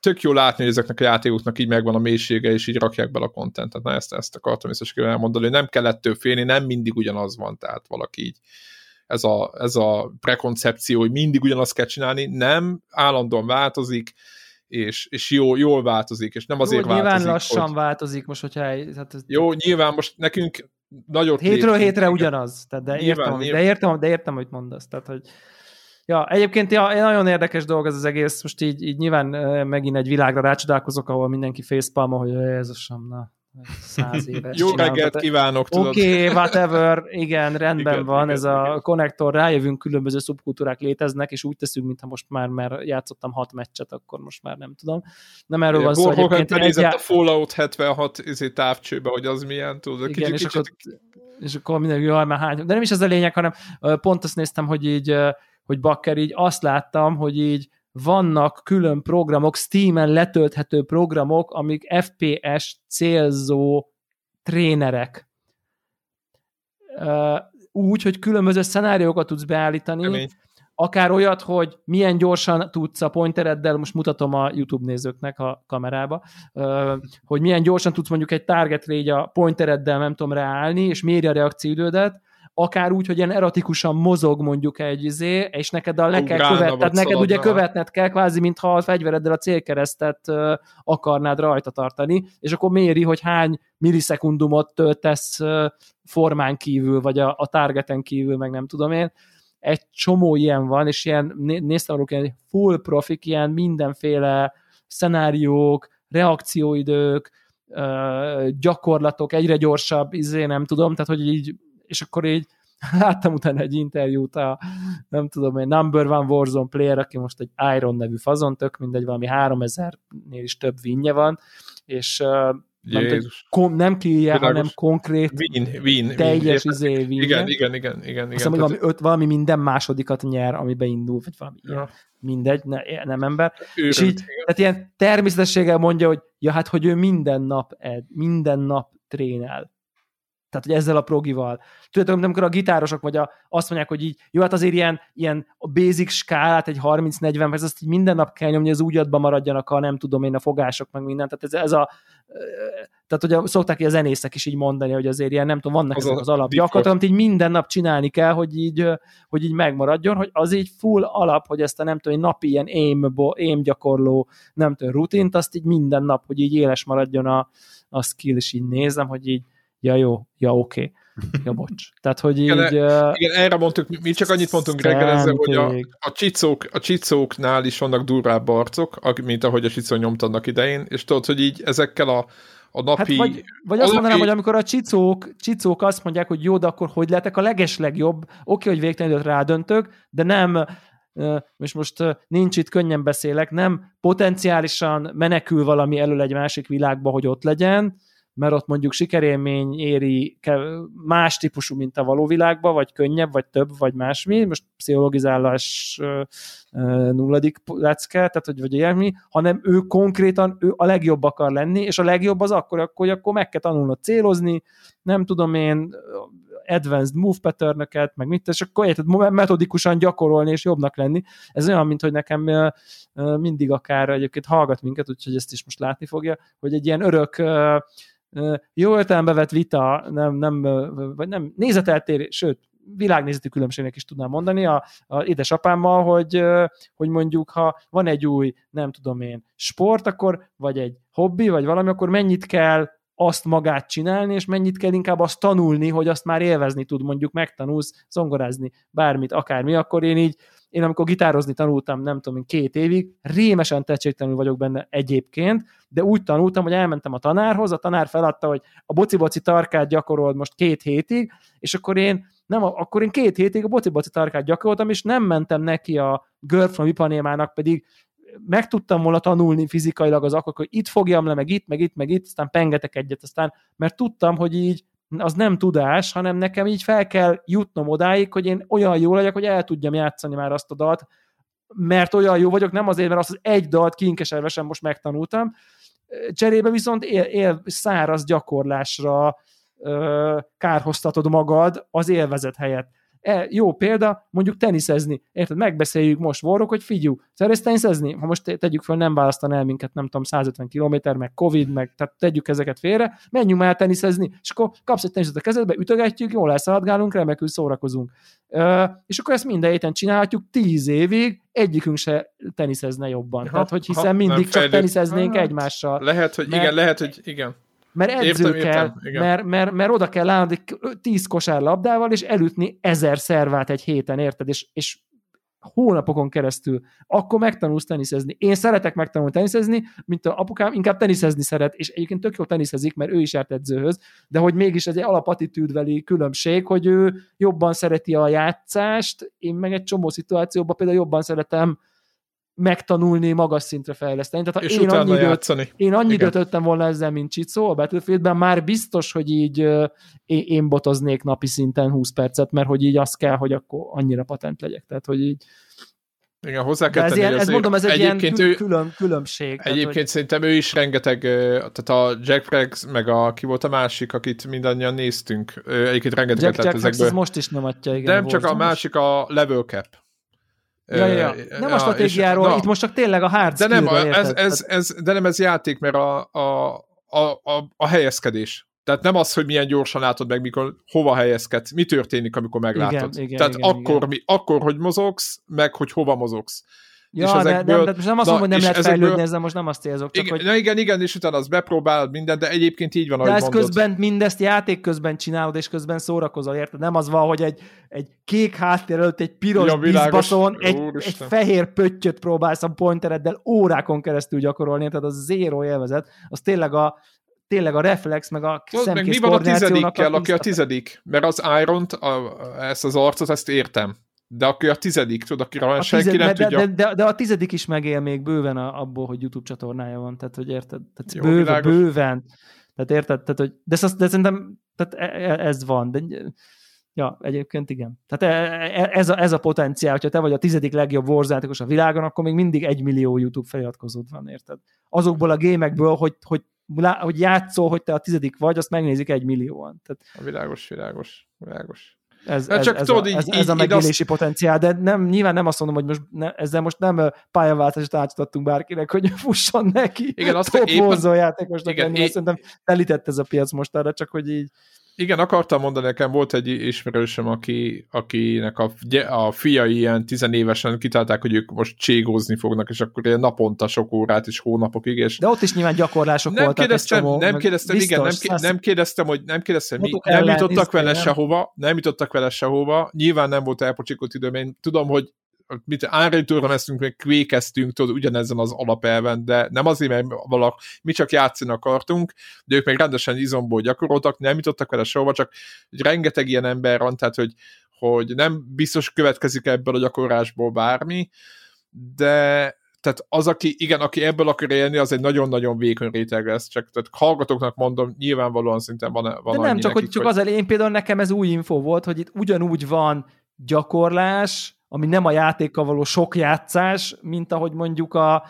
tök jó látni, hogy ezeknek a játékoknak így megvan a mélysége, és így rakják bele a kontentet. Na ezt, ezt akartam összességében elmondani, hogy nem kell ettől félni, nem mindig ugyanaz van, tehát valaki így ez a, ez a prekoncepció, hogy mindig ugyanazt kell csinálni, nem, állandóan változik, és, és jó, jól változik, és nem azért jó, nyilván változik, lassan hogy... változik most, hogyha... Hát ez... Jó, nyilván most nekünk nagyot Hétről hétre ugyanaz, tehát de, nyilván, értem, nyilván. de értem, de értem, hogy mondasz, tehát hogy Ja, egyébként ja, nagyon érdekes dolog ez az egész, most így, így nyilván megint egy világra rácsodálkozok, ahol mindenki facepalma, hogy sem, na, száz éves. Jó reggelt kívánok, tudod. Oké, okay, whatever, igen, rendben igen, van, igen, ez igen. a konnektor, rájövünk, különböző szubkultúrák léteznek, és úgy teszünk, mintha most már, mert játszottam hat meccset, akkor most már nem tudom. Nem erről igen, van szó egyébként. Egy... a Fallout 76 izé, távcsőbe, hogy az milyen, tudod. Igen, kicsit, és, kicsit... Akkor, és akkor minden, jaj, már hány. De nem is ez a lényeg, hanem pont azt néztem, hogy így hogy bakker, így azt láttam, hogy így vannak külön programok, Steam-en letölthető programok, amik FPS célzó trénerek. Úgy, hogy különböző szenáriókat tudsz beállítani, Kemény. akár olyat, hogy milyen gyorsan tudsz a pointereddel, most mutatom a YouTube nézőknek a kamerába, hogy milyen gyorsan tudsz mondjuk egy target a pointereddel, nem tudom, ráállni, és méri a reakcióidődet, akár úgy, hogy ilyen erotikusan mozog mondjuk egy izé, és neked a le kell követned, neked szaladna. ugye követned kell, kvázi, mintha a fegyvereddel a célkeresztet akarnád rajta tartani, és akkor méri, hogy hány millisekundumot töltesz formán kívül, vagy a, a targeten kívül, meg nem tudom én. Egy csomó ilyen van, és ilyen, néztem róluk ilyen full profik, ilyen mindenféle szenáriók, reakcióidők, gyakorlatok, egyre gyorsabb, izé nem tudom, tehát hogy így, és akkor így láttam utána egy interjút a, nem tudom, egy Number One Warzone player, aki most egy Iron nevű fazon, tök mindegy, valami 3000-nél is több vinje van, és nem, kom, nem klíje, hanem konkrét win, win, teljes win, izé win. Igen, igen, igen, igen. igen Aztán valami, öt, valami minden másodikat nyer, ami beindul, vagy valami ja. ilyen. mindegy, ne, nem ember. Őrült, és így, igen. tehát ilyen természetességgel mondja, hogy ja, hát, hogy ő minden nap ed, minden nap trénel. Tehát, hogy ezzel a progival. Tudjátok, amikor a gitárosok vagy a, azt mondják, hogy így, jó, hát azért ilyen, ilyen a basic skálát, egy 30-40 perc, azt így minden nap kell nyomni, az úgy adba maradjanak a nem tudom én, a fogások, meg minden. Tehát ez, ez a, tehát hogy szokták így a zenészek is így mondani, hogy azért ilyen, nem tudom, vannak az ezek az alapgyakorlatok, amit így minden nap csinálni kell, hogy így, hogy így megmaradjon, hogy az így full alap, hogy ezt a nem tudom, napi ilyen aim, aim gyakorló, nem tudom, rutint, azt így minden nap, hogy így éles maradjon a, a skill, és így nézem, hogy így ja jó, ja oké. Okay. Ja, bocs. Tehát, hogy így... Igen, uh, igen erre mondtuk, mi csak annyit mondtunk reggel ezzel, hogy a, a, csicók, a csicóknál is vannak durvább arcok, mint ahogy a csicó nyomtadnak annak idején, és tudod, hogy így ezekkel a, a napi... Hát vagy, vagy azt mondanám, hogy amikor a csicók, csicók azt mondják, hogy jó, de akkor hogy lehetek a legeslegjobb, oké, hogy végtelenül rádöntök, de nem és most nincs itt, könnyen beszélek, nem potenciálisan menekül valami elől egy másik világba, hogy ott legyen, mert ott mondjuk sikerélmény éri más típusú, mint a való világban, vagy könnyebb, vagy több, vagy másmi, most pszichologizálás nulladik lecke, tehát hogy vagy ilyesmi, hanem ő konkrétan ő a legjobb akar lenni, és a legjobb az akkor, akkor, hogy akkor meg kell tanulnod célozni, nem tudom én, advanced move pattern meg mit, és akkor érted, metodikusan gyakorolni és jobbnak lenni. Ez olyan, mint hogy nekem mindig akár egyébként hallgat minket, úgyhogy ezt is most látni fogja, hogy egy ilyen örök jó értelembe vett vita, nem, nem, vagy nem nézeteltérés, sőt, világnézeti különbségnek is tudnám mondani a, a édesapámmal, hogy, hogy mondjuk, ha van egy új, nem tudom én, sport, akkor, vagy egy hobbi, vagy valami, akkor mennyit kell azt magát csinálni, és mennyit kell inkább azt tanulni, hogy azt már élvezni tud, mondjuk megtanulsz zongorázni bármit, akármi, akkor én így én amikor gitározni tanultam, nem tudom én, két évig, rémesen tehetségtelenül vagyok benne egyébként, de úgy tanultam, hogy elmentem a tanárhoz, a tanár feladta, hogy a boci-boci tarkát gyakorold most két hétig, és akkor én nem, akkor én két hétig a boci-boci tarkát gyakoroltam, és nem mentem neki a Girl from Ipanémának, pedig meg tudtam volna tanulni fizikailag az akkor, hogy itt fogjam le, meg itt, meg itt, meg itt, aztán pengetek egyet, aztán, mert tudtam, hogy így az nem tudás, hanem nekem így fel kell jutnom odáig, hogy én olyan jó legyek, hogy el tudjam játszani már azt a dalt, mert olyan jó vagyok, nem azért, mert azt az egy dalt kinkeservesen most megtanultam, cserébe viszont él, él, száraz gyakorlásra ö, kárhoztatod magad az élvezet helyett e, jó példa, mondjuk teniszezni. Érted? Megbeszéljük most vorrok, hogy figyú, szeretsz teniszezni? Ha most tegyük fel, nem választan el minket, nem tudom, 150 km, meg Covid, meg tehát tegyük ezeket félre, menjünk már teniszezni, és akkor kapsz egy teniszet a kezedbe, ütögetjük, jól elszaladgálunk, remekül szórakozunk. Uh, és akkor ezt minden héten csinálhatjuk tíz évig, egyikünk se teniszezne jobban. Ha, Tehát, hogy hiszen ha, mindig csak teniszeznénk hát, egymással. Lehet, hogy mert, igen, lehet, hogy igen. Mert edző értem, kell, értem, mert, mert, mert oda kell egy tíz kosár labdával, és elütni ezer szervát egy héten, érted? És, és hónapokon keresztül, akkor megtanulsz teniszezni. Én szeretek megtanulni teniszezni, mint a apukám inkább teniszezni szeret, és egyébként tök jó teniszezik, mert ő is járt edzőhöz, de hogy mégis ez egy alapatitűdveli különbség, hogy ő jobban szereti a játszást, én meg egy csomó szituációban például jobban szeretem megtanulni, magas szintre fejleszteni. Tehát és én annyi, időt, én annyi időt öttem volna ezzel, mint Csicó a Battlefieldben, már biztos, hogy így én botoznék napi szinten 20 percet, mert hogy így az kell, hogy akkor annyira patent legyek. Tehát, hogy így igen, hozzá kell ez, ilyen, ez mondom, ez egy ilyen ő, külön, különbség. Egyébként tehát, hogy... szerintem ő is rengeteg, tehát a Jack Frags, meg a, ki volt a másik, akit mindannyian néztünk, egyébként rengeteg Jack, Jack ezekből. most is nyomatja, igen. Nem, csak a másik a Level Cap. Ja, ja, ja. Nem a stratégiáról, és, itt most csak tényleg a hard de nem, ez, ez, ez, de nem ez játék, mert a, a, a, a, a helyezkedés. Tehát nem az, hogy milyen gyorsan látod meg, mikor hova helyezkedsz, mi történik, amikor meglátod. Igen, igen, Tehát igen, akkor, igen. Mi, akkor, hogy mozogsz, meg hogy hova mozogsz. Ja, és de, ezekből, de, de most nem azt mondom, hogy nem lehet ezekből, fejlődni ezzel, most nem azt érzok. Csak, igen, hogy... na igen, igen, és utána az bepróbálod minden, de egyébként így van, ahogy De ezt mondod. közben, mindezt játék közben csinálod, és közben szórakozol, érted? Nem az van, hogy egy, egy kék háttér előtt egy piros ja, bizbaszon, egy, egy fehér pöttyöt próbálsz a pointereddel órákon keresztül gyakorolni, tehát az zéro élvezet, az tényleg a tényleg a reflex, meg a Tudod, meg mi van a tizedikkel, aki a tizedik? Mert az Iron-t, a, ezt az arcot, ezt értem. De aki a tizedik, tudod, akire a senki tized, nem de, tudja. De, de, de, a tizedik is megél még bőven abból, hogy YouTube csatornája van, tehát hogy érted? Tehát Jó, bőven, világos. bőven. Tehát érted? Tehát, hogy, de, de szerintem tehát e, e, ez van. De, ja, egyébként igen. Tehát e, ez a, ez a potenciál, hogyha te vagy a tizedik legjobb warzátékos a világon, akkor még mindig egy millió YouTube feliratkozód van, érted? Azokból a gémekből, hogy, hogy, hogy játszol, hogy te a tizedik vagy, azt megnézik egy millióan. Tehát, a világos, világos, világos. Ez, ez, csak ez, tudod, a, így, ez, így, ez a megélési azt... potenciál, de nem, nyilván nem azt mondom, hogy most ne, ezzel most nem pályaváltást átadtunk bárkinek, hogy fusson neki. Igen, azt éppen... játékosnak igen, lenni, é... szerintem telített ez a piac most arra, csak hogy így igen, akartam mondani, nekem volt egy ismerősöm, aki, akinek a, a fiai ilyen tizenévesen kitalálták, hogy ők most cségózni fognak, és akkor ilyen naponta sok órát és hónapokig. És De ott is nyilván gyakorlások nem voltak. Kérdeztem, csomó, nem kérdeztem, biztos, igen, nem, nem kérdeztem, hogy nem kérdeztem, mi, nem jutottak vele nem. sehova, nem jutottak vele sehova, nyilván nem volt elpocsikott időm, én tudom, hogy mit leszünk, meg kvékeztünk, tudod, ugyanezen az alapelven, de nem azért, mert valak, mi csak játszani akartunk, de ők meg rendesen izomból gyakoroltak, nem jutottak vele sehova, csak rengeteg ilyen ember van, tehát hogy, hogy nem biztos következik ebből a gyakorlásból bármi, de tehát az, aki, igen, aki ebből akar élni, az egy nagyon-nagyon vékony réteg lesz, csak tehát hallgatóknak mondom, nyilvánvalóan szinten van, van De nem, csak, nekik, hogy, csak hogy... az elején például nekem ez új info volt, hogy itt ugyanúgy van gyakorlás, ami nem a játékkal való sok játszás, mint ahogy mondjuk a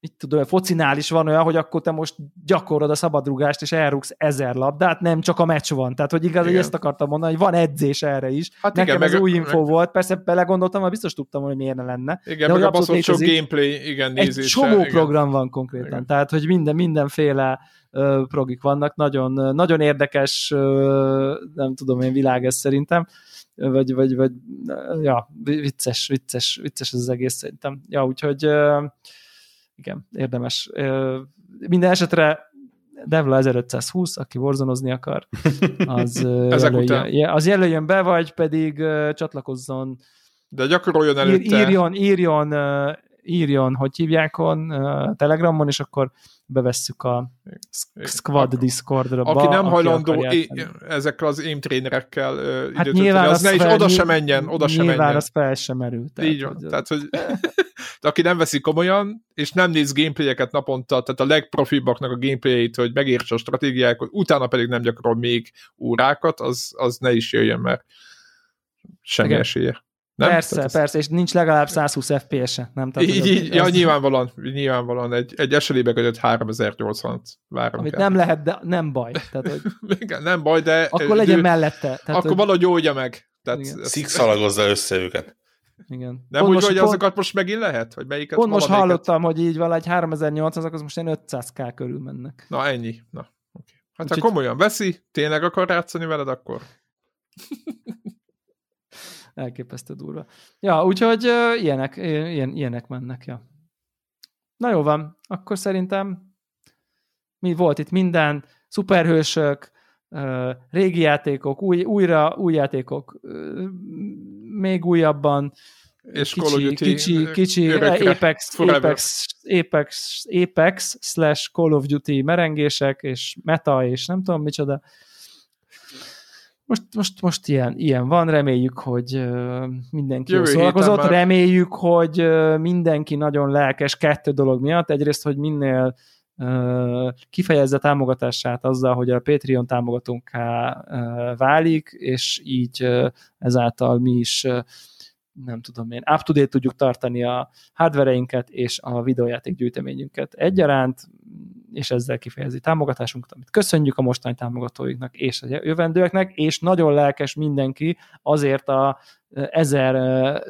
mit tudom, a focinál is van olyan, hogy akkor te most gyakorod a szabadrugást, és elrúgsz ezer labdát, nem csak a meccs van. Tehát, hogy igaz, hogy ezt akartam mondani, hogy van edzés erre is. Hát Nekem igen, ez meg, új info meg... volt, persze belegondoltam, hogy biztos tudtam, hogy miért ne lenne. Igen, de meg a baszott sok gameplay, igen, nézése. Egy csomó igen. program van konkrétan, igen. tehát, hogy minden, mindenféle uh, progik vannak, nagyon, nagyon érdekes, uh, nem tudom én, világ ez szerintem vagy, vagy, vagy ja, vicces, vicces, vicces ez az egész szerintem. Ja, úgyhogy igen, érdemes. Minden esetre Devla 1520, aki borzonozni akar, az, jelöljön, az jelöljön be, vagy pedig csatlakozzon de gyakoroljon előtte. Írjon, írjon, írjon, hogy hívják on, Telegramon, és akkor bevesszük a Squad Discordra. Aki nem hajlandó ezekkel az aim trénerekkel hát időt nyilván az ne is oda sem menjen, oda sem menjen. az fel sem merül. Tehát, Így van, hogy... tehát hogy de aki nem veszi komolyan, és nem néz gameplayeket naponta, tehát a legprofibbaknak a gameplayeit, hogy megértse a stratégiákat, utána pedig nem gyakorol még órákat, az, az ne is jöjjön, mert semmi Igen. esélye. Nem? Persze, Tehát persze, és nincs legalább 120 FPS-e, nem? Tehát, így, így, ja, nyilvánvalóan, nyilvánvalóan egy, egy eselébe kötött 3080 várom Amit nem lehet, de nem baj. Tehát, hogy... Igen, nem baj, de... Akkor legyen ő, mellette. Tehát, akkor hogy... valahogy oldja meg. Tehát Szikszalagozza össze őket. Igen. Nem pont úgy, hogy pont, azokat most megint lehet? Hogy melyiket pont most hallottam, hogy így valahogy 3800 az most ilyen 500k körül mennek. Na ennyi. Na, okay. Hát Úgyhogy... ha komolyan veszi, tényleg akar játszani veled, akkor elképesztő durva. Ja, úgyhogy uh, ilyenek, ilyen, ilyenek mennek, ja. Na jó van, akkor szerintem mi volt itt minden, szuperhősök, uh, régi játékok, új, újra új játékok, uh, még újabban, és kicsi, Call of Duty kicsi, kicsi Apex, Apex, Apex, Apex slash Call of Duty merengések, és meta, és nem tudom micsoda, most, most, most ilyen, ilyen van, reméljük, hogy mindenki Jövő szórakozott, már... reméljük, hogy mindenki nagyon lelkes kettő dolog miatt. Egyrészt, hogy minél kifejezze támogatását azzal, hogy a Patreon támogatónká válik, és így ezáltal mi is nem tudom én, up-to-date tudjuk tartani a hardvereinket és a videójáték gyűjteményünket egyaránt, és ezzel kifejezi támogatásunkat, amit köszönjük a mostani támogatóiknak és a jövendőeknek, és nagyon lelkes mindenki azért a ezer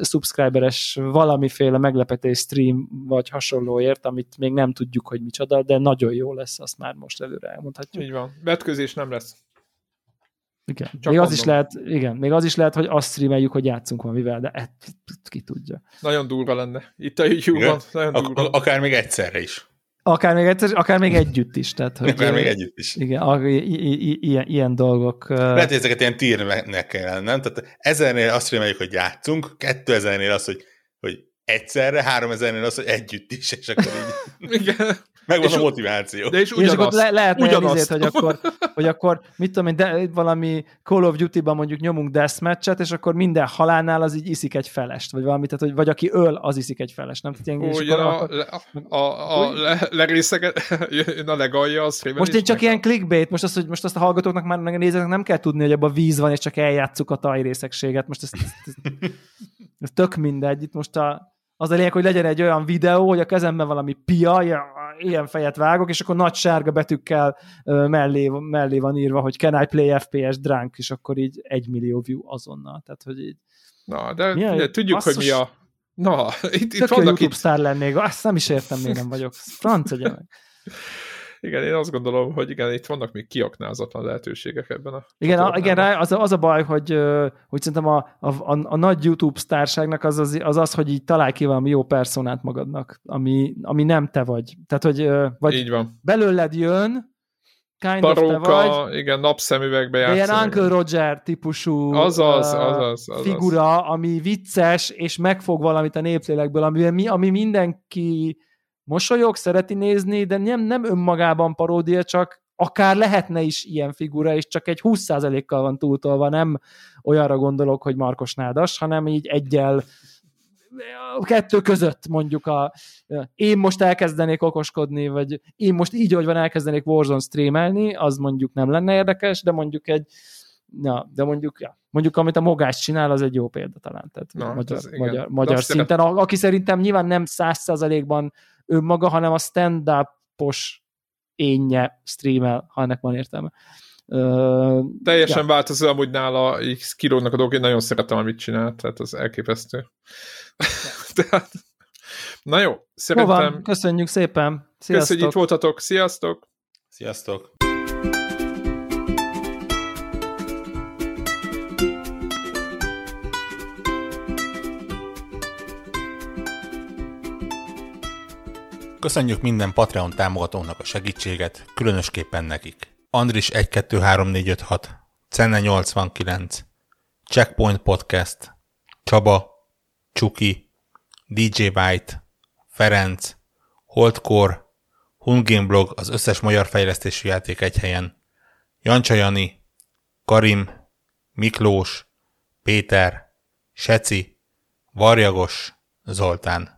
subscriberes valamiféle meglepetés stream vagy hasonlóért, amit még nem tudjuk, hogy micsoda, de nagyon jó lesz, azt már most előre elmondhatjuk. Így van. Vetközés nem lesz. Igen. Csak még az is lehet, igen, még az is lehet, hogy azt streameljük, hogy játszunk valamivel, de et, ki tudja. Nagyon durva lenne. Itt a YouTube-ban. Nagyon durva. Ak- akár még egyszerre is. Akár még egyszer, akár még együtt is. Tehát, hogy, akár még együtt is. Igen, a, i, i, ilyen, ilyen dolgok. Lehet, hogy ezeket ilyen tírnek kell, nem? Tehát ezernél azt reméljük, hogy játszunk, kétezernél az, hogy, hogy egyszerre, háromezernél az, hogy együtt is, és akkor így. igen. Megvan és, a motiváció. De és ugyanaz. És akkor le, lehet ugyanazt. hogy akkor, hogy akkor mit tudom én, de valami Call of Duty-ban mondjuk nyomunk deathmatchet, és akkor minden halálnál az így iszik egy felest, vagy valami, tehát, hogy, vagy aki öl, az iszik egy felest, nem? Tehát ilyen, Ugyan a, akkor, a, a, a le, lerészeket, a legalja az Most én csak ilyen clickbait, most azt, hogy most azt a hallgatóknak már nézőknek nem kell tudni, hogy abban víz van, és csak eljátszuk a tajrészegséget. Most ez, ez, ez, ez tök mindegy. Itt most a, az a lényeg, hogy legyen egy olyan videó, hogy a kezemben valami pia, ilyen fejet vágok, és akkor nagy sárga betűkkel mellé, mellé van írva, hogy can I play FPS drunk, és akkor így egy millió view azonnal. Tehát, hogy így... Na, de, Milyen, de tudjuk, basszus, hogy mi a... Na, itt, itt vannak YouTube itt... sztár lennék, azt nem is értem, miért nem vagyok. Franc meg. Igen, én azt gondolom, hogy igen, itt vannak még kiaknázatlan lehetőségek ebben a Igen, a, igen az, a, az a baj, hogy, hogy szerintem a, a, a, a nagy YouTube sztárságnak az az, az az, hogy így találj ki valami jó personát magadnak, ami, ami nem te vagy. Tehát, hogy vagy így van. belőled jön, kind Paróka, of te vagy. igen, napszemüvegbe játszani. Ilyen Uncle Roger típusú azaz, azaz, azaz. figura, ami vicces, és megfog valamit a néplélekből, ami, ami mindenki mosolyog, szereti nézni, de nem, nem önmagában paródia, csak akár lehetne is ilyen figura, és csak egy 20%-kal van túltolva, nem olyanra gondolok, hogy Markos Nádas, hanem így egyel kettő között mondjuk a én most elkezdenék okoskodni, vagy én most így, hogy van elkezdenék Warzone streamelni, az mondjuk nem lenne érdekes, de mondjuk egy Ja, de mondjuk, ja, mondjuk amit a Mogás csinál, az egy jó példa talán. Tehát Na, magyar, magyar, magyar szinten. Aki szerintem nyilván nem száz százalékban önmaga, hanem a stand-upos énje streamel, ha ennek van értelme. Uh, Teljesen ja. változó amúgy nála X kilónak a dolgok, én nagyon szeretem, amit csinál, tehát az elképesztő. tehát, na jó, szerintem... Köszönjük szépen. Sziasztok. Köszönjük, hogy itt voltatok. Sziasztok! Sziasztok! Köszönjük minden Patreon támogatónak a segítséget, különösképpen nekik. Andris 123456, Cenne 89, Checkpoint Podcast, Csaba, Csuki, DJ White, Ferenc, Holdcore, Hungame Blog az összes magyar fejlesztési játék egy helyen, Jancsa Jani, Karim, Miklós, Péter, Seci, Varjagos, Zoltán.